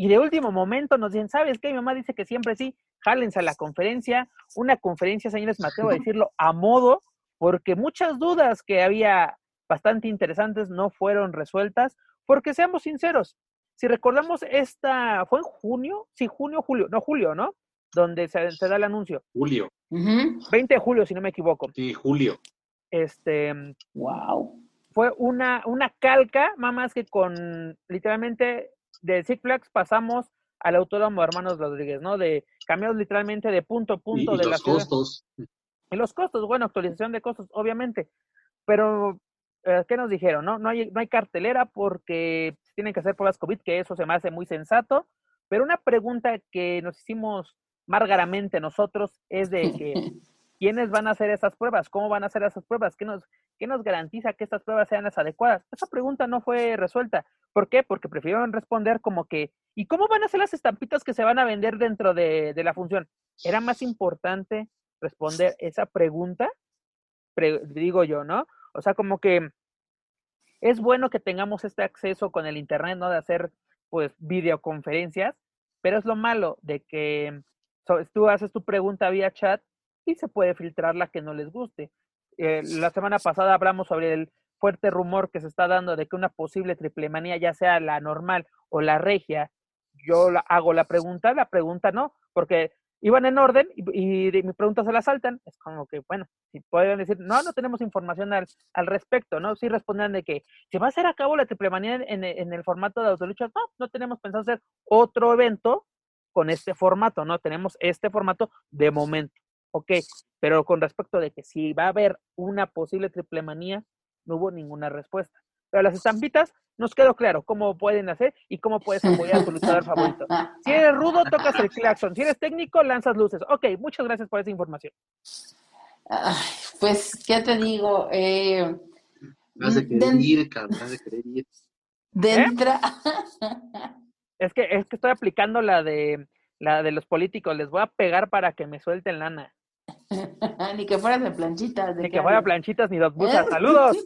y de último momento nos dicen, ¿sabes qué? Mi mamá dice que siempre sí, jálense a la conferencia, una conferencia, señores, me atrevo a <laughs> decirlo, a modo, porque muchas dudas que había bastante interesantes no fueron resueltas, porque seamos sinceros, si recordamos esta, ¿fue en junio? Sí, junio, julio, no, julio, ¿no? Donde se, da el anuncio. Julio. 20 de julio, si no me equivoco. Sí, julio. Este. Wow. Fue una, una calca, más que con literalmente de Six Flags pasamos al autódromo Hermanos Rodríguez, ¿no? De cambios literalmente de punto a punto de los costos. Y los costos, bueno, actualización de costos, obviamente. Pero eh, ¿qué nos dijeron? No, no, hay, no hay cartelera porque tienen que hacer pruebas COVID, que eso se me hace muy sensato. Pero una pregunta que nos hicimos margaramente nosotros es de que <laughs> ¿quiénes van a hacer esas pruebas? ¿Cómo van a hacer esas pruebas? ¿Qué nos, qué nos garantiza que estas pruebas sean las adecuadas? Esa pregunta no fue resuelta. ¿Por qué? Porque prefirieron responder como que, ¿y cómo van a ser las estampitas que se van a vender dentro de, de la función? Era más importante responder esa pregunta, digo yo, ¿no? O sea, como que es bueno que tengamos este acceso con el Internet, ¿no? De hacer, pues, videoconferencias, pero es lo malo de que tú haces tu pregunta vía chat y se puede filtrar la que no les guste. Eh, la semana pasada hablamos sobre el fuerte rumor que se está dando de que una posible triple manía, ya sea la normal o la regia, yo hago la pregunta, la pregunta no, porque iban en orden y, y mi pregunta se la saltan. Es como que, bueno, si pueden decir, no, no tenemos información al, al respecto, ¿no? Sí responden de que se va a hacer a cabo la triple manía en, en el formato de autoluchas. No, no tenemos pensado hacer otro evento con este formato, ¿no? Tenemos este formato de momento, ok. Pero con respecto de que si va a haber una posible triple manía, no hubo ninguna respuesta. Pero las estampitas nos quedó claro cómo pueden hacer y cómo puedes apoyar a tu luchador favorito. Si eres rudo, tocas el claxon. Si eres técnico, lanzas luces. Ok, muchas gracias por esa información. pues, ¿qué te digo? Eh, vas a querer ir, cabrón, vas a querer ir. Dentro. Es que, es que estoy aplicando la de la de los políticos. Les voy a pegar para que me suelten lana. <laughs> ni que fueras de planchitas. ni que fuera planchitas ni dos busas. <laughs> ¡Saludos!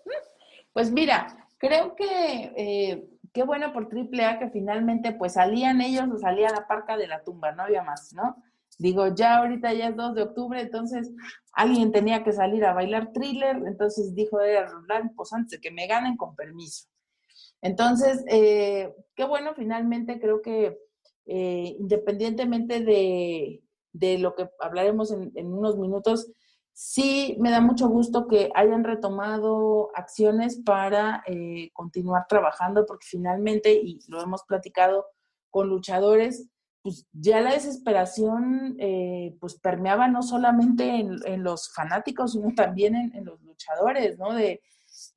<laughs> pues mira, Creo que eh, qué bueno por AAA que finalmente pues salían ellos o salía la parca de la tumba, no había más, ¿no? Digo, ya ahorita ya es 2 de octubre, entonces alguien tenía que salir a bailar thriller, entonces dijo era Roland, pues antes de que me ganen con permiso. Entonces, eh, qué bueno, finalmente creo que eh, independientemente de, de, lo que hablaremos en, en, unos minutos, sí me da mucho gusto que hayan retomado acciones para eh, continuar trabajando, porque finalmente, y lo hemos platicado con luchadores, pues ya la desesperación eh, pues permeaba no solamente en, en, los fanáticos, sino también en, en los luchadores, ¿no? De,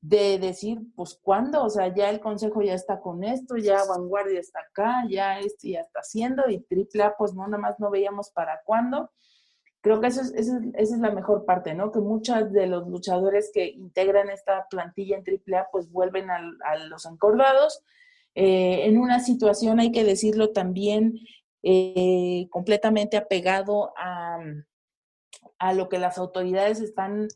de decir, pues, ¿cuándo? O sea, ya el consejo ya está con esto, ya Vanguardia está acá, ya esto ya está haciendo, y AAA, pues, no, nada más no veíamos para cuándo. Creo que eso es, eso es, esa es la mejor parte, ¿no? Que muchos de los luchadores que integran esta plantilla en AAA, pues, vuelven a, los encordados. Eh, en una situación, hay que decirlo también, eh, completamente apegado a, a lo que las autoridades están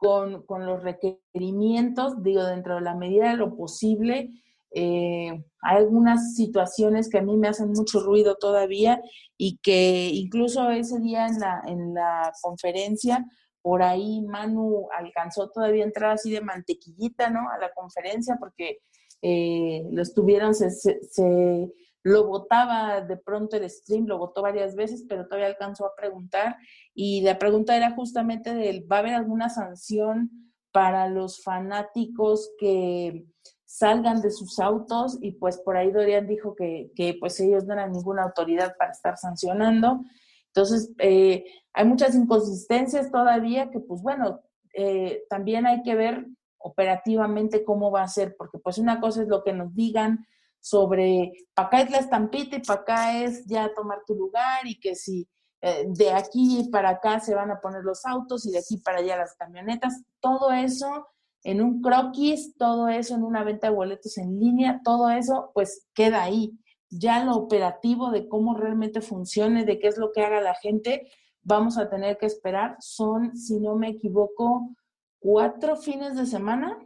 con, con, los requerimientos, digo, dentro de la medida de lo posible. Eh, hay algunas situaciones que a mí me hacen mucho ruido todavía y que incluso ese día en la, en la conferencia, por ahí Manu alcanzó todavía a entrar así de mantequillita, ¿no? A la conferencia porque eh, lo estuvieron, se, se, se lo votaba de pronto el stream, lo votó varias veces, pero todavía alcanzó a preguntar y la pregunta era justamente de, ¿va a haber alguna sanción para los fanáticos que salgan de sus autos? Y pues por ahí Dorian dijo que, que pues ellos no eran ninguna autoridad para estar sancionando. Entonces, eh, hay muchas inconsistencias todavía que pues bueno, eh, también hay que ver operativamente cómo va a ser, porque pues una cosa es lo que nos digan, sobre, para acá es la estampita y para acá es ya tomar tu lugar y que si eh, de aquí para acá se van a poner los autos y de aquí para allá las camionetas, todo eso en un croquis, todo eso en una venta de boletos en línea, todo eso pues queda ahí. Ya lo operativo de cómo realmente funcione, de qué es lo que haga la gente, vamos a tener que esperar. Son, si no me equivoco, cuatro fines de semana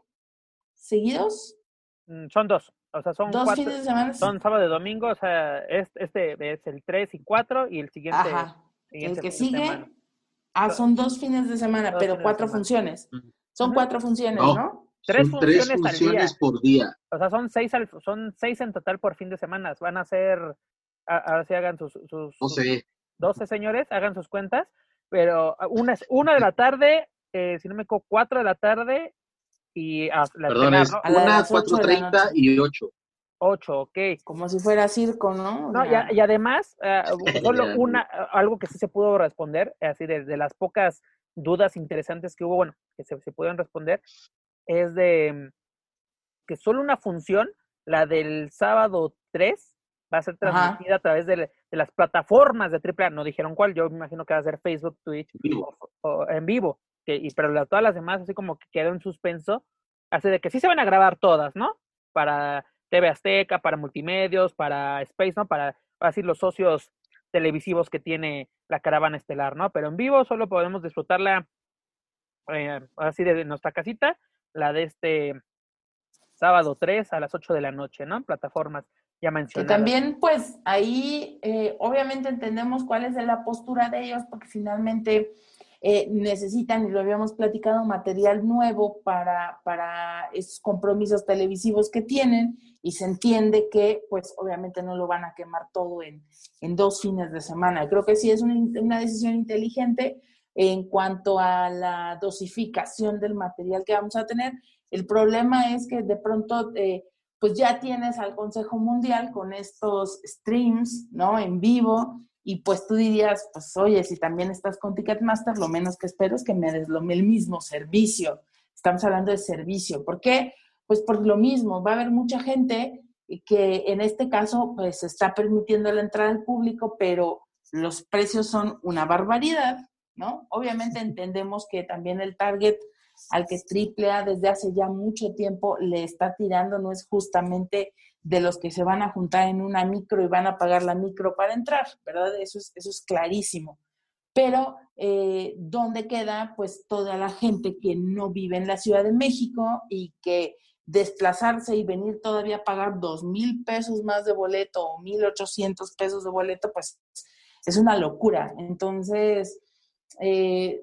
seguidos. Mm, son dos. O sea, son dos cuatro, fines de semana. Son sábado y domingo, o sea, este, este es el 3 y 4 y el siguiente. Ajá. Siguiente el que sigue. Ah, son dos fines de semana, dos pero cuatro funciones. Son cuatro funciones, ¿no? ¿no? Tres son funciones, tres funciones día. por día. O sea, son seis, al, son seis en total por fin de semana. Van a ser, ahora sí hagan sus, sus, no sé. sus 12 señores, hagan sus cuentas, pero una es una de la tarde, eh, si no me equivoco, cuatro de la tarde y a la Perdón, es A la de una las ocho de la 4.30 y 8. 8, ok. Como si fuera circo, ¿no? No, y, a- y además, eh, <laughs> solo una, algo que sí se pudo responder, así de, de las pocas dudas interesantes que hubo, bueno, que se, se pudieron responder, es de mm, que solo una función, la del sábado 3, va a ser Ajá. transmitida a través de, de las plataformas de AAA. No dijeron cuál, yo me imagino que va a ser Facebook, Twitch Vivo. o, o en vivo. Que, y, pero la- todas las demás, así como que quedó en suspenso, así de que sí se van a grabar todas, ¿no? Para TV Azteca, para multimedios, para Space, ¿no? Para así los socios televisivos que tiene la caravana estelar, ¿no? Pero en vivo solo podemos disfrutarla eh, así de nuestra casita, la de este sábado 3 a las 8 de la noche, ¿no? Plataformas ya que mencionadas. también, pues, ahí eh, obviamente entendemos cuál es la postura de ellos, porque finalmente eh, necesitan, y lo habíamos platicado, material nuevo para, para esos compromisos televisivos que tienen, y se entiende que, pues, obviamente no lo van a quemar todo en, en dos fines de semana. Creo que sí es una, una decisión inteligente en cuanto a la dosificación del material que vamos a tener. El problema es que de pronto, eh, pues ya tienes al Consejo Mundial con estos streams, ¿no? En vivo, y pues tú dirías, pues oye, si también estás con Ticketmaster, lo menos que espero es que me des lo, el mismo servicio. Estamos hablando de servicio. ¿Por qué? Pues por lo mismo, va a haber mucha gente que en este caso, pues se está permitiendo la entrada al público, pero los precios son una barbaridad, ¿no? Obviamente entendemos que también el target al que AAA desde hace ya mucho tiempo le está tirando no es justamente de los que se van a juntar en una micro y van a pagar la micro para entrar, ¿verdad? Eso es, eso es clarísimo. Pero, eh, ¿dónde queda pues toda la gente que no vive en la Ciudad de México y que desplazarse y venir todavía a pagar dos mil pesos más de boleto o mil ochocientos pesos de boleto, pues es una locura. Entonces, eh,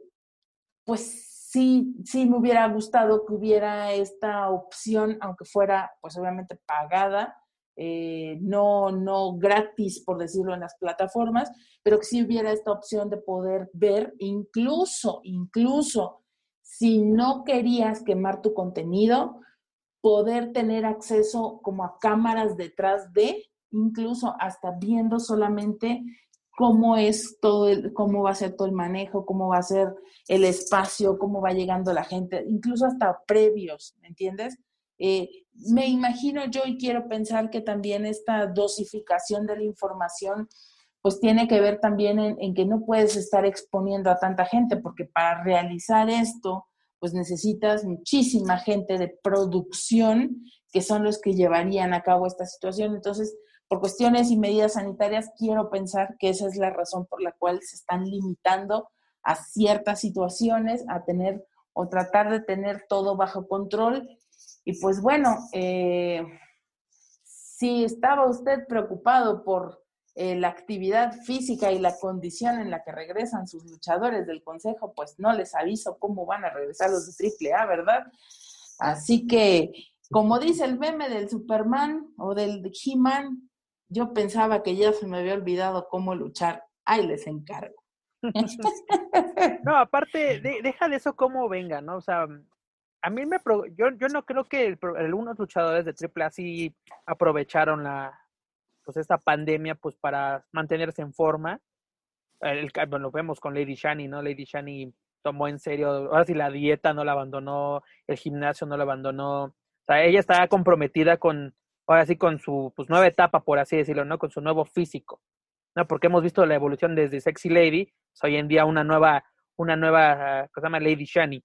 pues sí, sí me hubiera gustado que hubiera esta opción, aunque fuera, pues obviamente pagada, eh, no, no gratis, por decirlo, en las plataformas, pero que sí hubiera esta opción de poder ver, incluso, incluso, si no querías quemar tu contenido, poder tener acceso como a cámaras detrás de, incluso hasta viendo solamente cómo es todo el, cómo va a ser todo el manejo, cómo va a ser el espacio, cómo va llegando la gente, incluso hasta previos, ¿me entiendes? Eh, me imagino yo y quiero pensar que también esta dosificación de la información pues tiene que ver también en, en, que no puedes estar exponiendo a tanta gente, porque para realizar esto, pues necesitas muchísima gente de producción que son los que llevarían a cabo esta situación. Entonces, por cuestiones y medidas sanitarias, quiero pensar que esa es la razón por la cual se están limitando a ciertas situaciones, a tener o tratar de tener todo bajo control y pues bueno, eh, si estaba usted preocupado por eh, la actividad física y la condición en la que regresan sus luchadores del Consejo, pues no les aviso cómo van a regresar los de AAA, ¿verdad? Así que, como dice el meme del Superman o del He-Man, yo pensaba que ya se me había olvidado cómo luchar. Ahí les encargo. <laughs> no, aparte, deja de eso cómo venga, ¿no? O sea, a mí me yo, yo no creo que algunos luchadores de AAA sí aprovecharon la pues esta pandemia pues para mantenerse en forma. El, bueno, lo vemos con Lady Shani, ¿no? Lady Shani tomó en serio, ahora sí la dieta no la abandonó, el gimnasio no la abandonó. O sea, ella estaba comprometida con, ahora sí, con su pues, nueva etapa, por así decirlo, ¿no? Con su nuevo físico. ¿no? Porque hemos visto la evolución desde Sexy Lady, pues, hoy en día una nueva, una nueva, cosa se llama Lady Shani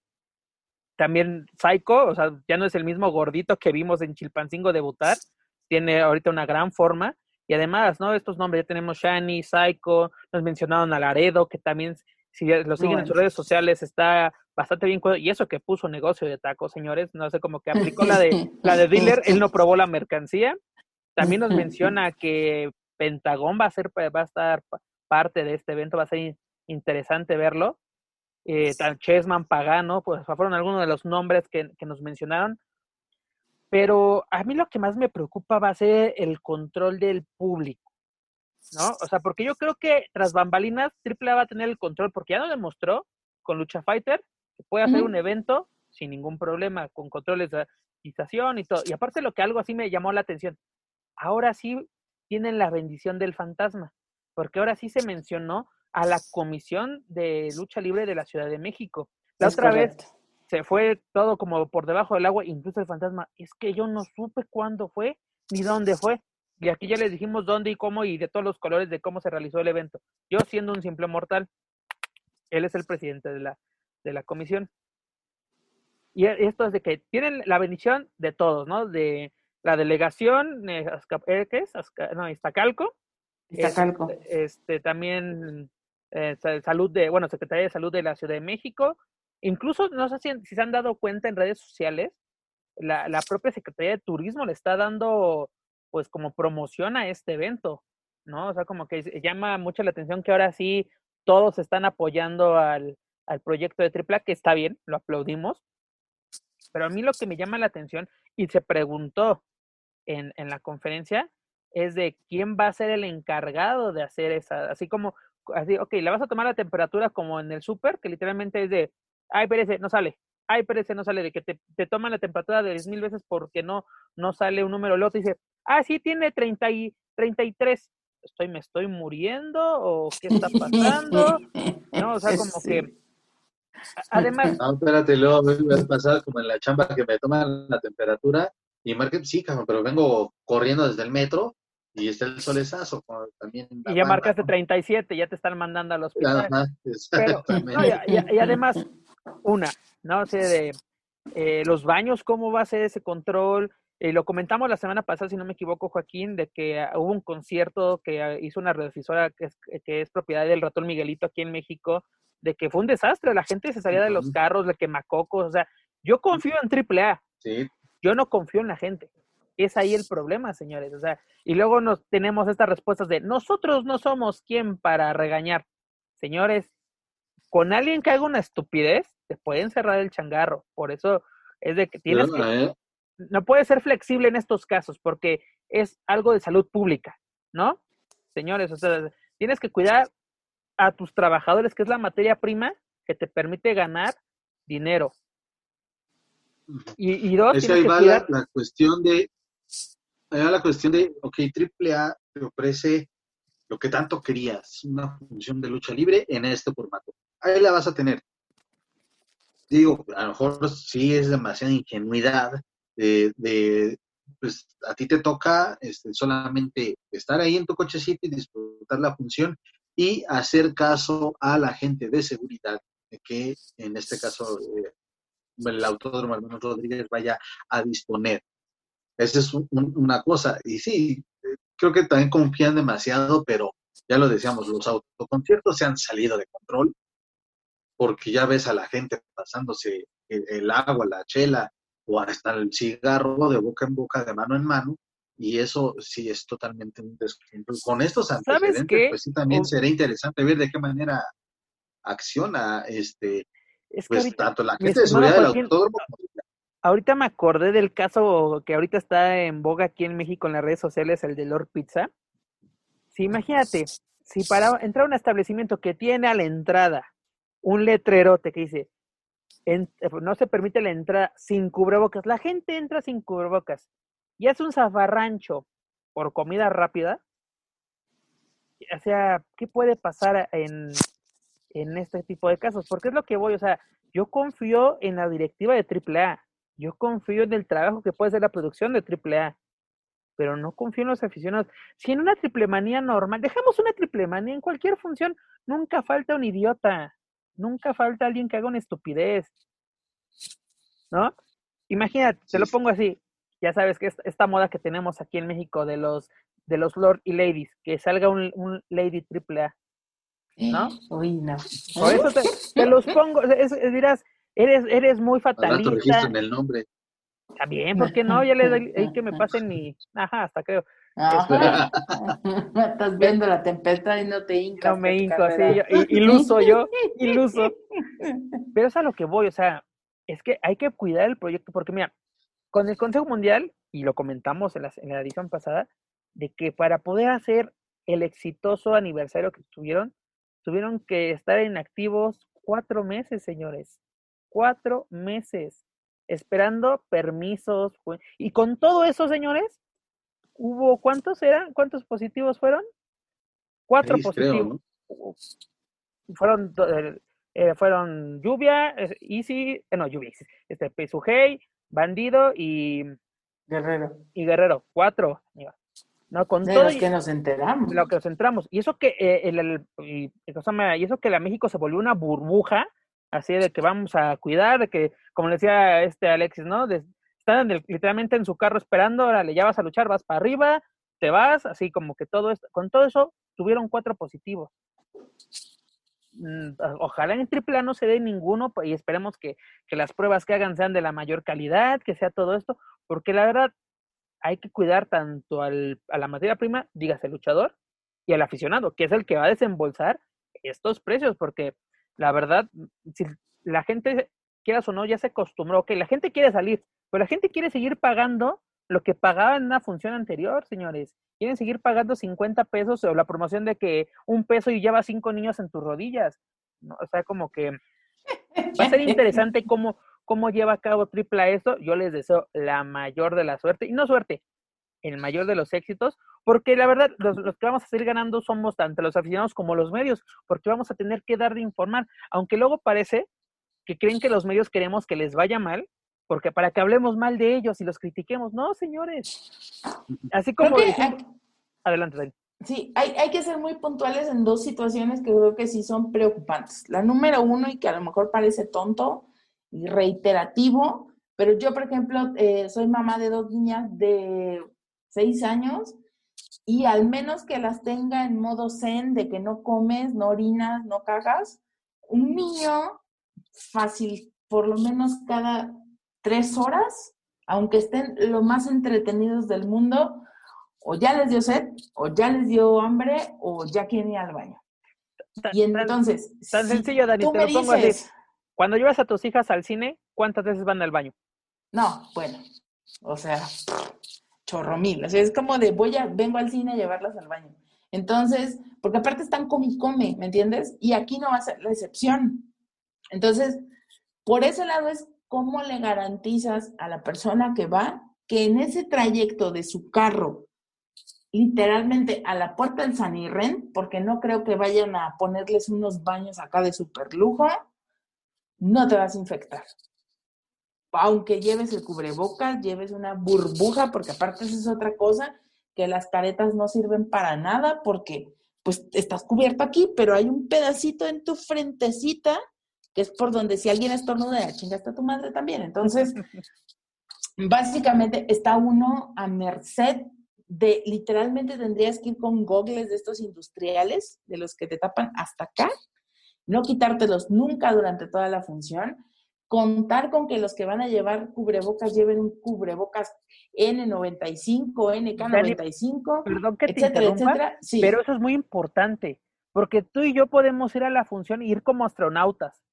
también Psycho, o sea, ya no es el mismo gordito que vimos en Chilpancingo debutar, tiene ahorita una gran forma. Y además, ¿no? Estos nombres, ya tenemos Shani, Psycho, nos mencionaron a Laredo, que también, si lo siguen en sus redes sociales, está bastante bien. Y eso que puso negocio de tacos, señores, no sé, como que aplicó la de, <laughs> la de dealer, él no probó la mercancía. También nos <laughs> menciona que Pentagón va a ser, va a estar parte de este evento, va a ser interesante verlo eh, Chessman, Pagano, pues fueron algunos de los nombres que, nos mencionaron. Pero a mí lo que más me preocupa va a ser el control del público, ¿no? O sea, porque yo creo que tras bambalinas, AAA va a tener el control, porque ya lo demostró con Lucha Fighter, puede hacer un evento sin ningún problema, con controles de administración y todo. Y aparte lo que algo así me llamó la atención, ahora sí tienen la bendición del fantasma, porque ahora sí se mencionó a la Comisión de Lucha Libre de la Ciudad de México. La otra vez se fue todo como por debajo del agua, incluso el fantasma, es que yo no supe cuándo fue ni dónde fue. Y aquí ya les dijimos dónde y cómo y de todos los colores de cómo se realizó el evento. Yo siendo un simple mortal, él es el presidente de la, de la comisión. Y e, esto es de que tienen la bendición de todos, ¿no? De la delegación, eh, eh, ¿qué es? no, Iztacalco. Iztacalco. Este, este, también eh, salud de, bueno, Secretaría de Salud de la Ciudad de México. Incluso, no sé si, se han dado cuenta en redes sociales, la, la, propia Secretaría de Turismo le está dando, pues, como promoción a este evento, ¿no? O sea, como que llama mucho la atención que ahora sí todos están apoyando al, al proyecto de AAA, que está bien, lo aplaudimos. Pero a mí lo que me llama la atención, y se preguntó en, en la conferencia, es de quién va a ser el encargado de hacer esa, así como así, ok, le vas a tomar la temperatura como en el súper, que literalmente es de, ay, perece, no sale, ay, perece, no sale, de que te, te toman la temperatura de 10 mil veces porque no, no sale un número lote y dice, ah, sí, tiene 30 y 33. Estoy, me estoy muriendo o qué está <laughs> pasando, ¿no? O sea, como que además. No, espérate, luego me a pasar como en la chamba que me toman la temperatura y marque, sí, pero vengo corriendo desde el metro y está el solezazo también. Y ya marcaste 37, ya te están mandando al hospital. Pero, y, además, una, no sé, de eh, los baños, ¿cómo va a ser ese control? Eh, lo comentamos la semana pasada, si no me equivoco, Joaquín, de que ah, hubo un concierto que ah, hizo una radiodifusora que es, que es propiedad del ratón Miguelito aquí en México, de que fue un desastre, la gente se salía de los carros, de quemacocos, o sea, yo confío en AAA. Sí. Yo no confío en la gente. Es ahí el problema, señores. O sea, y luego nos tenemos estas respuestas de nosotros no somos quien para regañar. Señores, con alguien que haga una estupidez, te pueden cerrar el changarro. Por eso es de que tienes que, ¿eh? No puedes ser flexible en estos casos, porque es algo de salud pública, ¿no? Señores, o sea, tienes que cuidar a tus trabajadores, que es la materia prima que te permite ganar dinero. Y, y dos, es que ahí va la, la, cuestión de, ahí va la cuestión de, ok, AAA te ofrece lo que tanto querías, una función de lucha libre en este formato. Ahí la vas a tener. Digo, a lo mejor sí es demasiada ingenuidad de, de pues a ti te toca este, solamente estar ahí en tu cochecito y disfrutar la función y hacer caso a la gente de seguridad que en este caso eh, el autódromo Hermanos Rodríguez vaya a disponer. Esa es una cosa. Y sí, creo que también confían demasiado, pero ya lo decíamos, los autoconciertos se han salido de control porque ya ves a la gente pasándose el, agua, la chela o hasta el cigarro de boca en boca, de mano en mano, y eso sí es totalmente un descontrol. Con estos antecedentes, pues sí también sería interesante ver de qué manera acciona este pues, tanto la gente de seguridad del autódromo Ahorita me acordé del caso que ahorita está en boga aquí en México en las redes sociales, el de Lord Pizza. Sí, imagínate, si para entrar a un establecimiento que tiene a la entrada un letrerote que dice, no se permite la entrada sin cubrebocas, la gente entra sin cubrebocas y hace un zafarrancho por comida rápida, o sea, ¿qué puede pasar en, en este tipo de casos? Porque es lo que voy, o sea, yo confío en la directiva de AAA yo confío en el trabajo que puede ser la producción de AAA, pero no confío en los aficionados. Si en una triple manía normal, dejamos una triple manía en cualquier función, nunca falta un idiota, nunca falta alguien que haga una estupidez. ¿No? Imagínate, te lo pongo así, ya sabes que esta moda que tenemos aquí en México de los de los Lord y Ladies, que salga un, un Lady AAA. ¿No? <gasps> Uy, no. Por eso te, los <laughs> pongo, dirás, Eres, eres muy fatalista. en el nombre. Está bien, ¿por qué no? Ya le doy que me pasen mi. Ajá, hasta creo. <laughs> Estás viendo la tempestad y no te hincas. No me hinco, así yo, iluso yo, iluso. <laughs> Pero es a lo que voy, o sea, es que hay que cuidar el proyecto, porque mira, con el Consejo Mundial, y lo comentamos en la, en la edición pasada, de que para poder hacer el exitoso aniversario que tuvieron, tuvieron que estar inactivos cuatro meses, señores cuatro meses esperando permisos. Y con todo eso, señores, hubo, ¿cuántos eran? ¿Cuántos positivos fueron? Cuatro positivos. Fueron, eh, eh, fueron Lluvia, Easy, eh, no, Lluvia, este, Pesujei, Bandido y Guerrero. Y Guerrero, cuatro. No, con de todo los que nos enteramos. Lo que nos enteramos. Y eso que el, y, y eso que la México se volvió una burbuja así de que vamos a cuidar, de que, como le decía este Alexis, ¿no? De, están literalmente en su carro esperando, le ya vas a luchar, vas para arriba, te vas, así como que todo esto, con todo eso tuvieron cuatro positivos. Mm, ojalá en triple A no se dé ninguno y esperemos que, que las pruebas que hagan sean de la mayor calidad, que sea todo esto, porque la verdad hay que cuidar tanto al, a la materia prima, dígase el luchador, y al aficionado, que es el que va a desembolsar estos precios, porque la verdad, si la gente, quieras o no, ya se acostumbró, que la gente quiere salir, pero la gente quiere seguir pagando lo que pagaba en una función anterior, señores. Quieren seguir pagando 50 pesos o la promoción de que un peso y lleva cinco niños en tus rodillas. ¿no? O sea, como que va a ser interesante <laughs> cómo, cómo lleva a cabo Tripla esto. Yo les deseo la mayor de la suerte, y no suerte, el mayor de los éxitos, porque la verdad, los, que vamos a seguir ganando somos tanto los aficionados como los medios, porque vamos a tener que dar de informar, aunque luego parece que creen que los medios queremos que les vaya mal, porque para que hablemos mal de ellos y los critiquemos, no, señores. Así como... Adelante, Dani. Sí, hay, hay, que ser muy puntuales en dos situaciones que creo que sí son preocupantes. La número uno, y que a lo mejor parece tonto y reiterativo, pero yo, por ejemplo, eh, soy mamá de dos niñas de seis años y al menos que las tenga en modo zen de que no comes, no orinas, no cagas, un niño fácil, por lo menos cada tres horas, aunque estén lo más entretenidos del mundo, o ya les dio sed, o ya les dio hambre, o ya quieren ir al baño. y entonces... Tan, sencillo, Dani, te lo pongo así. Cuando llevas a tus hijas al cine, ¿cuántas veces van al baño? No, bueno, o sea, chorro mil. O sea, es como de voy a, vengo al cine a llevarlas al baño. Entonces, porque aparte están come y come, ¿me entiendes? Y aquí no va a ser la excepción. Entonces, por ese lado es cómo le garantizas a la persona que va que en ese trayecto de su carro, literalmente a la puerta del San Irren, porque no creo que vayan a ponerles unos baños acá de super lujo, no te vas a infectar. Aunque lleves el cubrebocas, lleves una burbuja, porque aparte esa es otra cosa, que las caretas no sirven para nada porque pues estás cubierto aquí, pero hay un pedacito en tu frentecita que es por donde si alguien estornuda, chingaste a tu madre también. Entonces, básicamente está uno a merced de, literalmente tendrías que ir con gogles de estos industriales, de los que te tapan hasta acá, no quitártelos nunca durante toda la función, contar con que los que van a llevar cubrebocas lleven un cubrebocas N95, NK95, perdón que te etcétera, etcétera. Pero eso es muy importante, porque tú y yo podemos ir a la función e ir como astronautas.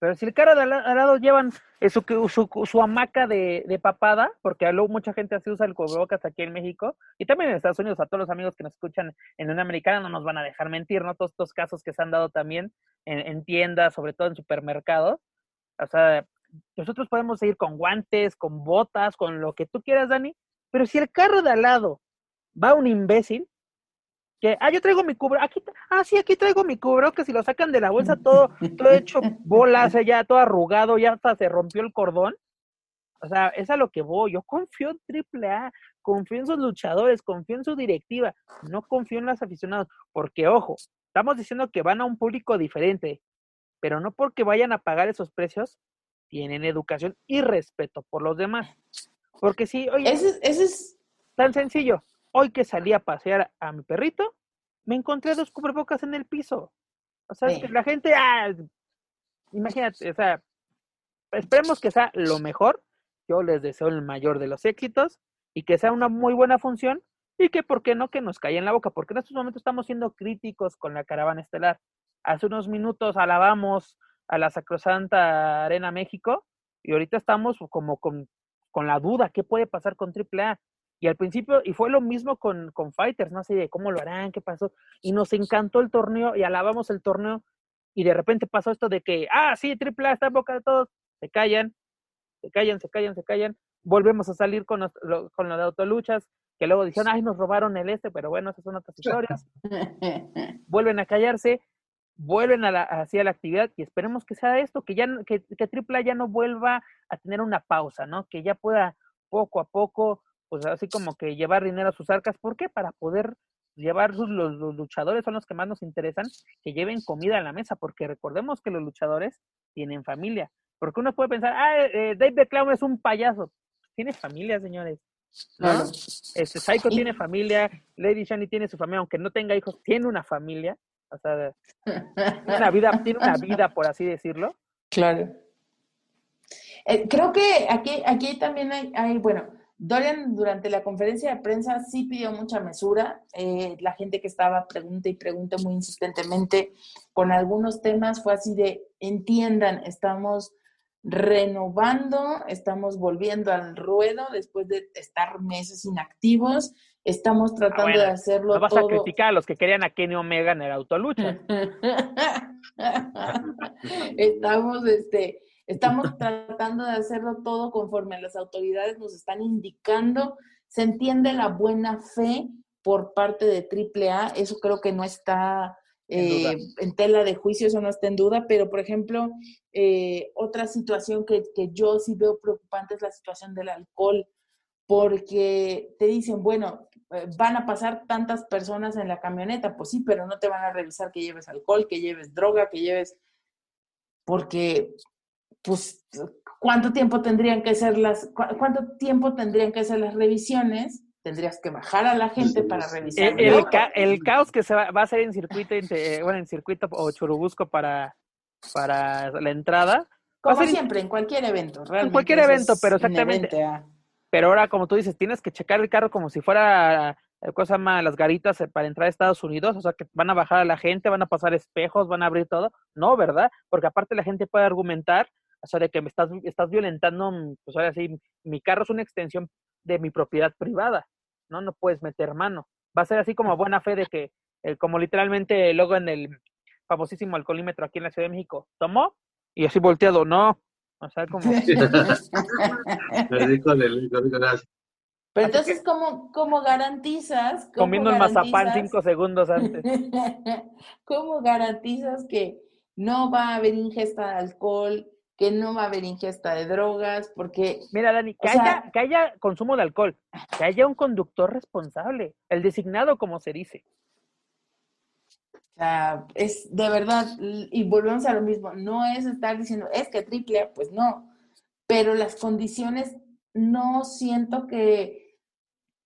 Pero si el cara de al lado llevan eh, su, su, su, hamaca de, de, papada, porque luego mucha gente así usa el cubrebocas aquí en México, y también en Estados Unidos, a todos los amigos que nos escuchan en una americana no nos van a dejar mentir, ¿no? Todos estos casos que se han dado también en, en tiendas, sobre todo en supermercados. O sea, nosotros podemos ir con guantes, con botas, con lo que tú quieras, Dani, pero si el carro de al lado va un imbécil, que, ah, yo traigo mi cubro, aquí, ah, sí, aquí traigo mi cubro, que si lo sacan de la bolsa todo, todo hecho <laughs> bolas, ya todo arrugado, ya hasta se rompió el cordón. O sea, es a lo que voy. Yo confío en AAA, confío en sus luchadores, confío en su directiva, no confío en los aficionados, porque ojo, estamos diciendo que van a un público diferente, pero no porque vayan a pagar esos precios, tienen educación y respeto por los demás. Porque sí, oye, ese, ese es tan sencillo. Hoy que salí a pasear a mi perrito, me encontré dos cubrebocas en el piso. O sea, que la gente, ah, imagínate, o sea, esperemos que sea lo mejor. Yo les deseo el mayor de los éxitos y que sea una muy buena función y que, ¿por qué no? Que nos caiga en la boca, porque en estos momentos estamos siendo críticos con la caravana estelar. Hace unos minutos alabamos a la Sacrosanta Arena México y ahorita estamos como con, con la duda, ¿qué puede pasar con AAA? Y al principio, y fue lo mismo con, con Fighters, no sé de cómo lo harán, qué pasó. Y nos encantó el torneo y alabamos el torneo. Y de repente pasó esto de que, ah, sí, AAA está en boca de todos. Se callan, se callan, se callan, se callan. Volvemos a salir con, lo, con lo de autoluchas, que luego dijeron, ay, nos robaron el este, pero bueno, esas son otras historias. <laughs> Vuelven a callarse, vuelven a la, hacia la actividad y esperemos que sea esto, que ya que, que AAA ya no vuelva a tener una pausa, ¿no? Que ya pueda poco a poco pues así como que llevar dinero a sus arcas. ¿Por qué? Para poder llevar los, los, luchadores son los que más nos interesan, que lleven comida a la mesa, porque recordemos que los luchadores tienen familia. Porque uno puede pensar, ah, eh, Dave the Clown es un payaso. Tiene familia, señores. ¿no? Este, Psycho tiene familia, Lady Shani tiene su familia, aunque no tenga hijos, tiene una familia. O sea, una vida, <laughs> tiene una vida, por así decirlo. Claro. Eh, creo que aquí, aquí también hay, hay, bueno, Dorian durante la conferencia de prensa sí pidió mucha mesura. Eh, la gente que estaba pregunta y pregunta muy insistentemente con algunos temas fue así de, entiendan, estamos renovando, estamos volviendo al ruedo después de estar meses inactivos, estamos ah, tratando de hacerlo no vas a criticar a los que querían a Kenny Omega en el autolucha. <laughs> estamos, este, Estamos tratando de hacerlo todo conforme las autoridades nos están indicando. Se entiende la buena fe por parte de AAA, eso creo que no está eh, en, tela de juicio, eso no está en duda, pero por ejemplo, eh, otra situación que, que yo sí veo preocupante es la situación del alcohol, porque te dicen, bueno, eh, van a pasar tantas personas en la camioneta, pues sí, pero no te van a revisar que lleves alcohol, que lleves droga, que lleves, porque pues, ¿cuánto tiempo tendrían que ser las, cuánto tiempo tendrían que ser las revisiones? Tendrías que bajar a la gente para revisar. El, caos que se va, a hacer en circuito, bueno, en circuito o churubusco para, para la entrada. Como siempre, en cualquier evento, realmente. En cualquier evento, pero exactamente. Pero ahora, como tú dices, tienes que checar el carro como si fuera eh, cosa más las garitas eh, para entrar a Estados Unidos, o sea que van a bajar a la gente, van a pasar espejos, van a abrir todo. No, ¿verdad? Porque aparte la gente puede argumentar o sea, de que me estás, estás violentando, mm, pues ahora sí, mi carro es una extensión de mi propiedad privada, ¿no? No puedes meter mano. Va a ser así como buena fe de que, eh, como literalmente luego en el famosísimo alcoholímetro aquí en la Ciudad de México, tomó y así volteado, no. O sea, <laughs> como... Pero entonces, ¿cómo, cómo garantizas? comiendo el mazapán cinco segundos antes. <laughs> ¿Cómo garantizas que no va a haber ingesta de alcohol, que no va a haber ingesta de drogas? Porque. Mira, Dani, que, haya, que haya consumo de alcohol, que haya un conductor responsable, el designado, como se dice. O sea, es de verdad, y volvemos a lo mismo, no es estar diciendo, es que triple, pues no, pero las condiciones no siento que,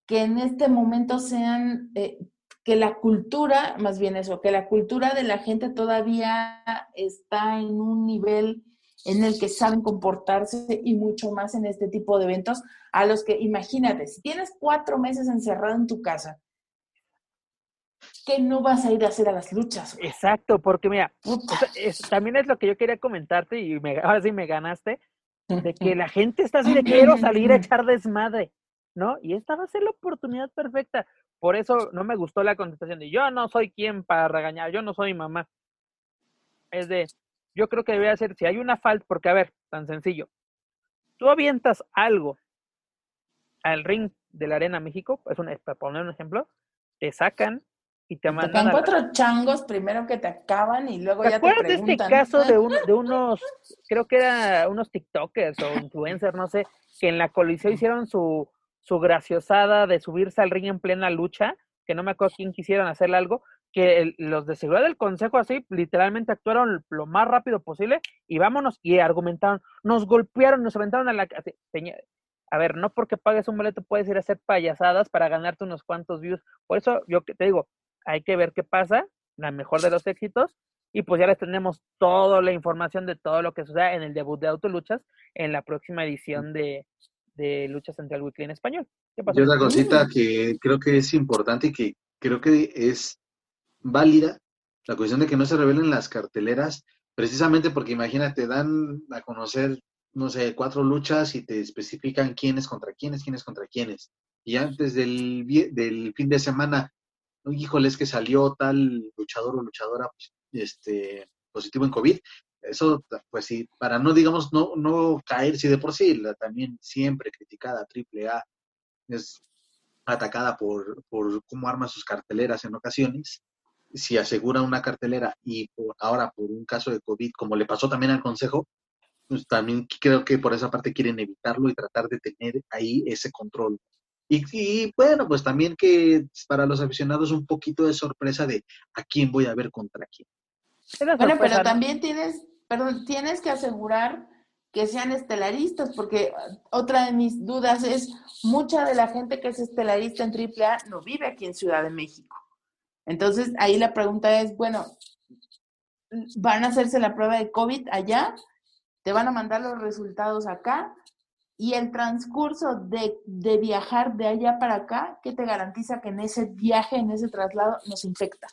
que en este momento sean, eh, que la cultura, más bien eso, que la cultura de la gente todavía está en un nivel en el que saben comportarse y mucho más en este tipo de eventos, a los que imagínate, si tienes cuatro meses encerrado en tu casa, que no vas a ir a hacer a las luchas. Exacto, porque mira, también es lo que yo quería comentarte y me, <laughs> ahora sí me ganaste, de que la gente está así de quiero salir a echar desmadre, ¿no? Y esta va a ser la oportunidad perfecta. Por eso no me gustó la contestación de yo no soy quien para regañar, yo no soy mamá. Es de, yo creo que debería ser, si hay una falta, porque a ver, tan sencillo, tú avientas algo al ring de la Arena México, es un, para poner un ejemplo, te sacan y te mandan. Te cuatro changos primero que te acaban y luego ya te preguntan. de este caso de, un, de unos, creo que era unos TikTokers o influencers, no sé, que en la coliseo hicieron su, su graciosada de subirse al ring en plena lucha, que no me acuerdo quién quisieron hacerle algo, que los de seguridad del consejo así literalmente actuaron lo más rápido posible y vámonos y argumentaron, nos golpearon, nos aventaron a la... a ver, no porque pagues un boleto puedes ir a hacer payasadas para ganarte unos cuantos views. Por eso yo te digo, hay que ver qué pasa, la mejor de los éxitos, y pues ya les tenemos toda la información de todo lo que suceda en el debut de Autoluchas en la próxima edición de, de Lucha Central Weekly en español. ¿Qué pasó? Y otra cosita que creo que es importante y que creo que es válida, la cuestión de que no se revelen las carteleras, precisamente porque imagínate, dan a conocer, no sé, cuatro luchas y te especifican quiénes contra quiénes, quiénes contra quiénes. Y antes del, del fin de semana híjole, es que salió tal luchador o luchadora pues, este, positivo en COVID. Eso, pues sí, para no, digamos, no, no caer, si de por sí, también siempre criticada AAA es atacada por, por cómo arma sus carteleras en ocasiones. Si asegura una cartelera y por, ahora por un caso de COVID, como le pasó también al Consejo, pues también creo que por esa parte quieren evitarlo y tratar de tener ahí ese control y, bueno, pues también que para los aficionados un poquito de sorpresa de a quién voy a ver contra quién. Bueno, pero también tienes, perdón, tienes que asegurar que sean estelaristas, porque otra de mis dudas es, mucha de la gente que es estelarista en AAA no vive aquí en Ciudad de México. Entonces, ahí la pregunta es, bueno, ¿van a hacerse la prueba de COVID allá? ¿Te van a mandar los resultados acá? y el transcurso de, de, viajar de allá para acá, ¿qué te garantiza que en ese viaje, en ese traslado, nos infecta?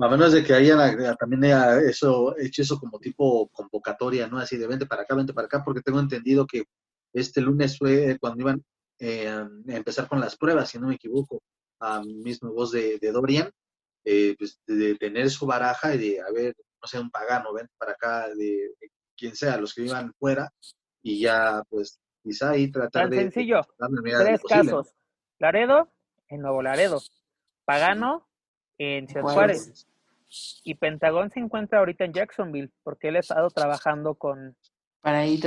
A menos de que hayan también haya eso, hecho eso como tipo convocatoria, ¿no? Así de vente para acá, vente para acá, porque tengo entendido que este lunes fue cuando iban eh, a empezar con las pruebas, si no me equivoco, a mismo voz de, de Dorian, eh, pues de tener su baraja y de, a ver, no sé, un pagano, vente para acá, de quien sea, los que iban fuera, y ya pues quizá ahí tratar Tan de... sencillo, tres casos. Laredo, en Nuevo Laredo. Pagano, en Ciudad Juárez. Y Pentagón se encuentra ahorita en Jacksonville, porque él ha estado trabajando con... Para ahí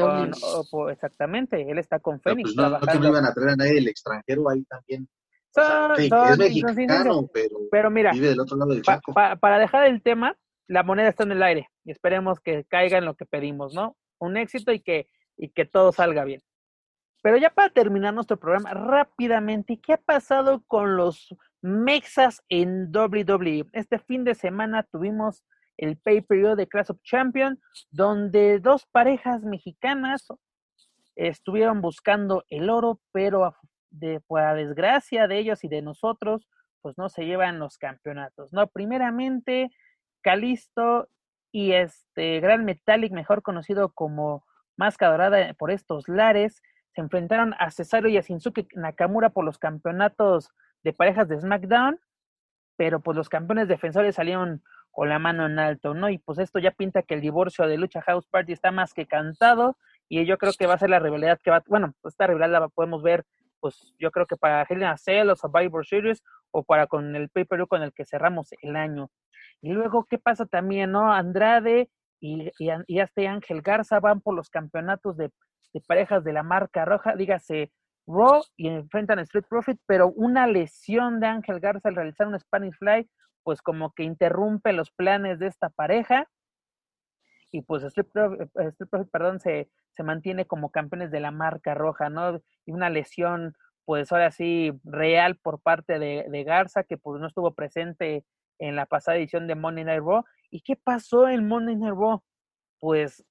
Exactamente, él está con Fénix. Pues no, no, que no iban a traer a nadie del extranjero ahí también. Es mexicano, pero, pero mira, vive del otro lado del para dejar el tema, la moneda está en el aire y esperemos que caiga en lo que pedimos, ¿no? Un éxito y que y que todo salga bien. Pero ya para terminar nuestro programa rápidamente, ¿qué ha pasado con los Mexas en WWE? Este fin de semana tuvimos el pay per de Class of Champions, donde dos parejas mexicanas estuvieron buscando el oro, pero de, por desgracia de ellos y de nosotros, pues no se llevan los campeonatos. No, primeramente, Calisto y este Gran Metallic, mejor conocido como Máscara Dorada por estos lares se enfrentaron a Cesaro y a Shinsuke Nakamura por los campeonatos de parejas de SmackDown, pero pues los campeones defensores salieron con la mano en alto, ¿no? Y pues esto ya pinta que el divorcio de Lucha House Party está más que cantado y yo creo que va a ser la rivalidad que va, bueno, esta rivalidad la podemos ver, pues yo creo que para Hell in a Cell o Survivor Series o para con el pay-per-view con el que cerramos el año. Y luego, ¿qué pasa también, no? Andrade y, y este Ángel Garza van por los campeonatos de, de parejas de la marca roja, dígase Raw y enfrentan a Street Profit, pero una lesión de Ángel Garza al realizar un Spanish Fly, pues como que interrumpe los planes de esta pareja. Y pues Street Profit, Street Profit perdón, se, se mantiene como campeones de la marca roja, ¿no? Y una lesión, pues ahora sí, real por parte de, de Garza, que pues no estuvo presente en la pasada edición de Monday Night Raw. ¿Y qué pasó en Monday Night Raw? Pues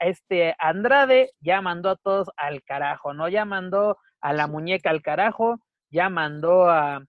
este Andrade ya mandó a todos al carajo, ¿no? Ya mandó a la muñeca al carajo, ya mandó a,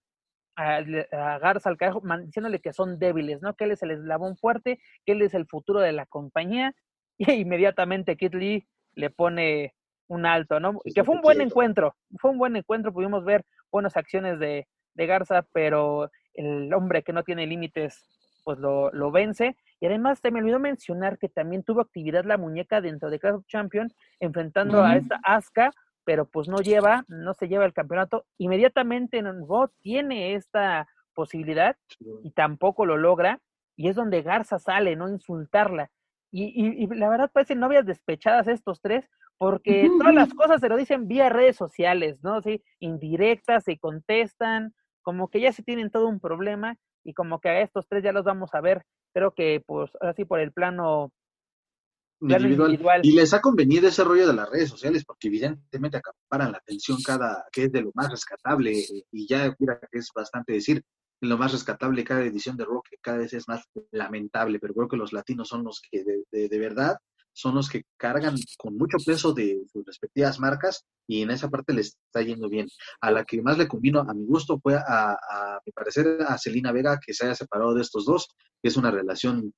a, a Garza al carajo, diciéndole que son débiles, ¿no? Que él es el eslabón fuerte, que él es el futuro de la compañía, <laughs> y inmediatamente Kid Lee le pone un alto, ¿no? Que fue un buen encuentro, fue un buen encuentro, pudimos ver buenas acciones de, de Garza, pero el hombre que no tiene límites, pues lo, lo, vence. Y además, se me olvidó mencionar que también tuvo actividad la muñeca dentro de Clash of Champions, enfrentando uh -huh. a esta Asuka, pero pues no lleva, no se lleva el campeonato. Inmediatamente en Raw tiene esta posibilidad y tampoco lo logra. Y es donde Garza sale, ¿no? Insultarla. Y, y, y la verdad parecen novias despechadas estos tres, porque todas las <laughs> cosas se lo dicen vía redes sociales, ¿no? Sí, indirectas, se contestan, como que ya se tienen todo un problema y como que a estos tres ya los vamos a ver, creo que pues así por el plano individual. individual. Y les ha convenido ese rollo de las redes sociales porque evidentemente acaparan la atención cada, que es de lo más rescatable y ya mira que es bastante decir, lo más rescatable cada edición de rock que cada vez es más lamentable, pero creo que los latinos son los que de, de, de verdad son los que cargan con mucho peso de sus respectivas marcas y en esa parte les está yendo bien. A la que más le convino a mi gusto fue a, a, a mi parecer a Celina Vega que se haya separado de estos dos, que es una relación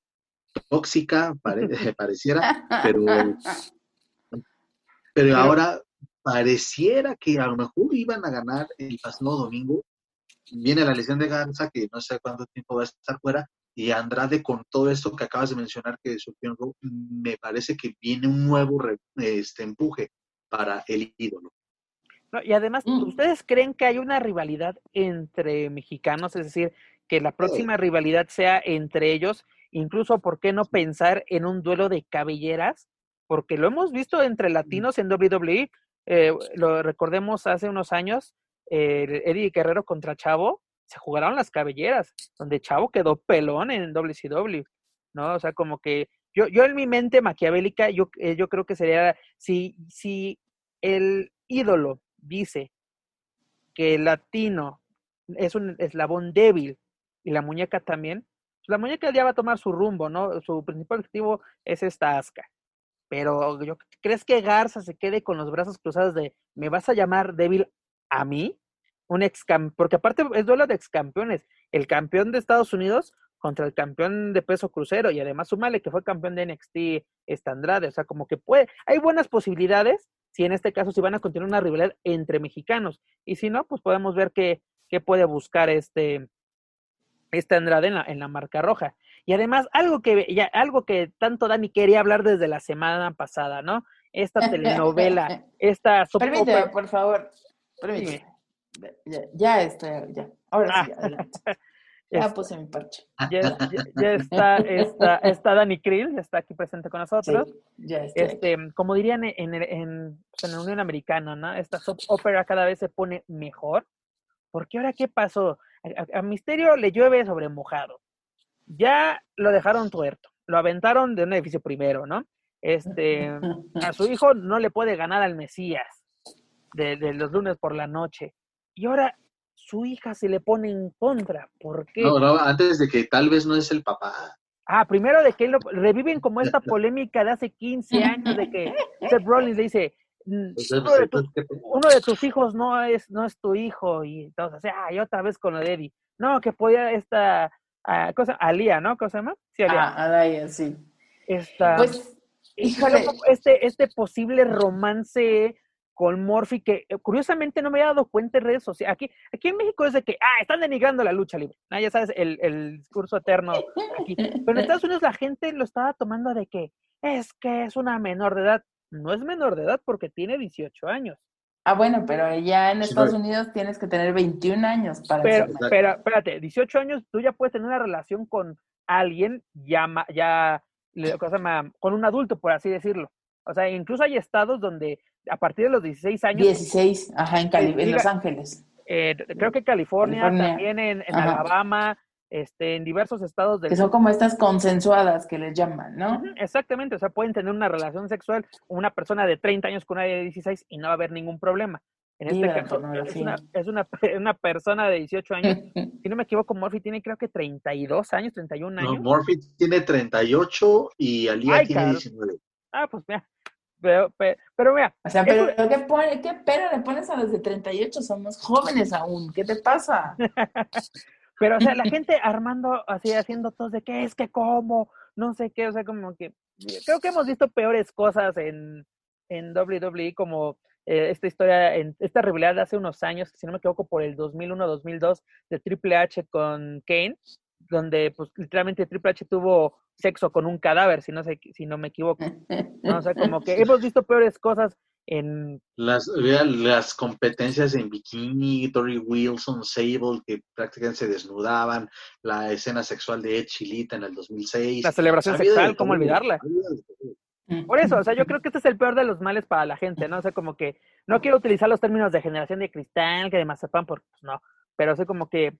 tóxica, pare, <laughs> pareciera, <laughs> pero, pero ahora pareciera que a lo mejor iban a ganar el pasado domingo. Viene la lesión de Garza, que no sé cuánto tiempo va a estar fuera, y Andrade con todo esto que acabas de mencionar que surgió me parece que viene un nuevo este, empuje para el ídolo. No, y además, mm. ¿ustedes creen que hay una rivalidad entre mexicanos? Es decir, que la próxima sí. rivalidad sea entre ellos, incluso, ¿por qué no pensar en un duelo de cabelleras? Porque lo hemos visto entre latinos en WWE, eh, lo recordemos hace unos años, eh, Eddie Guerrero contra Chavo, se jugaron las cabelleras, donde Chavo quedó pelón en WCW, ¿no? O sea, como que yo, yo en mi mente maquiavélica, yo, eh, yo creo que sería, si, si el ídolo dice que el latino es un eslabón débil y la muñeca también, la muñeca ya va a tomar su rumbo, ¿no? Su principal objetivo es esta asca. Pero ¿crees que Garza se quede con los brazos cruzados de me vas a llamar débil a mí? Un ex porque aparte es duelo de ex campeones, el campeón de Estados Unidos contra el campeón de peso crucero y además sumale que fue campeón de NXT Estandrade, o sea, como que puede, hay buenas posibilidades si en este caso si van a continuar una rivalidad entre mexicanos y si no, pues podemos ver qué, qué puede buscar este este Andrade en la, en la marca roja. Y además, algo que, ya, algo que tanto Dani quería hablar desde la semana pasada, ¿no? Esta telenovela, <laughs> esta... Permíteme, por favor. Permíteme. Ya, ya estoy, ya. Ahora ah. sí, adelante. <laughs> Ya puse mi parche. Ya, ya, ya está, está, está, Dani Krill, ya está aquí presente con nosotros. Sí, ya está este, como dirían en, en, en, pues, en la Unión Americana, ¿no? Esta soap opera cada vez se pone mejor. Porque ahora, ¿qué pasó? A, a, Misterio le llueve sobre mojado. Ya lo dejaron tuerto. Lo aventaron de un edificio primero, ¿no? Este, a su hijo no le puede ganar al Mesías de, de los lunes por la noche. Y ahora su hija se le pone en contra. ¿Por qué? No, no, antes de que tal vez no es el papá. Ah, primero de que lo, reviven como esta polémica de hace 15 <laughs> años de que Seth Rollins le dice, uno de, tu, uno de, tus hijos no es, no es tu hijo. Y entonces, ah, y otra vez con lo de Eddie. No, que podía esta uh, cosa, Alía, ¿no? ¿Cómo se llama? Sí, Alía. Ah, Alaya, sí. Esta, pues, híjole. Este, este posible romance con Morphy, que eh, curiosamente no me había dado cuenta en redes sociales. Aquí, aquí en México es de que, ah, están denigrando la lucha libre. Ah, ya sabes, el, el discurso eterno aquí. Pero en <laughs> Estados Unidos la gente lo estaba tomando de que es que es una menor de edad. No es menor de edad porque tiene 18 años. Ah, bueno, pero ya en Estados Unidos tienes que tener 21 años para Pero, pero, espérate, 18 años tú ya puedes tener una relación con alguien ya, ya con un adulto, por así decirlo. O sea, incluso hay estados donde a partir de los 16 años... 16, ajá, en, en Los Ángeles. Eh, creo que California, también en, Alabama, este, en diversos estados del... Que son como estas consensuadas que les llaman, ¿no? exactamente, o sea, pueden tener una relación sexual una persona de 30 años con una de 16 y no va a haber ningún problema. En este caso, es, una, es una, <laughs> una, persona de 18 años. <laughs> si no me equivoco, Murphy tiene creo que 32 años, 31 años. No, Murphy tiene 38 y Alía tiene 19. Ah, pues mira. Pero, pero, mira. O sea, pero ¿qué, pone, ¿qué pero le pones a los de 38? Somos jóvenes aún. ¿Qué te pasa? <laughs> pero, o sea, la <laughs> gente armando, así, haciendo todo de qué es que cómo, no sé qué, o sea, como que. Creo que hemos visto peores cosas en, en WWE, como eh, esta historia, en, esta rivalidad de hace unos años, si no me equivoco, por el 2001-2002 de Triple H con Kane, donde pues literalmente Triple H tuvo sexo con un cadáver, si no, sé, si no me equivoco. ¿no? O sea, como que <laughs> hemos visto peores cosas en... Las, las competencias en bikini, Tori Wilson, Sable, que prácticamente se desnudaban, la escena sexual de Ed Chilita en el 2006. La celebración sexual, ¿cómo olvidarla? Por eso, o sea, yo creo que este es el peor de los males para la gente, ¿no? O sea, como que no quiero utilizar los términos de generación de cristal, que de mazapán, porque pues no, pero sé como que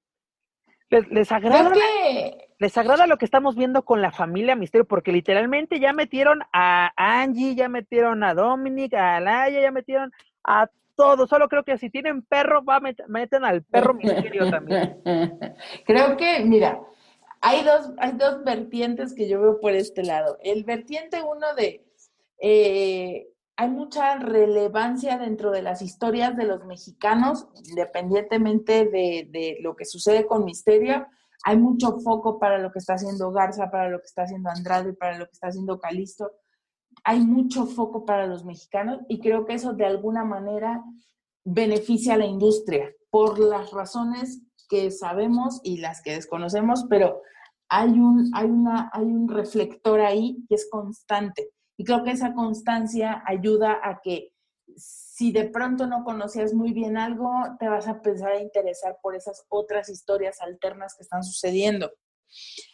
les, agrada les agrada lo que estamos viendo con la familia Misterio, porque literalmente ya metieron a Angie, ya metieron a Dominic, a Alaya, ya metieron a todos. Solo creo que si tienen perro, va meten al perro Misterio también. <laughs> Creo que, mira, hay dos, hay dos vertientes que yo veo por este lado. El vertiente uno de eh, hay mucha relevancia dentro de las historias de los mexicanos, independientemente de, lo que sucede con Misterio. Hay mucho foco para lo que está haciendo Garza, para lo que está haciendo Andrade, para lo que está haciendo Calisto. Hay mucho foco para los mexicanos y creo que eso de alguna manera beneficia a la industria por las razones que sabemos y las que desconocemos, pero hay un, hay una, hay un reflector ahí que es constante. Y creo que esa constancia ayuda a que si de pronto no conocías muy bien algo, te vas a empezar a interesar por esas otras historias alternas que están sucediendo.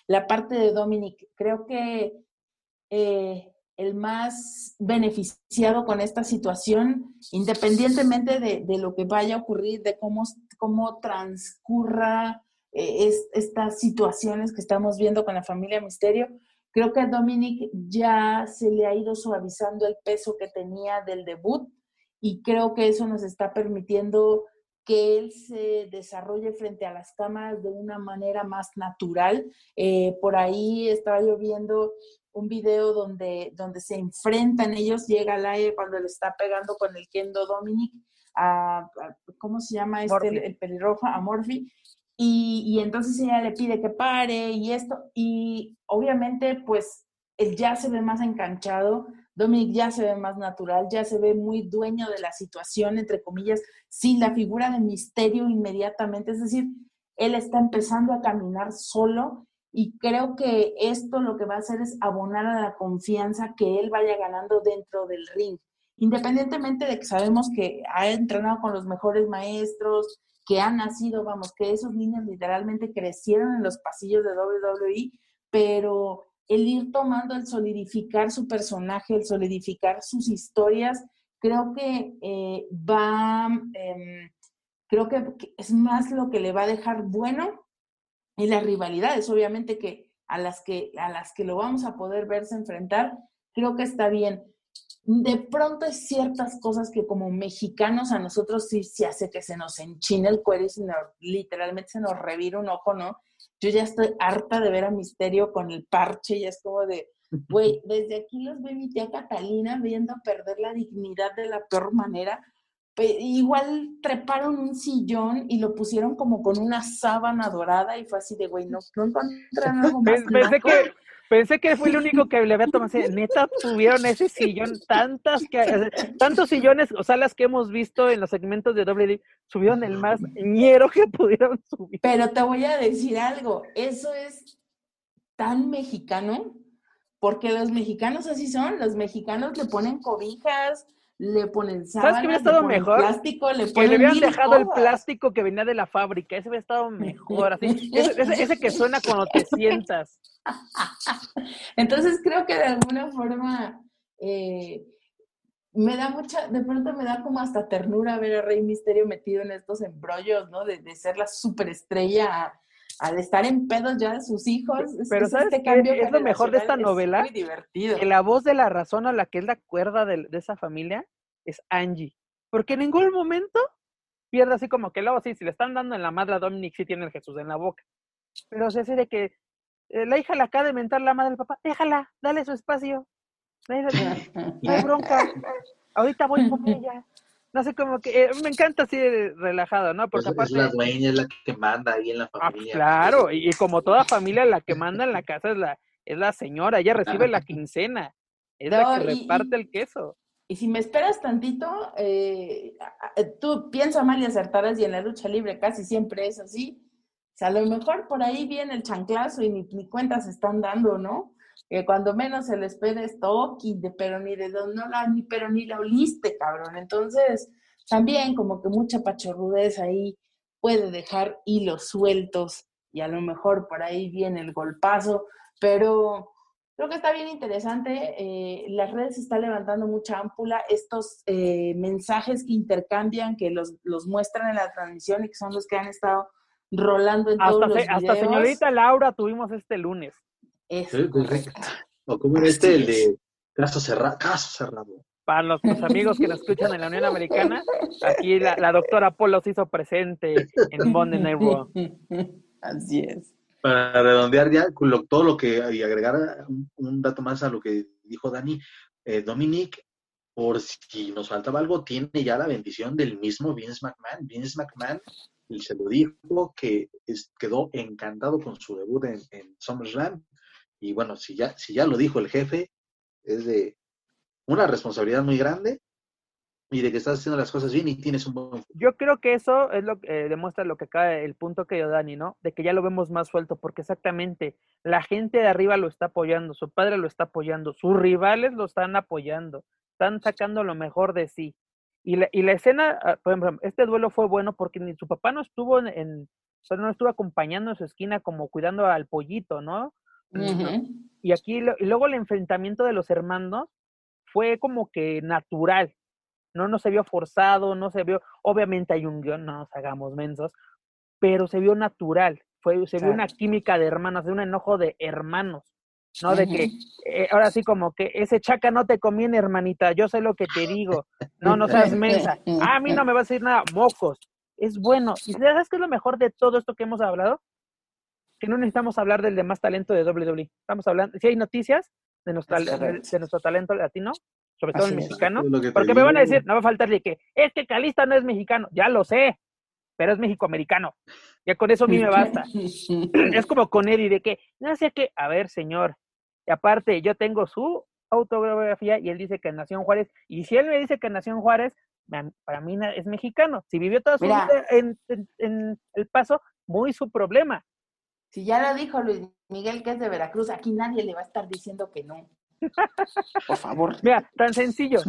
La parte de Dominic, creo que eh, el más beneficiado con esta situación, independientemente de, lo que vaya a ocurrir, de cómo, cómo transcurra eh, estas situaciones que estamos viendo con la familia Misterio. Creo que a Dominic ya se le ha ido suavizando el peso que tenía del debut y creo que eso nos está permitiendo que él se desarrolle frente a las cámaras de una manera más natural. Eh, por ahí estaba yo viendo un video donde, donde se enfrentan ellos, llega al aire cuando le está pegando con el kendo Dominic a, ¿cómo se llama este, el, el pelirrojo? A Morphy. Y, entonces ella le pide que pare y esto, y obviamente pues él ya se ve más enganchado, Dominic ya se ve más natural, ya se ve muy dueño de la situación, entre comillas, sin la figura de misterio inmediatamente, es decir, él está empezando a caminar solo y creo que esto lo que va a hacer es abonar a la confianza que él vaya ganando dentro del ring. Independientemente de que sabemos que ha entrenado con los mejores maestros, que han nacido, vamos, que esos niños literalmente crecieron en los pasillos de WWE, pero el ir tomando, el solidificar su personaje, el solidificar sus historias, creo que eh, va, em, creo que es más lo que le va a dejar bueno y las rivalidades, obviamente que a las que, a las que lo vamos a poder verse enfrentar, creo que está bien de pronto hay ciertas cosas que como mexicanos a nosotros sí se hace que se nos enchine el cuero y literalmente se nos revira un ojo, ¿no? Yo ya estoy harta de ver a Misterio con el parche y es como de, güey, <laughs> desde aquí los ve mi tía Catalina viendo perder la dignidad de la peor manera. igual treparon un sillón y lo pusieron como con una sábana dorada y fue así de, güey, no, no encontraron algo más. Pensé que, Pensé que fue el único <laughs> que le había tomado. Neta, tuvieron ese sillón, tantas que, tantos sillones o salas que hemos visto en los segmentos de WD, subieron el más ñero que pudieron subir. Pero te voy a decir algo, eso es tan mexicano, porque los mexicanos así son, los mexicanos le ponen cobijas, le ponen sábanas, ¿Sabes qué hubiera estado mejor? plástico, le Que le hubieran dejado el plástico que venía de la fábrica, ese hubiera estado mejor, así. <laughs> Ese, ese- ese que suena cuando te <laughs> sientas. Entonces creo que de alguna forma eh, me da mucha, de pronto me da como hasta ternura ver a Rey Misterio metido en estos embrollos, ¿no? De, de ser la superestrella al estar en pedos ya de sus hijos. Es- Pero es ¿sabes este cambio Es lo mejor de esta es novela, muy divertido. Que la voz de la razón a la que es la cuerda de, de esa familia es Angie. Porque en ningún momento pierde así como que luego sí, si le están dando en la madre a Dominic, sí tiene el Jesús en la boca. Pero se hace de que eh, la hija la acaba de mentar la madre del papá, déjala, dale su espacio. Dale- <laughs> No hay bronca. Ahorita voy con <laughs> ella. No sé, como que eh, me encanta así relajado, ¿no? Porque Es, aparte. es la dueña, es la que manda ahí en la Ah, pues, familia. claro, y, y como toda familia, la que manda en la casa es la, es la señora, ella recibe la quincena, es la que y- reparte y- el queso. Y si me esperas tantito, eh, a- tú piensa mal y acertarás, y en la lucha libre casi siempre es así. O sea, a lo mejor por ahí viene el chanclazo y ni, ni cuentas están dando, ¿no? Que cuando menos se les espera es de, pero ni de dónde no la, ni, pero ni la oliste, cabrón. Entonces, también como que mucha pachorrudez ahí puede dejar hilos sueltos y a lo mejor por ahí viene el golpazo, pero Creo que está bien interesante. eh, las redes están levantando mucha ámpula. Estos eh, mensajes que intercambian, que los, los muestran en la transmisión y que son los que han estado rolando en todos Hasta, los se- hasta videos. señorita Laura tuvimos este lunes. Es Sí, correcto. O como era este, el de caso cerrado. Caso cerrado. Para los, los amigos que nos escuchan en la Unión Americana, aquí la, la doctora Polo se hizo presente en Monday Night Raw. Así es. Para redondear ya con lo- todo lo que y agregar un, un dato más a lo que dijo Dani, eh, Dominic, por si nos faltaba algo, tiene ya la bendición del mismo Vince McMahon. Vince McMahon se lo dijo que es- quedó encantado con su debut en, en SummerSlam. Y bueno, si ya, si ya lo dijo el jefe, es de una responsabilidad muy grande y de que estás haciendo las cosas bien y tienes un buen. Yo creo que eso es lo que eh, demuestra lo que acaba el punto que dio Dani, ¿no? De que ya lo vemos más suelto, porque exactamente la gente de arriba lo está apoyando, su padre lo está apoyando, sus rivales lo están apoyando, están sacando lo mejor de sí. Y la, y la escena, ah, por ejemplo, este duelo fue bueno porque ni su papá no estuvo en, en- o sea, no estuvo acompañando en su esquina como cuidando al pollito, ¿no? Y aquí, y luego el enfrentamiento de los hermanos fue como que natural, no, no se vio forzado, no se vio, obviamente hay un guion, no nos hagamos mensos, pero se vio natural, fue, se vio una química de hermanos, de un enojo de hermanos, ¿no? De que eh, ahora sí como que ese chaca no te conviene, hermanita, yo sé lo que te digo, no, no seas mensa, a mí no me va a decir nada, mocos, es bueno, y ¿sabes qué es lo mejor de todo esto que hemos hablado? Que no necesitamos hablar del demás talento de WWE, estamos hablando, si hay noticias de nuestro, Es de, nuestro talento latino, sobre todo Así mexicano, porque me van a decir, no va a faltar de que es que Calista no es mexicano, ya lo sé, pero es mexicoamericano. Ya con eso a mí me basta. <clears throat> Es como con Eddie de que, no sé qué, a ver, señor. Y aparte, yo tengo su autobiografía y él dice que nació en Juárez. Y si él me dice que nació en Juárez, para mí es mexicano. Si vivió toda su Mira. vida en, en- en El Paso, muy su problema. Si ya lo dijo Luis Miguel que es de Veracruz, aquí nadie le va a estar diciendo que no. Por favor. <laughs> Mira, tan sencillo.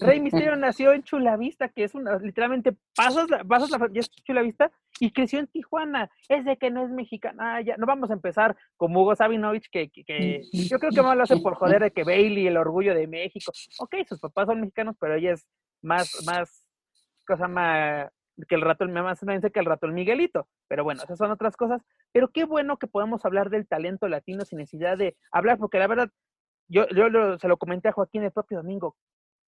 Rey Misterio nació en Chulavista, que es una, literalmente, pasas la, pasas la, ya es Chulavista, y creció en Tijuana. Es de que no es mexicana. Ah, ya, no vamos a empezar como Hugo Sabinovich, que, que, que yo creo que más lo hace por joder de que Bailey, el orgullo de México. Ok, sus papás son mexicanos, pero ella es más, más, cosa más, que el rato, más me dice que el rato el Miguelito. Pero bueno, esas son otras cosas. Pero qué bueno que podemos hablar del talento latino sin necesidad de hablar, porque la verdad, yo, yo lo- se lo comenté a Joaquín el propio domingo.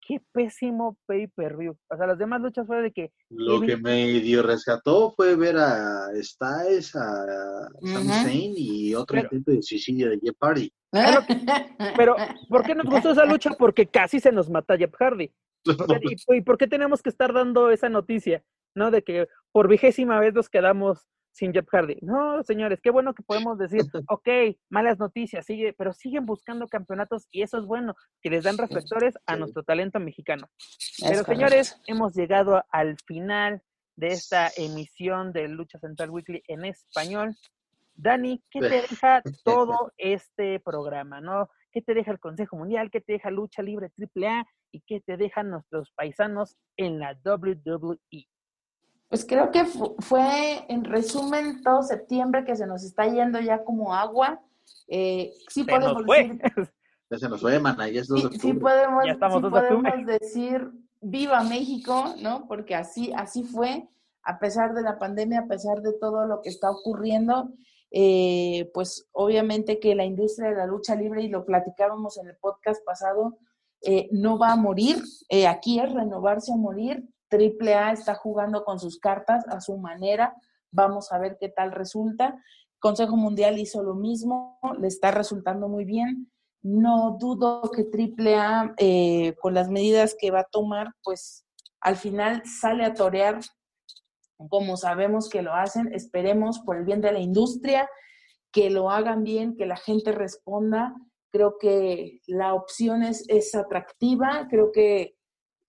Qué pésimo pay-per-view. O sea, las demás luchas fue de que Lo que medio rescató fue ver a Styles, a Ujú. Zayn y otro Pero- intento de suicidio de Jeff Hardy. Pero, ¿por qué nos <laughs> gustó esa lucha? Porque casi se nos mata Jeff Hardy. <laughs> ¿Y, y por qué tenemos que estar dando esa noticia? ¿No? De que por vigésima vez nos quedamos sin Jeff Hardy. No, señores, qué bueno que podemos decir, <laughs> ok, malas noticias, sigue, pero siguen buscando campeonatos y eso es bueno, que les dan reflectores a nuestro talento mexicano. Pero señores, hemos llegado al final de esta emisión de Lucha Central Weekly en español. Dani, ¿qué te <laughs> deja todo este programa? ¿No? ¿Qué te deja el Consejo Mundial? ¿Qué te deja Lucha Libre AAA? ¿Y qué te dejan nuestros paisanos en la WWE? Pues creo que fue, en resumen, todo septiembre que se nos está yendo ya como agua. Eh, sí podemos decir. <laughs> Ya se nos fue, mana, ya es sí, sí, podemos, sí podemos decir viva México, ¿no? Porque así, así fue, a pesar de la pandemia, a pesar de todo lo que está ocurriendo, eh, pues obviamente que la industria de la lucha libre, y lo platicábamos en el podcast pasado, eh, no va a morir. aquí es renovarse o morir. Triple A está jugando con sus cartas a su manera. Vamos a ver qué tal resulta. Consejo Mundial hizo lo mismo, le está resultando muy bien. No dudo que Triple A, eh, con las medidas que va a tomar, pues al final sale a torear como sabemos que lo hacen. Esperemos por el bien de la industria que lo hagan bien, que la gente responda. Creo que la opción es, es atractiva, creo que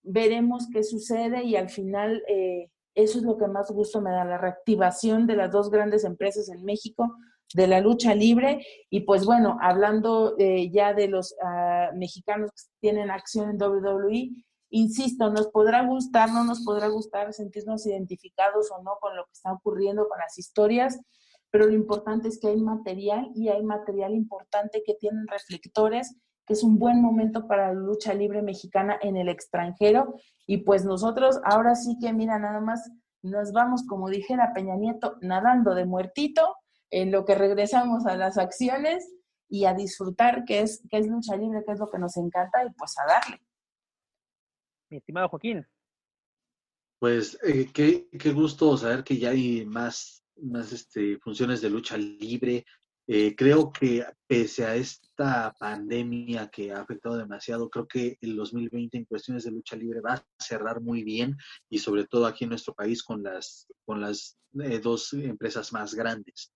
veremos qué sucede y al final eh, eso es lo que más gusto me da, la reactivación de las dos grandes empresas en México de la lucha libre y pues bueno, hablando eh, ya de los ah, mexicanos que tienen acción en WWE, insisto, nos podrá gustar, no nos podrá gustar sentirnos identificados o no con lo que está ocurriendo, con las historias, pero lo importante es que hay material y hay material importante que tienen reflectores que es un buen momento para la lucha libre mexicana en el extranjero. Y pues nosotros ahora sí que, mira, nada más nos vamos, como dijera Peña Nieto, nadando de muertito, en lo que regresamos a las acciones y a disfrutar que es, que es lucha libre, que es lo que nos encanta, y pues a darle. Mi estimado Joaquín. Pues eh, qué, qué gusto saber que ya hay más, más este, funciones de lucha libre, eh, creo que pese a esta pandemia que ha afectado demasiado, creo que el 2020 en cuestiones de lucha libre va a cerrar muy bien y sobre todo aquí en nuestro país con las, con las eh, dos empresas más grandes.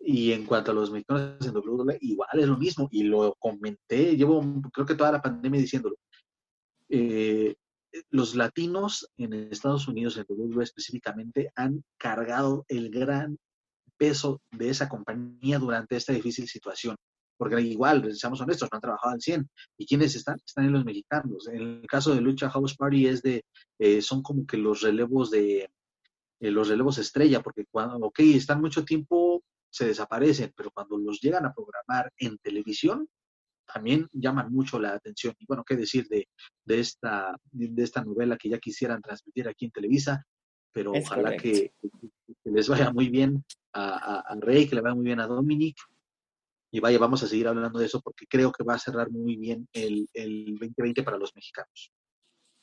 Y en cuanto a los mexicanos en WWE, igual es lo mismo y lo comenté, llevo creo que toda la pandemia diciéndolo. Eh, los latinos en Estados Unidos, en WWE específicamente, han cargado el gran peso de esa compañía durante esta difícil situación. Porque igual, seamos honestos, no han trabajado al 100. ¿Y quiénes están? Están en los mexicanos. En el caso de Lucha House Party es de, eh, son como que los relevos de, eh, los relevos estrella, porque cuando, ok, están mucho tiempo, se desaparecen, pero cuando los llegan a programar en televisión, también llaman mucho la atención. Y bueno, qué decir de, de, esta, de esta novela que ya quisieran transmitir aquí en Televisa, pero ojalá que, les vaya muy bien a, Rey, que le vaya muy bien a Dominic. Y vaya, vamos a seguir hablando de eso porque creo que va a cerrar muy bien el, el 2020 para los mexicanos.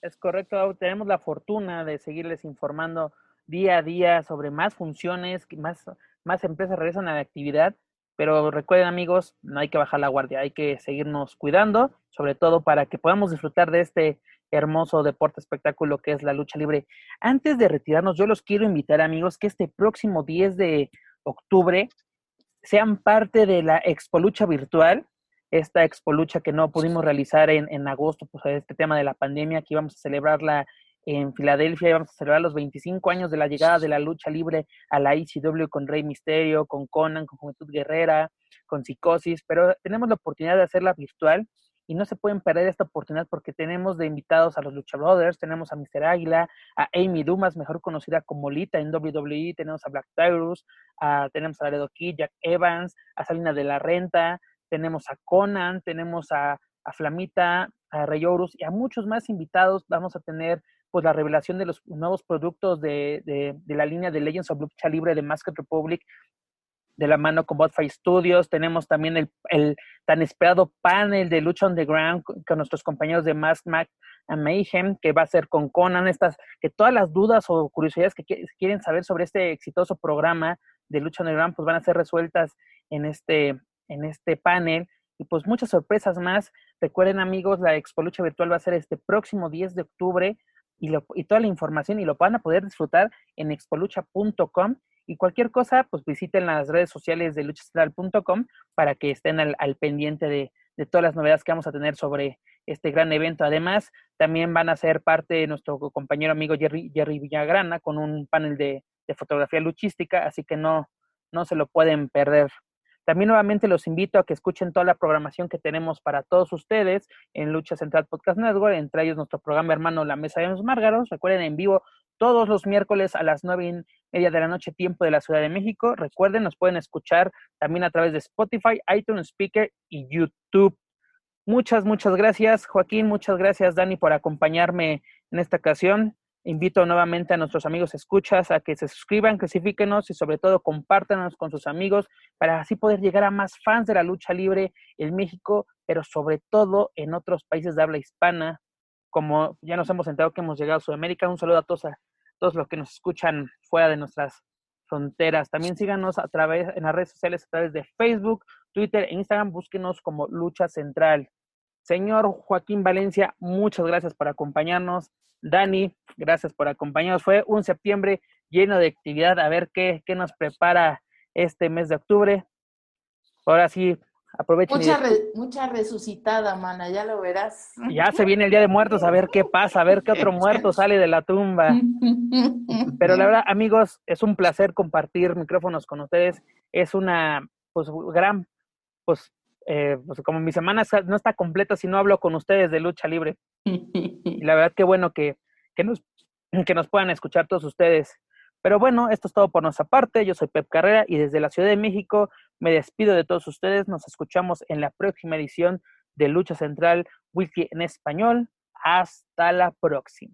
Es correcto, tenemos la fortuna de seguirles informando día a día sobre más funciones, más, más empresas regresan a la actividad, pero recuerden amigos, no hay que bajar la guardia, hay que seguirnos cuidando, sobre todo para que podamos disfrutar de este hermoso deporte espectáculo que es la lucha libre. Antes de retirarnos, yo los quiero invitar, amigos, que este próximo 10 de octubre sean parte de la Expo Lucha Virtual, esta Expo Lucha que no pudimos realizar en, en agosto, pues este tema de la pandemia, aquí vamos a celebrarla en Filadelfia vamos a celebrar los 25 años de la llegada de la lucha libre a la ICW con Rey Misterio, con Conan, con Juventud Guerrera, con Psicosis, pero tenemos la oportunidad de hacerla virtual y no se pueden perder esta oportunidad porque tenemos de invitados a los Lucha Brothers, tenemos a Mr. Águila, a Amy Dumas, mejor conocida como Lita en WWE, tenemos a Black Tyrus, tenemos a Laredo Kid, Jack Evans, a Salina de la Renta, tenemos a Conan, tenemos a, Flamita, a Rey Horus y a muchos más invitados. Vamos a tener pues la revelación de los nuevos productos de, de, la línea de Legends of Lucha Libre de Masked Republic de la mano con Botfire Studios. Tenemos también el, el, tan esperado panel de Lucha Underground con, con nuestros compañeros de Mask Mac and Mayhem, que va a ser con Conan. Estas, que todas las dudas o curiosidades que quieren saber sobre este exitoso programa de Lucha Underground, pues van a ser resueltas en este, en este panel. Y pues muchas sorpresas más. Recuerden amigos, la Expo Lucha Virtual va a ser este próximo 10 de octubre y, lo, y toda la información y lo van a poder disfrutar en expolucha.com Y cualquier cosa, pues visiten las redes sociales de luchacentral.com para que estén al, pendiente de, todas las novedades que vamos a tener sobre este gran evento. Además, también van a ser parte de nuestro compañero amigo Jerry, Jerry Villagrana con un panel de, fotografía luchística, así que no, no se lo pueden perder. También nuevamente los invito a que escuchen toda la programación que tenemos para todos ustedes en Lucha Central Podcast Network, entre ellos nuestro programa hermano La Mesa de los Márgaros. Recuerden en vivo todos los miércoles a las nueve y media de la noche, tiempo de la Ciudad de México. Recuerden, nos pueden escuchar también a través de Spotify, iTunes Speaker y YouTube. Muchas, muchas gracias, Joaquín. Muchas gracias, Dani, por acompañarme en esta ocasión. Invito nuevamente a nuestros amigos escuchas a que se suscriban, clasifíquenos y sobre todo compártanos con sus amigos para así poder llegar a más fans de la lucha libre en México, pero sobre todo en otros países de habla hispana, como ya nos hemos enterado que hemos llegado a Sudamérica. Un saludo a todos, a todos los que nos escuchan fuera de nuestras fronteras. También síganos a través en las redes sociales a través de Facebook, Twitter e Instagram. Búsquenos como Lucha Central. Señor Joaquín Valencia, muchas gracias por acompañarnos. Dani, gracias por acompañarnos. Fue un septiembre lleno de actividad. A ver qué, qué nos prepara este mes de octubre. Ahora sí, aprovechen. Mucha, mucha resucitada, mana, ya lo verás. Ya se viene el Día de Muertos, a ver qué pasa, a ver qué otro muerto <laughs> sale de la tumba. Pero la verdad, amigos, es un placer compartir micrófonos con ustedes. Es una, pues, gran, pues, eh, pues como mi semana no está completa si no hablo con ustedes de lucha libre. Y <laughs> la verdad, qué bueno que, que, nos, que nos puedan escuchar todos ustedes. Pero bueno, esto es todo por nuestra parte. Yo soy Pep Carrera y desde la Ciudad de México me despido de todos ustedes. Nos escuchamos en la próxima edición de Lucha Central Wiki en español. Hasta la próxima.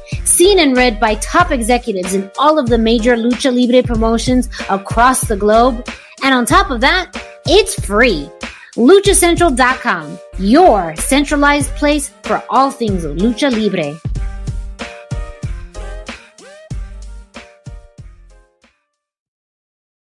Seen and read by top executives in all of the major Lucha Libre promotions across the globe. And on top of that, it's free. LuchaCentral.com, your centralized place for all things Lucha Libre.